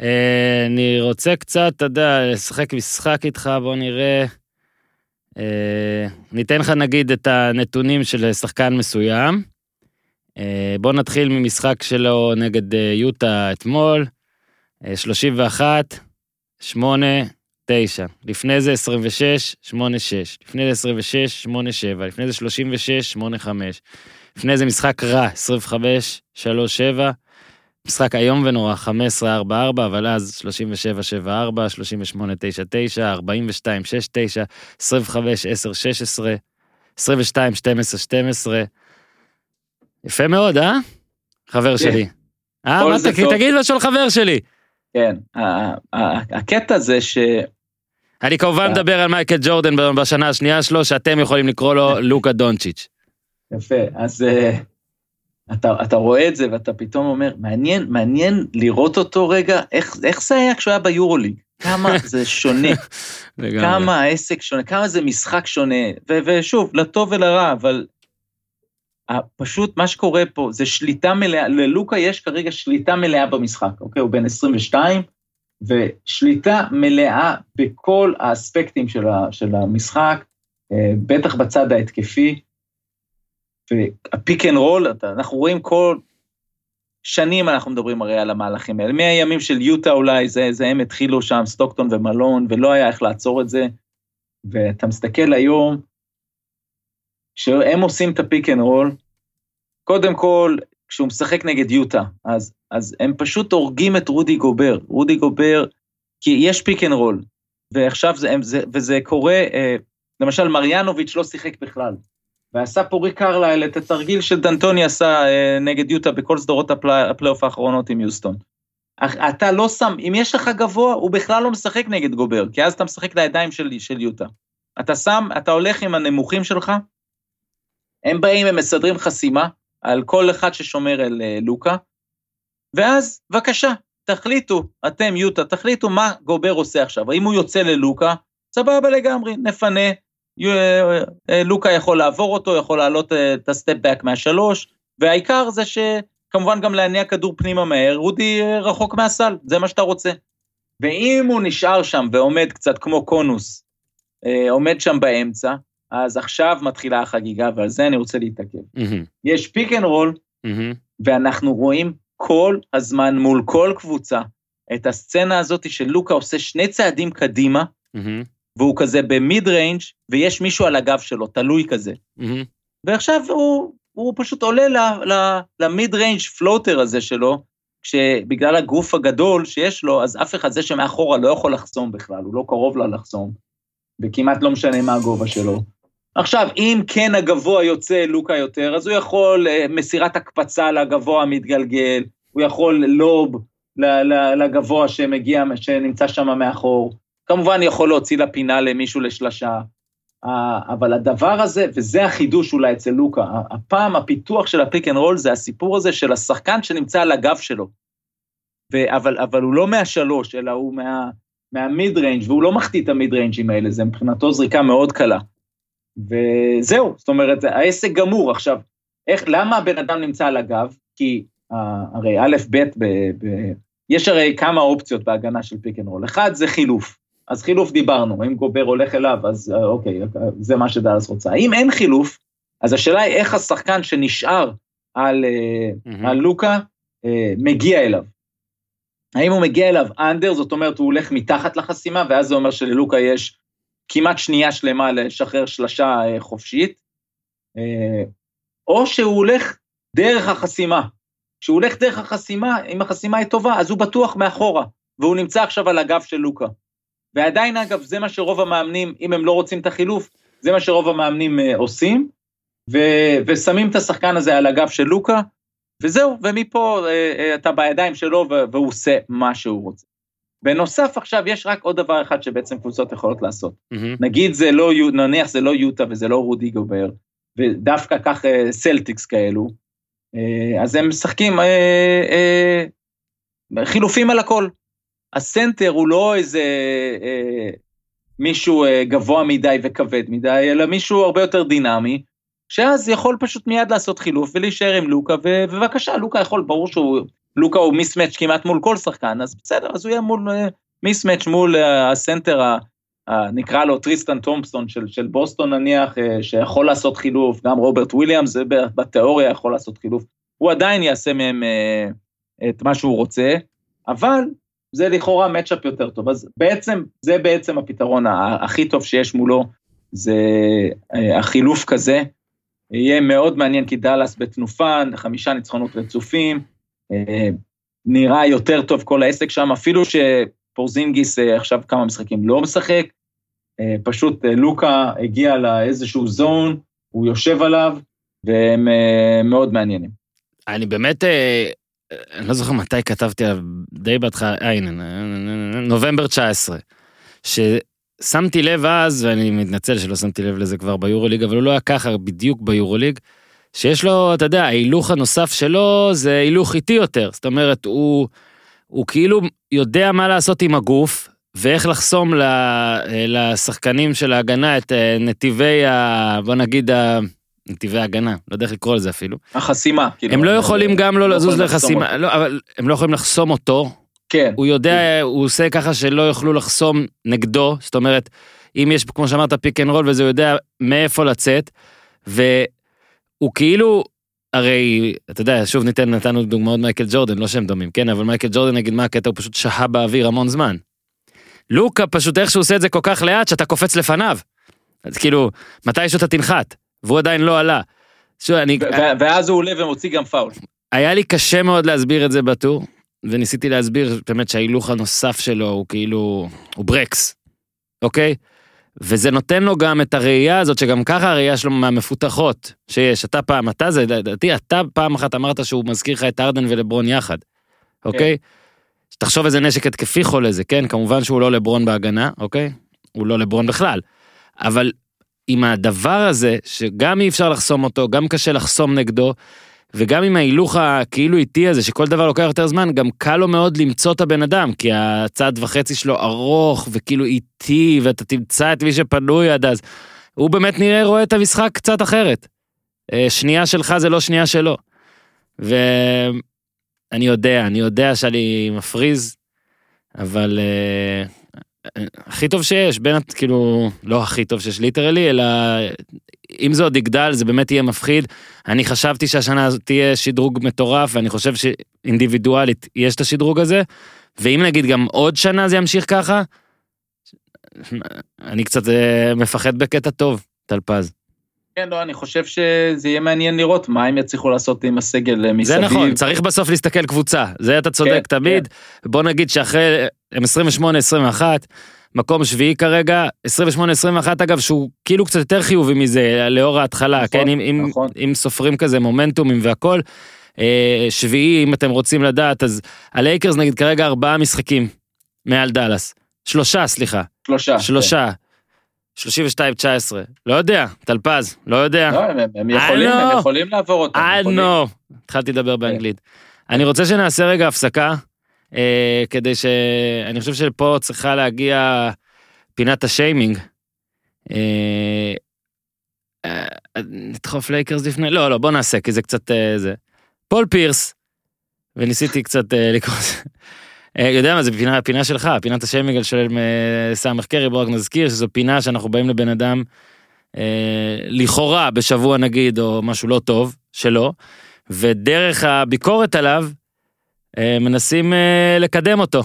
אה, אני רוצה קצת, אתה יודע, לשחק משחק איתך, בוא נראה. אה, ניתן לך נגיד את הנתונים של שחקן מסוים. אה, בוא נתחיל ממשחק שלו נגד אה, יוטה אתמול. אה, 31, 8, 9. לפני זה 26, 8, 6. לפני זה 26, 8, 7. לפני זה 36, 8, 5. לפני זה משחק רע, 25, 3, 7. משחק איום ונורא, 15-4-4, אבל אז 37-7-4, 38-9-9, 42-6-9, 25-10-16, 22-12-12. יפה מאוד, אה? חבר כן. שלי. אה, מה, תגיד- משהו על חבר שלי. כן, הקטע זה ש... אני כמובן אה. מדבר על מייקל ג'ורדן בשנה השנייה שלו, שאתם יכולים לקרוא לו לוקה דונצ'יץ'. יפה, אז uh, אתה, אתה רואה את זה ואתה פתאום אומר, מעניין, מעניין לראות אותו רגע, איך, איך זה היה כשהוא היה ביורוליג? כמה זה שונה. כמה העסק שונה, כמה זה משחק שונה, ו- ושוב, לטוב ולרע, אבל פשוט מה שקורה פה זה שליטה מלאה, ללוקה יש כרגע שליטה מלאה במשחק, אוקיי? הוא בן 22, ושליטה מלאה בכל האספקטים של, ה- של המשחק, אה, בטח בצד ההתקפי. וה pick and roll, אנחנו רואים כל שנים אנחנו מדברים הרי על המהלכים האלה, מהימים של יוטה אולי, זה, זה הם התחילו שם, סטוקטון ומלון, ולא היה איך לעצור את זה, ואתה מסתכל היום, כשהם עושים את ה pick and roll, קודם כל, כשהוא משחק נגד יוטה, אז, אז הם פשוט הורגים את רודי גובר, רודי גובר, כי יש pick and roll, ועכשיו זה, זה, וזה קורה, אה, למשל מריאנוביץ' לא שיחק בכלל, ועשה פה ריק קרלייל את התרגיל שדנטוני עשה אה, נגד יוטה בכל סדרות הפלי, הפלייאוף האחרונות עם יוסטון. אתה לא שם, אם יש לך גבוה, הוא בכלל לא משחק נגד גובר, כי אז אתה משחק לידיים של, של יוטה. אתה שם, אתה הולך עם הנמוכים שלך, הם באים, הם מסדרים חסימה על כל אחד ששומר על אה, לוקה, ואז, בבקשה, תחליטו, אתם יוטה, תחליטו מה גובר עושה עכשיו. האם הוא יוצא ללוקה? סבבה לגמרי, נפנה. אה, אה, לוקה יכול לעבור אותו, יכול לעלות אה, את ה step back מהשלוש, והעיקר זה ש... כמובן גם להניע כדור פנימה מהר, רודי רחוק מהסל, זה מה שאתה רוצה. ואם הוא נשאר שם ועומד קצת כמו קונוס, עומד שם באמצע, אז עכשיו מתחילה החגיגה, ועל זה אני רוצה להתעכב. מהמם, יש pick and roll, מהמם, ואנחנו רואים כל הזמן מול כל קבוצה את הסצנה הזאת של לוקה עושה שני צעדים קדימה, מהמם, והוא כזה ב mid range ויש מישהו על הגב שלו, תלוי כזה. מהמם. ועכשיו הוא, הוא פשוט עולה ל- ל- ל mid range floater הזה שלו, שבגלל הגוף הגדול שיש לו, אז אף אחד, זה שמאחורה לא יכול לחסום בכלל, הוא לא קרוב לה לחסום, וכמעט לא משנה מה הגובה שלו. עכשיו, אם כן הגבוה יוצא ללוקה יותר, אז הוא יכול אה, מסירת הקפצה לגבוה המתגלגל, הוא יכול lob לגבוה שמגיע, שנמצא שם מאחור. כמובן יכול להוציא לפינה למישהו לשלשה. אה, אבל הדבר הזה, וזה החידוש אולי אצל לוקה, הפעם הפיתוח של ה pick and roll זה הסיפור הזה של השחקן שנמצא על הגב שלו. ו- אבל, אבל הוא לא מהשלוש, אלא הוא מה, מה mid range, והוא לא מחטיא את ה mid range ים האלה, זה מבחינתו זריקה מאוד קלה. וזהו, זאת אומרת, העסק גמור. עכשיו, איך, למה הבן אדם נמצא על הגב? כי אה, הרי א', ב', ב, ב, יש הרי כמה אופציות בהגנה של pick and roll. אחד זה חילוף. אז חילוף דיברנו, אם גובר הולך אליו, אז אה, אוקיי, זה מה שדאלס רוצה. אם אין חילוף, אז השאלה היא איך השחקן שנשאר על, מהמם. על לוקה אה, מגיע אליו. האם הוא מגיע אליו אנדר, זאת אומרת הוא הולך מתחת לחסימה, ואז זה אומר שללוקה יש כמעט שנייה שלמה לשחרר שלשה אה, חופשית, אה, או שהוא הולך דרך החסימה. כשהוא הולך דרך החסימה, אם החסימה היא טובה, אז הוא בטוח מאחורה, והוא נמצא עכשיו על הגב של לוקה. ועדיין, אגב, זה מה שרוב המאמנים, אם הם לא רוצים את החילוף, זה מה שרוב המאמנים אה, עושים, ו- ושמים את השחקן הזה על הגב של לוקה, וזהו, ומפה אתה בידיים שלו והוא עושה מה שהוא רוצה. בנוסף עכשיו יש רק עוד דבר אחד שבעצם קבוצות יכולות לעשות. מהמם. נגיד זה לא, נניח זה לא יוטה וזה לא רודי גובר, ודווקא כך אה, סלטיקס כאלו, אה, אז הם משחקים אה, אה, חילופים על הכל. הסנטר הוא לא איזה אה, מישהו אה, גבוה מדי וכבד מדי, אלא מישהו הרבה יותר דינמי, שאז יכול פשוט מיד לעשות חילוף ולהישאר עם לוקה, ובבקשה, לוקה יכול, ברור שהוא, לוקה הוא mismatch כמעט מול כל שחקן, אז בסדר, אז הוא יהיה מול אה, mismatch מול אה, הסנטר, נקרא לו טריסטן תומפסון של, של בוסטון נניח, אה, שיכול לעשות חילוף, גם רוברט וויליאמס, בתיאוריה יכול לעשות חילוף, הוא עדיין יעשה מהם את מה שהוא רוצה, אבל זה לכאורה מצ'אפ יותר טוב, אז בעצם, זה בעצם הפתרון הכי טוב שיש מולו, זה החילוף כזה, יהיה מאוד מעניין כי דאלאס בתנופה, חמישה ניצחונות רצופים, נראה יותר טוב כל העסק שם, אפילו שפורזינגיס אה, עכשיו כמה משחקים לא משחק, אה, פשוט אה, לוקה הגיע לאיזשהו זון, הוא יושב עליו, והם אה, מאוד מעניינים. אני באמת, אה, אני לא זוכר מתי כתבתי עליו, די בהתחלה, אה, נובמבר 19. ששמתי לב אז, ואני מתנצל שלא שמתי לב לזה כבר ביורוליג, אבל הוא לא היה ככה בדיוק ביורוליג, שיש לו, אתה יודע, ההילוך הנוסף שלו זה הילוך איטי יותר. זאת אומרת, הוא, הוא כאילו יודע מה לעשות עם הגוף, ואיך לחסום ל- לשחקנים של ההגנה את אה, נתיבי ה... בוא נגיד, ה... נתיבי ההגנה, לא יודע איך לקרוא לזה אפילו. החסימה, כאילו. הם לא יכולים גם לא לא לזוז לחסימה, לא, אבל הם לא יכולים לחסום אותו. כן, הוא יודע, הוא עושה ככה שלא יוכלו לחסום נגדו, זאת אומרת, אם יש, כמו שאמרת, pick and roll, וזה יודע מאיפה לצאת, והוא כאילו, הרי, אתה יודע, שוב ניתן, נתנו דוגמאות מייקל ג'ורדן, לא שהם דומים, כן, אבל מייקל ג'ורדן, נגיד, מה הקטע, הוא פשוט שהה באוויר המון זמן. לוקה פשוט איך שהוא עושה את זה כל כך לאט, שאתה קופץ לפניו. אז כאילו, מתישהו אתה תנחת, והוא עדיין לא עלה. שוב, אני... ואז הוא עולה ומוציא גם פאול. היה לי קשה מאוד להסביר את זה בטור, וניסיתי להסביר באמת שההילוך הנוסף שלו הוא כאילו, הוא ברקס, אוקיי? וזה נותן לו גם את הראייה הזאת, שגם ככה הראייה שלו מהמפותחות שיש. אתה פעם, אתה זה, לדעתי, אתה פעם אחת אמרת שהוא מזכיר לך את ארדן ולברון יחד, אוקיי? תחשוב איזה נשק התקפי חולה זה, כן? כמובן שהוא לא לברון בהגנה, אוקיי? הוא לא לברון בכלל. אבל עם הדבר הזה, שגם אי אפשר לחסום אותו, גם קשה לחסום נגדו, וגם עם ההילוך הכאילו איטי הזה, שכל דבר לוקח יותר זמן, גם קל לו מאוד למצוא את הבן אדם, כי הצעד וחצי שלו ארוך וכאילו איטי, ואתה תמצא את מי שפנוי עד אז. הוא באמת נראה רואה את המשחק קצת אחרת. אה, שנייה שלך זה לא שנייה שלו. ואני יודע, אני יודע שאני מפריז, אבל אה, הכי טוב שיש, בין, כאילו, לא הכי טוב שיש ליטרלי, אלא אם זה עוד יגדל, זה באמת יהיה מפחיד. אני חשבתי שהשנה הזאת תהיה שדרוג מטורף, ואני חושב שאינדיבידואלית יש את השדרוג הזה, ואם נגיד גם עוד שנה זה ימשיך ככה, אני קצת אה, מפחד בקטע טוב, טלפז. כן, לא, אני חושב שזה יהיה מעניין לראות מה הם יצליחו לעשות עם הסגל אה, מסביב. זה נכון, צריך בסוף להסתכל קבוצה, זה אתה צודק כן, תמיד. בוא נגיד שאחרי, הם 28-21, מקום שביעי כרגע, 28-21 אגב, שהוא כאילו קצת יותר חיובי מזה, לאור ההתחלה, נכון, כן, אם, אם, נכון. אם סופרים כזה מומנטומים והכל. אה, שביעי, אם אתם רוצים לדעת, אז הלייקרס נגיד כרגע ארבעה משחקים מעל דאלאס. שלושה, סליחה, שלושה. שלושה. 32-19, לא יודע, טלפז, לא יודע. לא, הם, הם יכולים. הם יכולים לעבור אותם. I יכולים. know. התחלתי לדבר באנגלית. אני רוצה שנעשה רגע הפסקה, אה, כדי ש... אני חושב שפה צריכה להגיע פינת השיימינג. אה, אה, נדחוף לייקרס לפני? לא, לא, בוא נעשה, כי זה קצת אה, זה. פול פירס, וניסיתי קצת אה, לקרוא את זה. אה, יודע מה, זה פינה, פינה שלך, פינת השיימינג של אה, סמך קרי, בוא רק נזכיר שזו פינה שאנחנו באים לבן אדם אה, לכאורה בשבוע נגיד, או משהו לא טוב, שלו, ודרך הביקורת עליו, מנסים אה, לקדם אותו.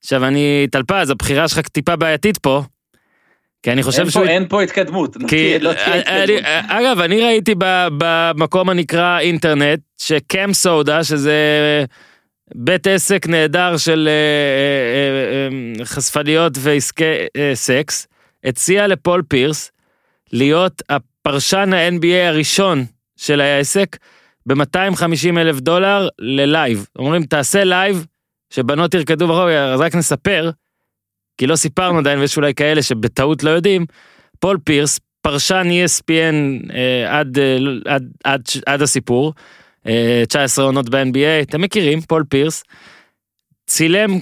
עכשיו אני, טלפז, הבחירה שלך טיפה בעייתית פה, כי אני חושב אין שהוא... פה, אין פה התקדמות. כי, לא אה, אני-. אגב, אני ראיתי במקום הנקרא אינטרנט, שקם סודה, שזה בית עסק נהדר של אה, אה, אה, חשפניות ועסקי אה, סקס, הציע לפול פירס להיות הפרשן ה-NBA הראשון של העסק ב-250 אלף דולר ללייב. אומרים, תעשה לייב, שבנות ירקדו ברחוב, אז רק נספר, כי לא סיפרנו עדיין, ויש אולי כאלה שבטעות לא יודעים, פול פירס, פרשן ESPN אה, עד, אה, עד, עד, עד הסיפור, אה, 19 עונות ב-NBA, אתם מכירים, פול פירס, צילם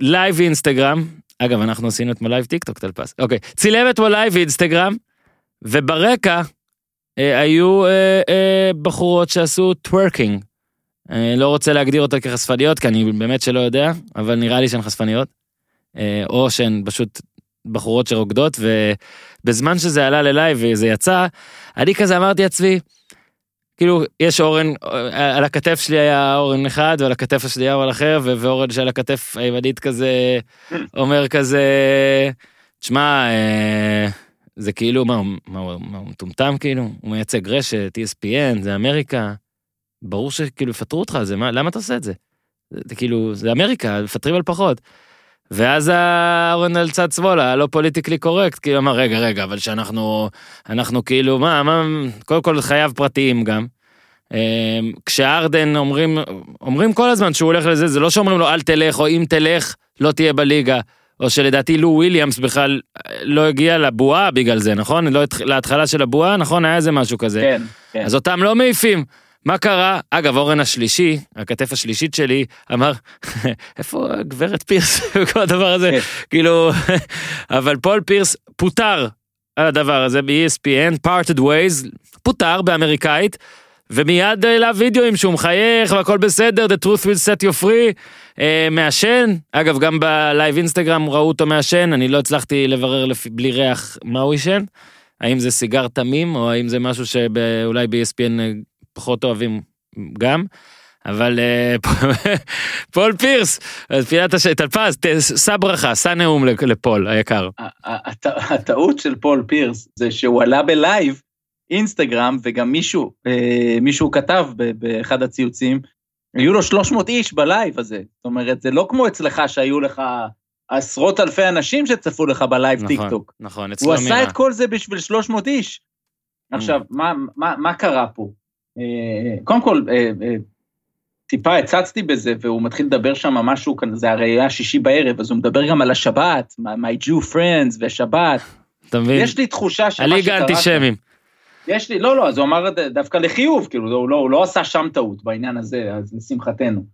לייב אינסטגרם, אגב, אנחנו עשינו אתמול לייב טיק טוק טלפס, אוקיי, צילם אתמול לייב אינסטגרם, וברקע היו אה, אה, בחורות שעשו טוורקינג. אני לא רוצה להגדיר אותה כחשפניות, כי אני באמת שלא יודע, אבל נראה לי שהן חשפניות. אה, או שהן פשוט בחורות שרוקדות, ובזמן שזה עלה ללייב וזה יצא, אני כזה אמרתי לעצמי, כאילו, יש אורן, אה, על הכתף שלי היה אורן אחד, ועל הכתף השני היה אורן אחר, ואורן שעל הכתף הימנית כזה, אומר כזה, תשמע, אה, זה כאילו, מה, מה, מה, הוא מטומטם כאילו? הוא מייצג רשת, ESPN, זה אמריקה. ברור שכאילו יפטרו אותך על זה, מה, למה אתה עושה את זה? זה, זה כאילו, זה אמריקה, מפטרים על פחות. ואז האורן על צד שמאלה, הלא פוליטיקלי קורקט, כאילו אמר, רגע, רגע, אבל שאנחנו, אנחנו כאילו, מה, מה, קודם כל חייו פרטיים גם. אה, כשארדן אומרים, אומרים כל הזמן שהוא הולך לזה, זה לא שאומרים לו אל תלך, או אם תלך, לא תהיה בליגה. או שלדעתי לו וויליאמס בכלל לא הגיע לבועה בגלל זה, נכון? לא התח- להתחלה של הבועה, נכון? היה איזה משהו כזה. כן, כן. אז אותם לא מעיפים. מה קרה? אגב, אורן השלישי, הכתף השלישית שלי, אמר, איפה הגברת פירס וכל הדבר הזה? כן. כאילו, אבל פול פירס פוטר על הדבר הזה ב-ESPN, parted ways, פוטר באמריקאית, ומיד העלה וידאוים שהוא מחייך והכל בסדר, the truth will set you free, אה, מעשן, אגב גם בלייב אינסטגרם ראו אותו מעשן, אני לא הצלחתי לברר בלי ריח מה הוא עישן, האם זה סיגר תמים או האם זה משהו שאולי ב-ESPN אה, פחות אוהבים גם. אבל אה, פול פירס, פינת הש... טלפז, ת- שא ברכה, שא נאום לפול היקר. הטעות של פול פירס זה שהוא עלה בלייב אינסטגרם וגם מישהו, אה, מישהו כתב באחד הציוצים, היו לו 300 איש בלייב הזה. זאת אומרת, זה לא כמו אצלך שהיו לך עשרות אלפי אנשים שצפו לך בלייב טיק טוק. נכון, אצלו הוא עשה. את כל זה בשביל 300 איש. עכשיו, מה, מה, מה קרה פה? אה, קודם כל, אה, אה, טיפה הצצתי בזה, והוא מתחיל לדבר שם משהו, זה הרי היה שישי בערב, אז הוא מדבר גם על השבת, my Jew friends ושבת. אתה מבין? יש לי תחושה שמה הליגה שקרה... האנטישמים. יש לי, לא, לא, אז הוא אמר דווקא לחיוב, כאילו, הוא לא, הוא לא עשה שם טעות בעניין הזה, אז לשמחתנו.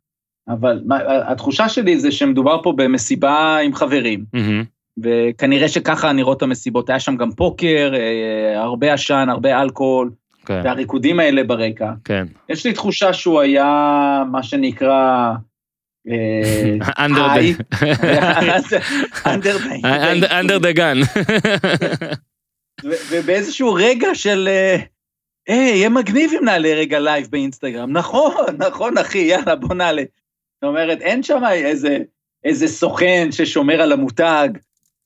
אבל מה, התחושה שלי זה שמדובר פה במסיבה עם חברים, מהמם. וכנראה שככה נראות המסיבות, היה שם גם פוקר, אה, הרבה עשן, הרבה אלכוהול, כן, והריקודים האלה ברקע. כן. יש לי תחושה שהוא היה מה שנקרא... אה, Under היי. ובאיזשהו רגע של, אה, יהיה מגניב אם נעלה רגע לייב באינסטגרם. נכון, נכון, אחי, יאללה, בוא נעלה. זאת אומרת, אין שם איזה, איזה סוכן ששומר על המותג.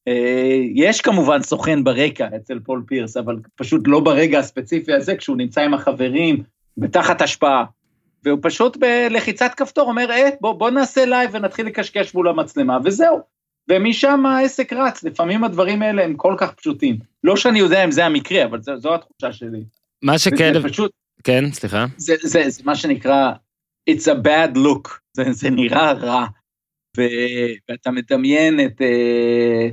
אה, יש כמובן סוכן ברקע אצל פול פירס, אבל פשוט לא ברגע הספציפי הזה, כשהוא נמצא עם החברים, ותחת השפעה. והוא פשוט בלחיצת כפתור אומר, אה, בוא, בוא נעשה לייב ונתחיל לקשקש מול המצלמה, וזהו. ומשם העסק רץ, לפעמים הדברים האלה הם כל כך פשוטים. לא שאני יודע אם זה המקרה, אבל זו, זו התחושה שלי. מה שכן, וזה פשוט, כן, סליחה. זה, זה, זה מה שנקרא, it's a bad look, זה, זה נראה רע. ו, ואתה מדמיין את... אה,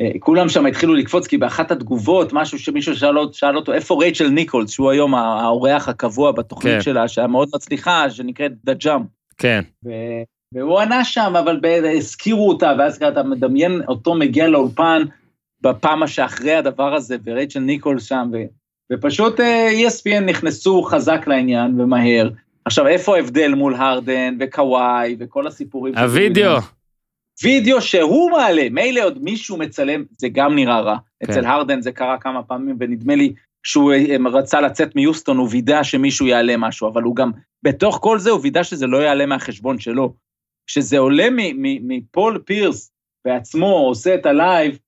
אה, כולם שם התחילו לקפוץ, כי באחת התגובות, משהו שמישהו שאל, שאל אותו, איפה רייצ'ל ניקולס, שהוא היום האורח הקבוע בתוכנית כן. שלה, שהיה מאוד מצליחה, שנקראת The Jump. כן, ו... והוא ענה שם, אבל הזכירו אותה, ואז אתה מדמיין אותו מגיע לאולפן בפעם שאחרי הדבר הזה, ורייצ'ל ניקולס שם, ו... ופשוט אה, ESPN נכנסו חזק לעניין ומהר. עכשיו, איפה ההבדל מול הרדן וקוואי וכל הסיפורים? הווידאו? וידאו שהוא מעלה, מילא עוד מישהו מצלם, זה גם נראה רע. כן. אצל הרדן זה קרה כמה פעמים, ונדמה לי שהוא רצה לצאת מיוסטון, הוא וידא שמישהו יעלה משהו, אבל הוא גם, בתוך כל זה הוא וידא שזה לא יעלה מהחשבון שלו. כשזה עולה מפול פירס בעצמו עושה את הלייב,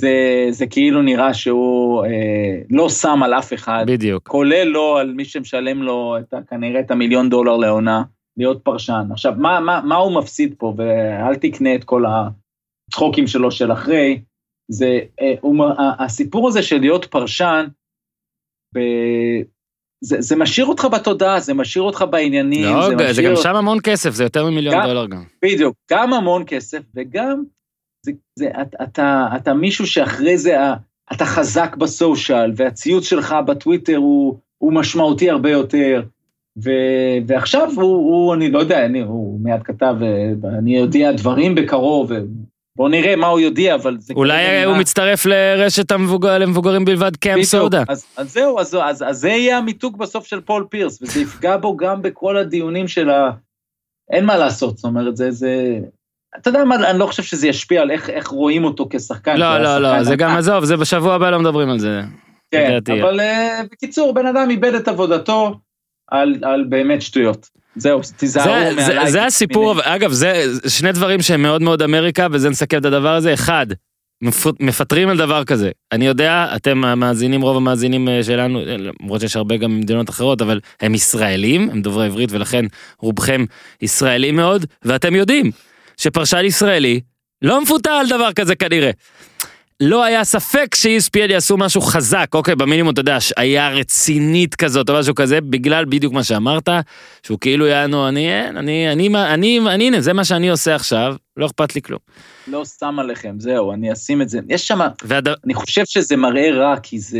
זה, זה כאילו נראה שהוא אה, לא שם על אף אחד, בדיוק. כולל לא על מי שמשלם לו את, כנראה את המיליון דולר לעונה, להיות פרשן. עכשיו, מה, מה, מה הוא מפסיד פה, ואל תקנה את כל הצחוקים שלו של אחרי, זה, אה, הוא, הסיפור הזה של להיות פרשן, ב, זה, זה משאיר אותך בתודעה, זה משאיר אותך בעניינים, לא, זה משאיר... זה גם שם המון כסף, זה יותר ממיליון גם- דולר גם. בדיוק, גם המון כסף, וגם זה, זה, אתה, אתה, אתה מישהו שאחרי זה, אתה חזק בסושיאל, והציוץ שלך בטוויטר הוא, הוא משמעותי הרבה יותר. ו, ועכשיו הוא, הוא, אני לא יודע, אני, הוא מיד כתב, אה, אני יודיע דברים בקרוב, בואו נראה מה הוא יודיע, אבל זה... אולי הוא מצטרף לרשת המבוגר- למבוגרים בלבד קאם. סודה. אז, אז זהו, אז, אז, אז זה יהיה המיתוג בסוף של פול פירס, וזה יפגע בו גם בכל הדיונים של ה... אין מה לעשות, זאת אומרת, זה... זה... אתה יודע מה, אני לא חושב שזה ישפיע על איך, איך רואים אותו כשחקן. לא, לא, לא, זה גם, עזוב, זה בשבוע הבא לא מדברים על זה. כן, לדעתי. אבל uh, בקיצור, בן אדם איבד את עבודתו על, על באמת שטויות. זהו, תיזהרו זה, זה, מעליי. זה הסיפור, אגב, זה שני דברים שהם מאוד מאוד אמריקה, וזה נסכם את הדבר הזה. אחד, מפ- מפטרים על דבר כזה. אני יודע, אתם המאזינים, רוב המאזינים אה, שלנו, אה, למרות שיש הרבה גם ממדינות אחרות, אבל הם ישראלים, הם דוברי עברית, ולכן רובכם ישראלים מאוד, ואתם יודעים שפרשן ישראלי לא מפוטר על דבר כזה כנראה. לא היה ספק ש-ESPN יעשו משהו חזק, אוקיי, במינימום, אתה יודע, השעיה רצינית כזאת או משהו כזה, בגלל בדיוק מה שאמרת, שהוא כאילו יענו, אני, אין, אני, אני, אני, אני, הנה, זה מה שאני עושה עכשיו, לא אכפת לי כלום. לא שם עליכם, זהו, אני אשים את זה. יש שם, והד... אני חושב שזה מראה רע, כי זה...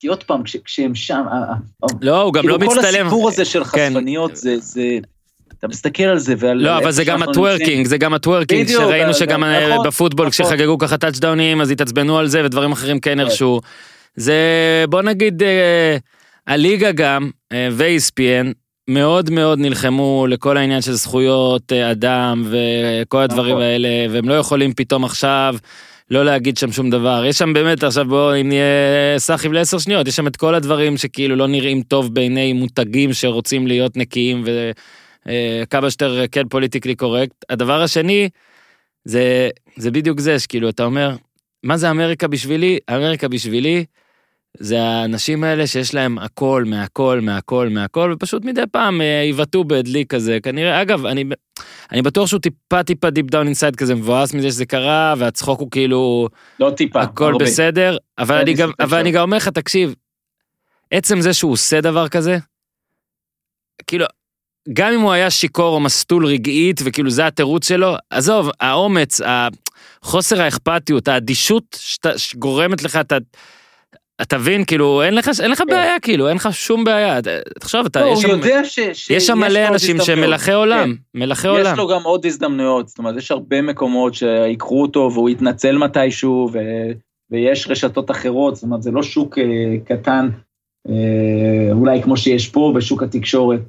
כי עוד פעם, כש, כשהם שם... ה- ה- לא, הוא גם כאילו לא כל מצטלם. הסיפור הזה של כן. חשפניות, זה, זה, אתה מסתכל על זה ועל... לא, אבל זה גם הטוורקינג. זה גם הטוורקינג, שראינו שגם זה- אה, נכון, בפוטבול, נכון. כשחגגו ככה טאצ'דאונים, אז התעצבנו על זה, ודברים אחרים כן הרשו. זה, בוא נגיד, אה, הליגה גם, אה, ו-ESPN, מאוד מאוד נלחמו לכל העניין של זכויות אדם וכל הדברים נכון. האלה, והם לא יכולים פתאום עכשיו לא להגיד שם שום דבר. יש שם באמת, עכשיו בואו, אם נהיה סאחיב לעשר שניות, יש שם את כל הדברים שכאילו לא נראים טוב בעיני מותגים שרוצים להיות נקיים וכמה שיותר כן פוליטיקלי קורקט. הדבר השני, זה, זה בדיוק זה, שכאילו אתה אומר, מה זה אמריקה בשבילי? אמריקה בשבילי זה האנשים האלה שיש להם הכל מהכל מהכל מהכל ופשוט מדי פעם אה, יבעטו בדלי כזה כנראה אגב אני אני בטוח שהוא טיפה טיפה deep down inside כזה מבואס מזה שזה קרה והצחוק הוא כאילו לא טיפה, הכל הרבה. בסדר אבל אין אני גם אבל אני. גם אומר לך תקשיב. עצם זה שהוא עושה דבר כזה. כאילו גם אם הוא היה שיכור או מסטול רגעית וכאילו זה התירוץ שלו עזוב האומץ החוסר האכפתיות האדישות שגורמת לך אתה. אתה מבין כאילו אין לך אין לך בעיה כאילו אין לך שום בעיה תחשוב אתה כן. לא, יש שם ש... ש- יש שם לו מלא עוד אנשים שהם. מלאכי עולם מלאכי כן. יש עולם לו גם עוד הזדמנויות, זאת אומרת, יש הרבה מקומות שיקחו אותו והוא יתנצל מתישהו, ו... ויש רשתות אחרות, זאת אומרת, זה לא שוק אה, קטן אה, אולי כמו שיש פה בשוק התקשורת,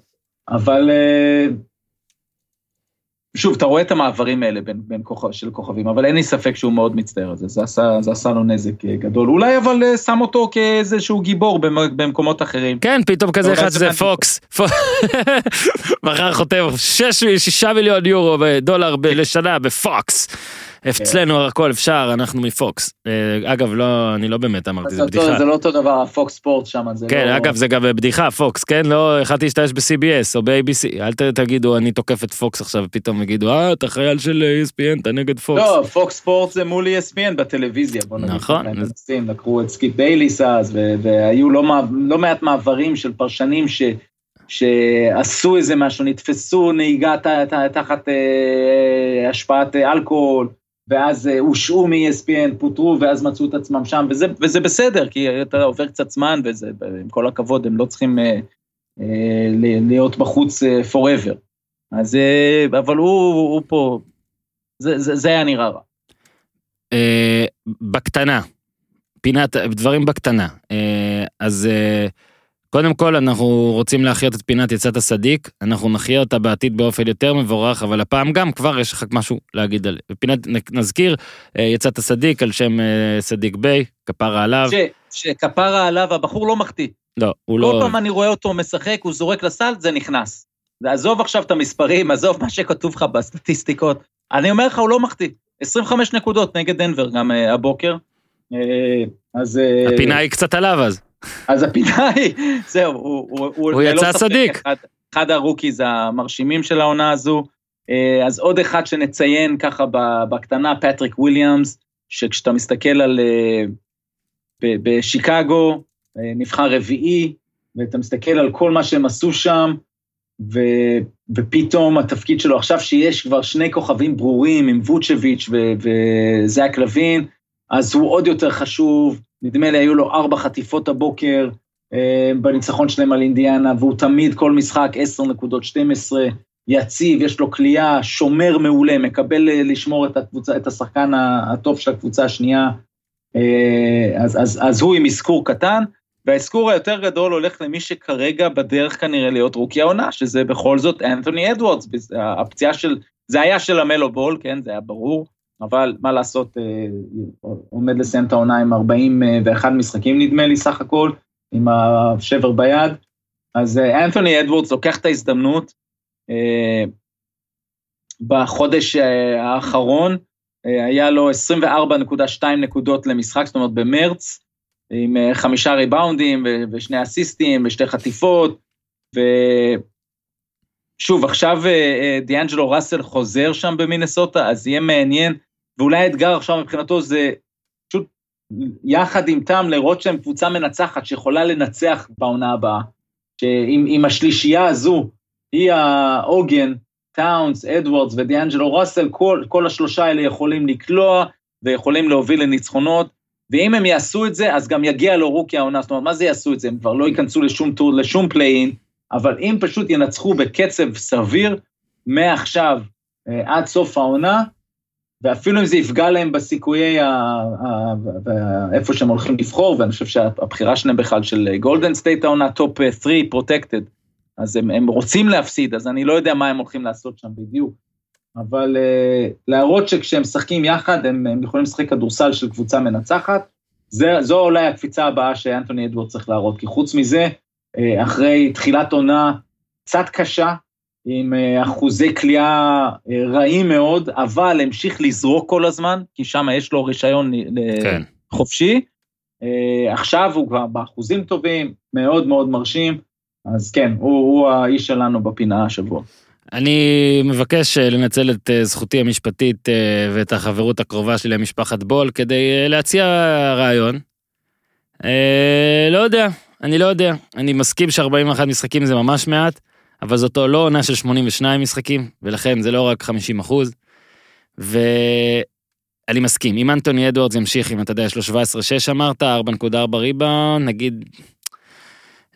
אבל אה, שוב, אתה רואה את המעברים האלה בין, בין כוכב, של כוכבים, אבל אין לי ספק שהוא מאוד מצטער על זה, זה עשה, זה עשה לו נזק אה, גדול. אולי אבל אה, שם אותו כאיזשהו גיבור במ- במקומות אחרים. כן, פתאום כזה אחד זה. פוקס. מחר חותם 6 מיליון יורו דולר ב- לשנה בפוקס. אצלנו הכל אפשר, אנחנו מפוקס. אה, אגב, לא, אני לא באמת אמרתי, זה, בדיחה. זה לא אותו דבר, הפוקס ספורט שם, זה כן, לא... אגב, זה גם בדיחה, פוקס, כן? לא יכלתי להשתמש ב-CBS או ב-ABC. אל תגידו, אני תוקף את פוקס עכשיו, ופתאום יגידו, אה, אתה חייל של ESPN, אתה נגד פוקס. לא, פוקס ספורט זה מול ESPN בטלוויזיה, בוא נגיד. נכון. לקחו את סקיפ בייליס אז, והיו לא, לא מעט מעברים של פרשנים ש... שעשו איזה משהו, נתפסו נהיגה ת- ת- תחת אה, השפעת אה, אלכוהול, ואז אה, הושעו מ-ESPN, פוטרו, ואז מצאו את עצמם שם, וזה, וזה בסדר, כי אתה עובר קצת זמן, וזה, עם כל הכבוד, הם לא צריכים אה, אה, להיות בחוץ אה, forever. אז, אה, אבל הוא, הוא פה, זה, זה, זה היה נראה רע. אה, בקטנה, פינת, דברים בקטנה. אה, אז אה, קודם כל אנחנו רוצים להחיות את פינת יצאת הסדיק, אנחנו נחיה אותה בעתיד באופן יותר מבורך, אבל הפעם גם כבר יש לך משהו להגיד על... בפינת נזכיר, אה, יצאת הסדיק על שם אה, סדיק ביי, כפרה עליו. ש, שכפרה עליו, הבחור לא מחטיא. לא, הוא כל לא... פעם אני רואה אותו משחק, הוא זורק לסל, זה נכנס. עזוב עכשיו את המספרים, עזוב מה שכתוב לך בסטטיסטיקות. אני אומר לך, הוא לא מחטיא. 25 נקודות נגד דנבר גם אה, הבוקר. אז... הפינה היא קצת עליו אז. אז הפינה היא, זהו, הוא, הוא, הוא, הוא יצא צדיק. אחד, אחד הרוקיז המרשימים של העונה הזו. אה, אז עוד אחד שנציין ככה בקטנה, פטריק וויליאמס, שכשאתה מסתכל על... אה, בשיקגו, אה, נבחר רביעי, ואתה מסתכל על כל מה שהם עשו שם, ו, ופתאום התפקיד שלו, עכשיו שיש כבר שני כוכבים ברורים עם ווצ'ביץ' וזאק לוין, אז הוא עוד יותר חשוב, נדמה לי היו לו ארבע חטיפות הבוקר אה, בניצחון שלהם על אינדיאנה, והוא תמיד כל משחק 10 נקודות 12, יציב, יש לו כליאה, שומר מעולה, מקבל אה, לשמור את, הקבוצה, את השחקן הטוב של הקבוצה השנייה, אה, אז, אז, אז הוא עם אזכור קטן, והאזכור היותר גדול הולך למי שכרגע בדרך כנראה להיות רוקי העונה, שזה בכל זאת אנתוני אדוורדס, הפציעה של, זה היה של לה מלו בול, כן, זה היה ברור, אבל מה לעשות, אה, עומד לסיים את העונה עם 41 משחקים נדמה לי סך הכל, עם השבר ביד, אז אה, אנתוני אדוורדס לוקח את ההזדמנות, אה, בחודש אה, האחרון, אה, היה לו 24.2 נקודות למשחק, זאת אומרת במרץ, עם אה, חמישה ריבאונדים ושני אסיסטים ושתי חטיפות, ושוב, עכשיו אה, אה, דיאנג'לו ראסל חוזר שם במינסוטה, אז יהיה מעניין, ואולי האתגר עכשיו מבחינתו זה פשוט יחד עם טעם לראות שהם קבוצה מנצחת שיכולה לנצח בעונה הבאה, שעם עם השלישייה הזו, היא העוגן, טאונס, אדוורדס ודיאנג'לו ראסל, כל, כל השלושה האלה יכולים לקלוע ויכולים להוביל לניצחונות, ואם הם יעשו את זה, אז גם יגיע לו רוקי העונה, זאת אומרת, מה זה יעשו את זה? הם כבר לא ייכנסו לשום טור, לשום play-in, אבל אם פשוט ינצחו בקצב סביר, מעכשיו אה, עד סוף העונה, ואפילו אם זה יפגע להם בסיכויי ה- ה- איפה שהם הולכים לבחור, ואני חושב שהבחירה שלהם בכלל של גולדן סטייט העונה, top 3 protected, אז הם, הם רוצים להפסיד, אז אני לא יודע מה הם הולכים לעשות שם בדיוק. אבל אה, להראות שכשהם משחקים יחד, הם, הם יכולים לשחק כדורסל של קבוצה מנצחת, זה, זו אולי הקפיצה הבאה שאנטוני אדוורדס צריך להראות, כי חוץ מזה, אה, אחרי תחילת עונה קצת קשה, עם אה, אחוזי קליעה אה, רעים מאוד, אבל המשיך לזרוק כל הזמן, כי שם יש לו רישיון ל- כן. חופשי. עכשיו הוא כבר באחוזים טובים, מאוד מאוד מרשים, אז כן, הוא, הוא האיש שלנו בפינה השבוע. אני מבקש אה, לנצל את אה, זכותי המשפטית אה, ואת החברות הקרובה שלי למשפחת בול כדי אה, להציע רעיון. אה, לא יודע, אני לא יודע. אני מסכים ש-41 משחקים זה ממש מעט, אבל זאת לא עונה של 82 משחקים, ולכן זה לא רק 50 אחוז. ואני מסכים, אם אנטוני אדוארדס ימשיך, אם אתה יודע, יש לו 17-6 אמרת, 4.4 ריבאונד, נגיד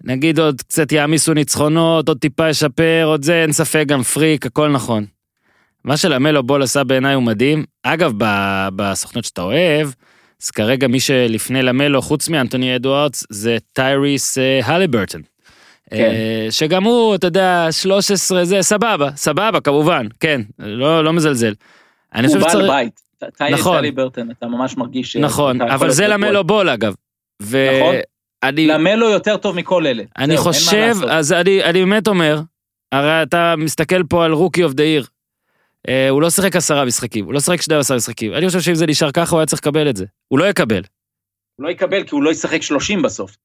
נגיד עוד קצת יעמיסו ניצחונות, עוד טיפה ישפר, עוד זה, אין ספק, גם פריק, הכל נכון. מה שלמלו בול עשה בעיניי הוא מדהים. אגב, בסוכנות שאתה אוהב, אז כרגע מי שלפני למלו, חוץ מאנטוני אדוארדס, זה טייריס אה, הליברטון. כן. אה, שגם הוא, אתה יודע, 13 זה, סבבה, סבבה, כמובן, כן, לא, לא מזלזל. אני הוא חושב בעל שצריך... בית. טייריס נכון. הליברטון, אתה ממש מרגיש. נכון, אבל זה למלו. בול אגב. נכון. ואני למלו יותר טוב מכל אלה. אני זהו, חושב. אז אני, אני באמת אומר, הרי אתה מסתכל פה על רוקי אוף דה עיר. הוא לא שיחק עשרה משחקים, הוא לא שיחק 12 משחקים. אני חושב שאם זה נשאר ככה, הוא היה צריך לקבל את זה. הוא לא יקבל. הוא לא יקבל כי הוא לא ישחק 30 בסוף.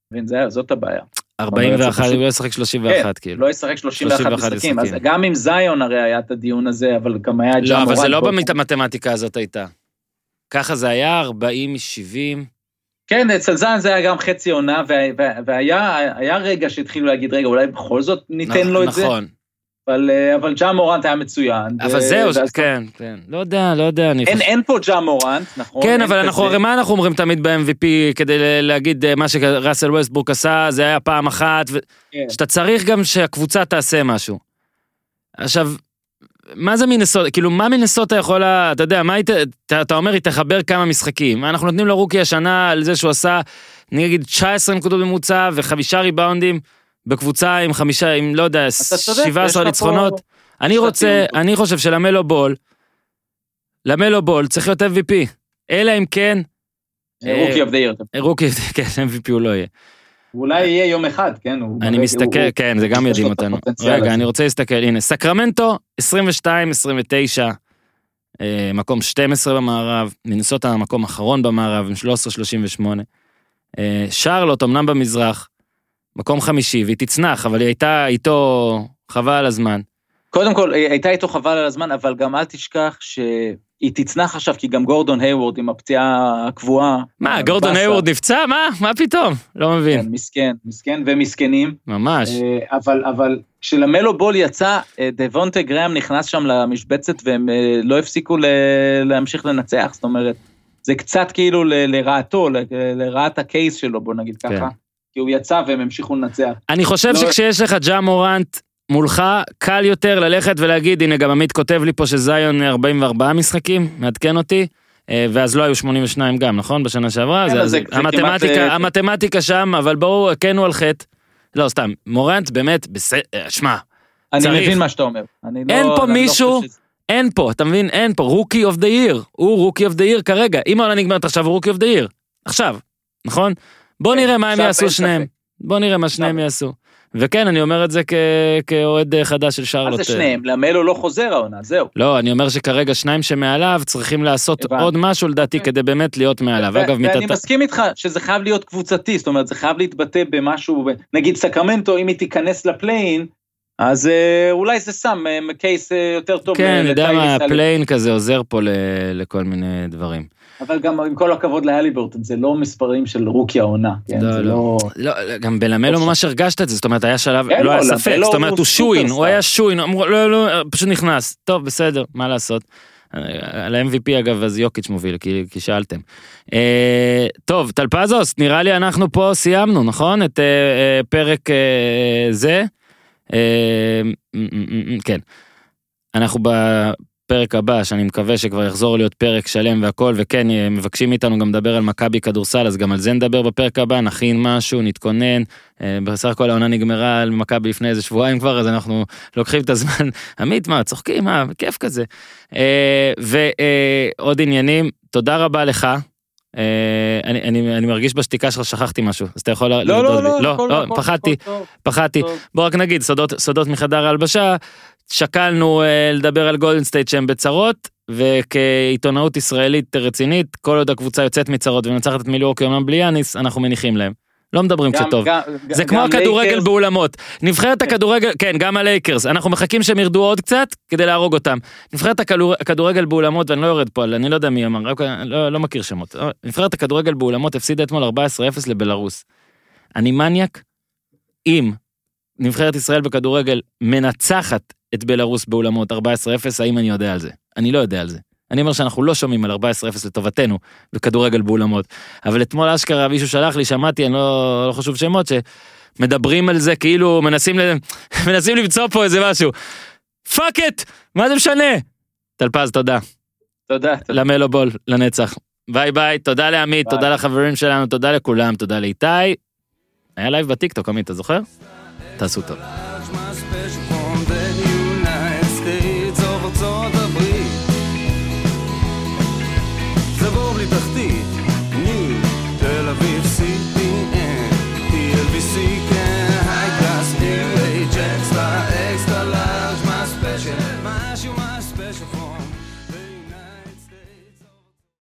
זאת הבעיה. 41, פשוט- הוא לא ישחק 31, כן, כאילו. לא ישחק 31 31 משחקים. אז. גם עם זיון הרי היה את הדיון הזה, אבל גם היה את לא, ג'ה אבל זה לא. במתמטיקה הזאת הייתה. ככה זה היה, 40 מ-70. כן, אצל זיון זה היה גם חצי עונה, וה- וה- והיה היה רגע שהתחילו להגיד, רגע, אולי בכל זאת ניתן לו את זה, נכון. אבל, אה, אבל ג'ה מורנט היה מצוין. אבל ו- זהו, זה- ואז- כן, כן. לא יודע, לא יודע, אני אין. אין פה ג'ה מורנט, נכון? כן, אבל כזה. אנחנו, הרי מה אנחנו אומרים תמיד ב-MVP כדי להגיד אה, מה שראסל ווסטבורק עשה, זה היה פעם אחת, ו- כן. שאתה צריך גם שהקבוצה תעשה משהו. עכשיו, מה זה מינסוטה? כאילו, מה מינסוטה יכולה, אתה יודע, מה היא, ת- אתה, אתה אומר, היא תחבר כמה משחקים. אנחנו נותנים לרוקי השנה על זה שהוא עשה, נגיד, 19 נקודות ממוצע וחמישה ריבאונדים בקבוצה עם חמישה, עם, לא יודע, אתה צודק, יש 17 לך פה- ניצחונות. אני רוצה. אני חושב שלמלו בול, למלו בול צריך להיות MVP. אלא אם כן, Rookie of the Year. רוקי, כן, MVP הוא לא יהיה. אולי יהיה יום אחד, כן? אני מסתכל, כן, זה גם יודעים אותנו. רגע. אני רוצה להסתכל, הנה, סקרמנטו, 22, 29, אה, מקום 12 במערב, מינסוטה מקום אחרון במערב, עם 13, 38. אה, שרלוט, אמנם במזרח, מקום חמישי, והיא תצנח, אבל היא הייתה איתו חבל על הזמן. קודם כל, היא הייתה איתו חבל על הזמן, אבל גם אל תשכח שהיא תצנח עכשיו, כי גם גורדון היוורד עם הפציעה הקבועה. מה, אה, גורדון. היוורד נפצע? מה? מה פתאום? לא כן, מבין. מסכן, מסכן ומסכנים. ממש. אה, אבל, אבל כשלמלו בול יצא, אה, דבונטה גראם נכנס שם למשבצת והם לא הפסיקו ל- להמשיך לנצח, זאת אומרת, זה קצת כאילו ל- לרעתו, ל- לרעת הקייס שלו, בוא נגיד כן. ככה. כי הוא יצא והם המשיכו לנצח. אני חושב לא- שכשיש לך ג'ה מורנט מולך, קל יותר ללכת ולהגיד, הנה גם עמית כותב לי פה שזיון 44 משחקים, מעדכן אותי, אה, ואז לא היו 82 גם, נכון? בשנה שעברה? כן, זה, זה- זה, המתמטיקה, כמעט, אה, המתמטיקה שם, אבל בואו, הכינו על חטא. לא, סתם, מורנט באמת, בסדר, שמע, אני צריך. מבין מה שאתה אומר. אני לא- אין פה לא מישהו- חושב שזה- אין פה, אתה מבין? אין פה, Rookie of the Year. הוא Rookie of the Year כרגע. אם העונה נגמרת עכשיו, הוא Rookie of the Year. עכשיו, נכון? בוא כן, נראה מה הם יעשו שניהם. בוא נראה מה שניהם. יעשו. וכן, אני אומר את זה כאוהד אה, חדש של מה שרלוט. זה שניהם? למלו לא חוזר העונה, זהו. לא, אני אומר שכרגע שניים שמעליו צריכים לעשות. עוד משהו לדעתי כן. כדי באמת להיות מעליו. אגב, ואני מתת... מסכים איתך שזה חייב להיות קבוצתי, זאת אומרת, זה חייב להתבטא במשהו, נגיד סקרמנטו, אם היא תיכנס ל play-in, אז אה, אולי זה שם אה, case אה, יותר טוב. כן, אני יודע מה. ה play-in כזה עוזר פה לכל מיני דברים. אבל גם עם כל הכבוד להליברטון, זה לא מספרים של רוקי העונה, כן? לא, לא. לא... לא, גם בלמלו ממש הרגשת את זה, זאת אומרת, היה שלב, כן, לא היה לא, ספק, זאת אומרת, הוא שואין, הוא. היה שואין, אמרו, לא, לא, פשוט נכנס. טוב, בסדר, מה לעשות. על ה-MVP אגב, אז יוקיץ' מוביל, כי, כי שאלתם. אה, טוב, טלפזוס, נראה לי אנחנו פה סיימנו, נכון? את אה, אה, פרק אה, זה. אה, כן. אנחנו בפרק הבא, שאני מקווה שכבר יחזור להיות פרק שלם והכל, וכן, אה, מבקשים מאיתנו גם לדבר על מכבי כדורסל, אז גם על זה נדבר בפרק הבא, נכין משהו, נתכונן. אה, בסך הכל העונה נגמרה על מכבי לפני איזה שבועיים כבר, אז אנחנו לוקחים את הזמן. עמית, מה, צוחקים, מה, כיף כזה. ועוד עניינים, תודה רבה לך. אה, אני, אני, אני מרגיש בשתיקה שלך שכחתי משהו, אז אתה יכול לא, לא. לא, לא, לא, נכון, פחדתי, פחדתי. בוא רק נגיד, סודות, סודות מחדר ההלבשה, שקלנו אה, לדבר על גולדן סטייט שהם בצרות, וכעיתונאות ישראלית רצינית, כל עוד הקבוצה יוצאת מצרות ומנצחת את מילואוקי אומנם בלי יאניס, אנחנו מניחים להם. לא מדברים גם- כשטוב. גם- זה גם כמו הכדורגל לייקרס, באולמות. נבחרת הכדורגל, כן, גם הלייקרס, אנחנו מחכים שהם ירדו עוד קצת כדי להרוג אותם. נבחרת הכדור- הכדורגל באולמות, ואני לא יורד פה, אני לא יודע מי אמר, רק- לא לא מכיר שמות. נבחרת הכדורגל באולמות הפסידה אתמול 14-0 לבלארוס. אני מניאק אם נבחרת ישראל בכדורגל מנצחת את בלארוס באולמות 14-0, האם אני יודע על זה? אני לא יודע על זה. אני אומר שאנחנו לא שומעים על 14-0 לטובתנו בכדורגל באולמות. אבל אתמול אשכרה מישהו שלח לי, שמעתי, אני לא, לא חשוב שמות, שמדברים על זה כאילו מנסים, ל... מנסים למצוא פה איזה משהו. Fuck it! מה זה משנה? טלפז, תודה. תודה. תודה. למלו בול, לנצח. ביי ביי, תודה לעמית, ביי. תודה לחברים שלנו, תודה לכולם, תודה לאיתי. היה לייב בטיקטוק, עמית, אתה זוכר? תעשו טוב.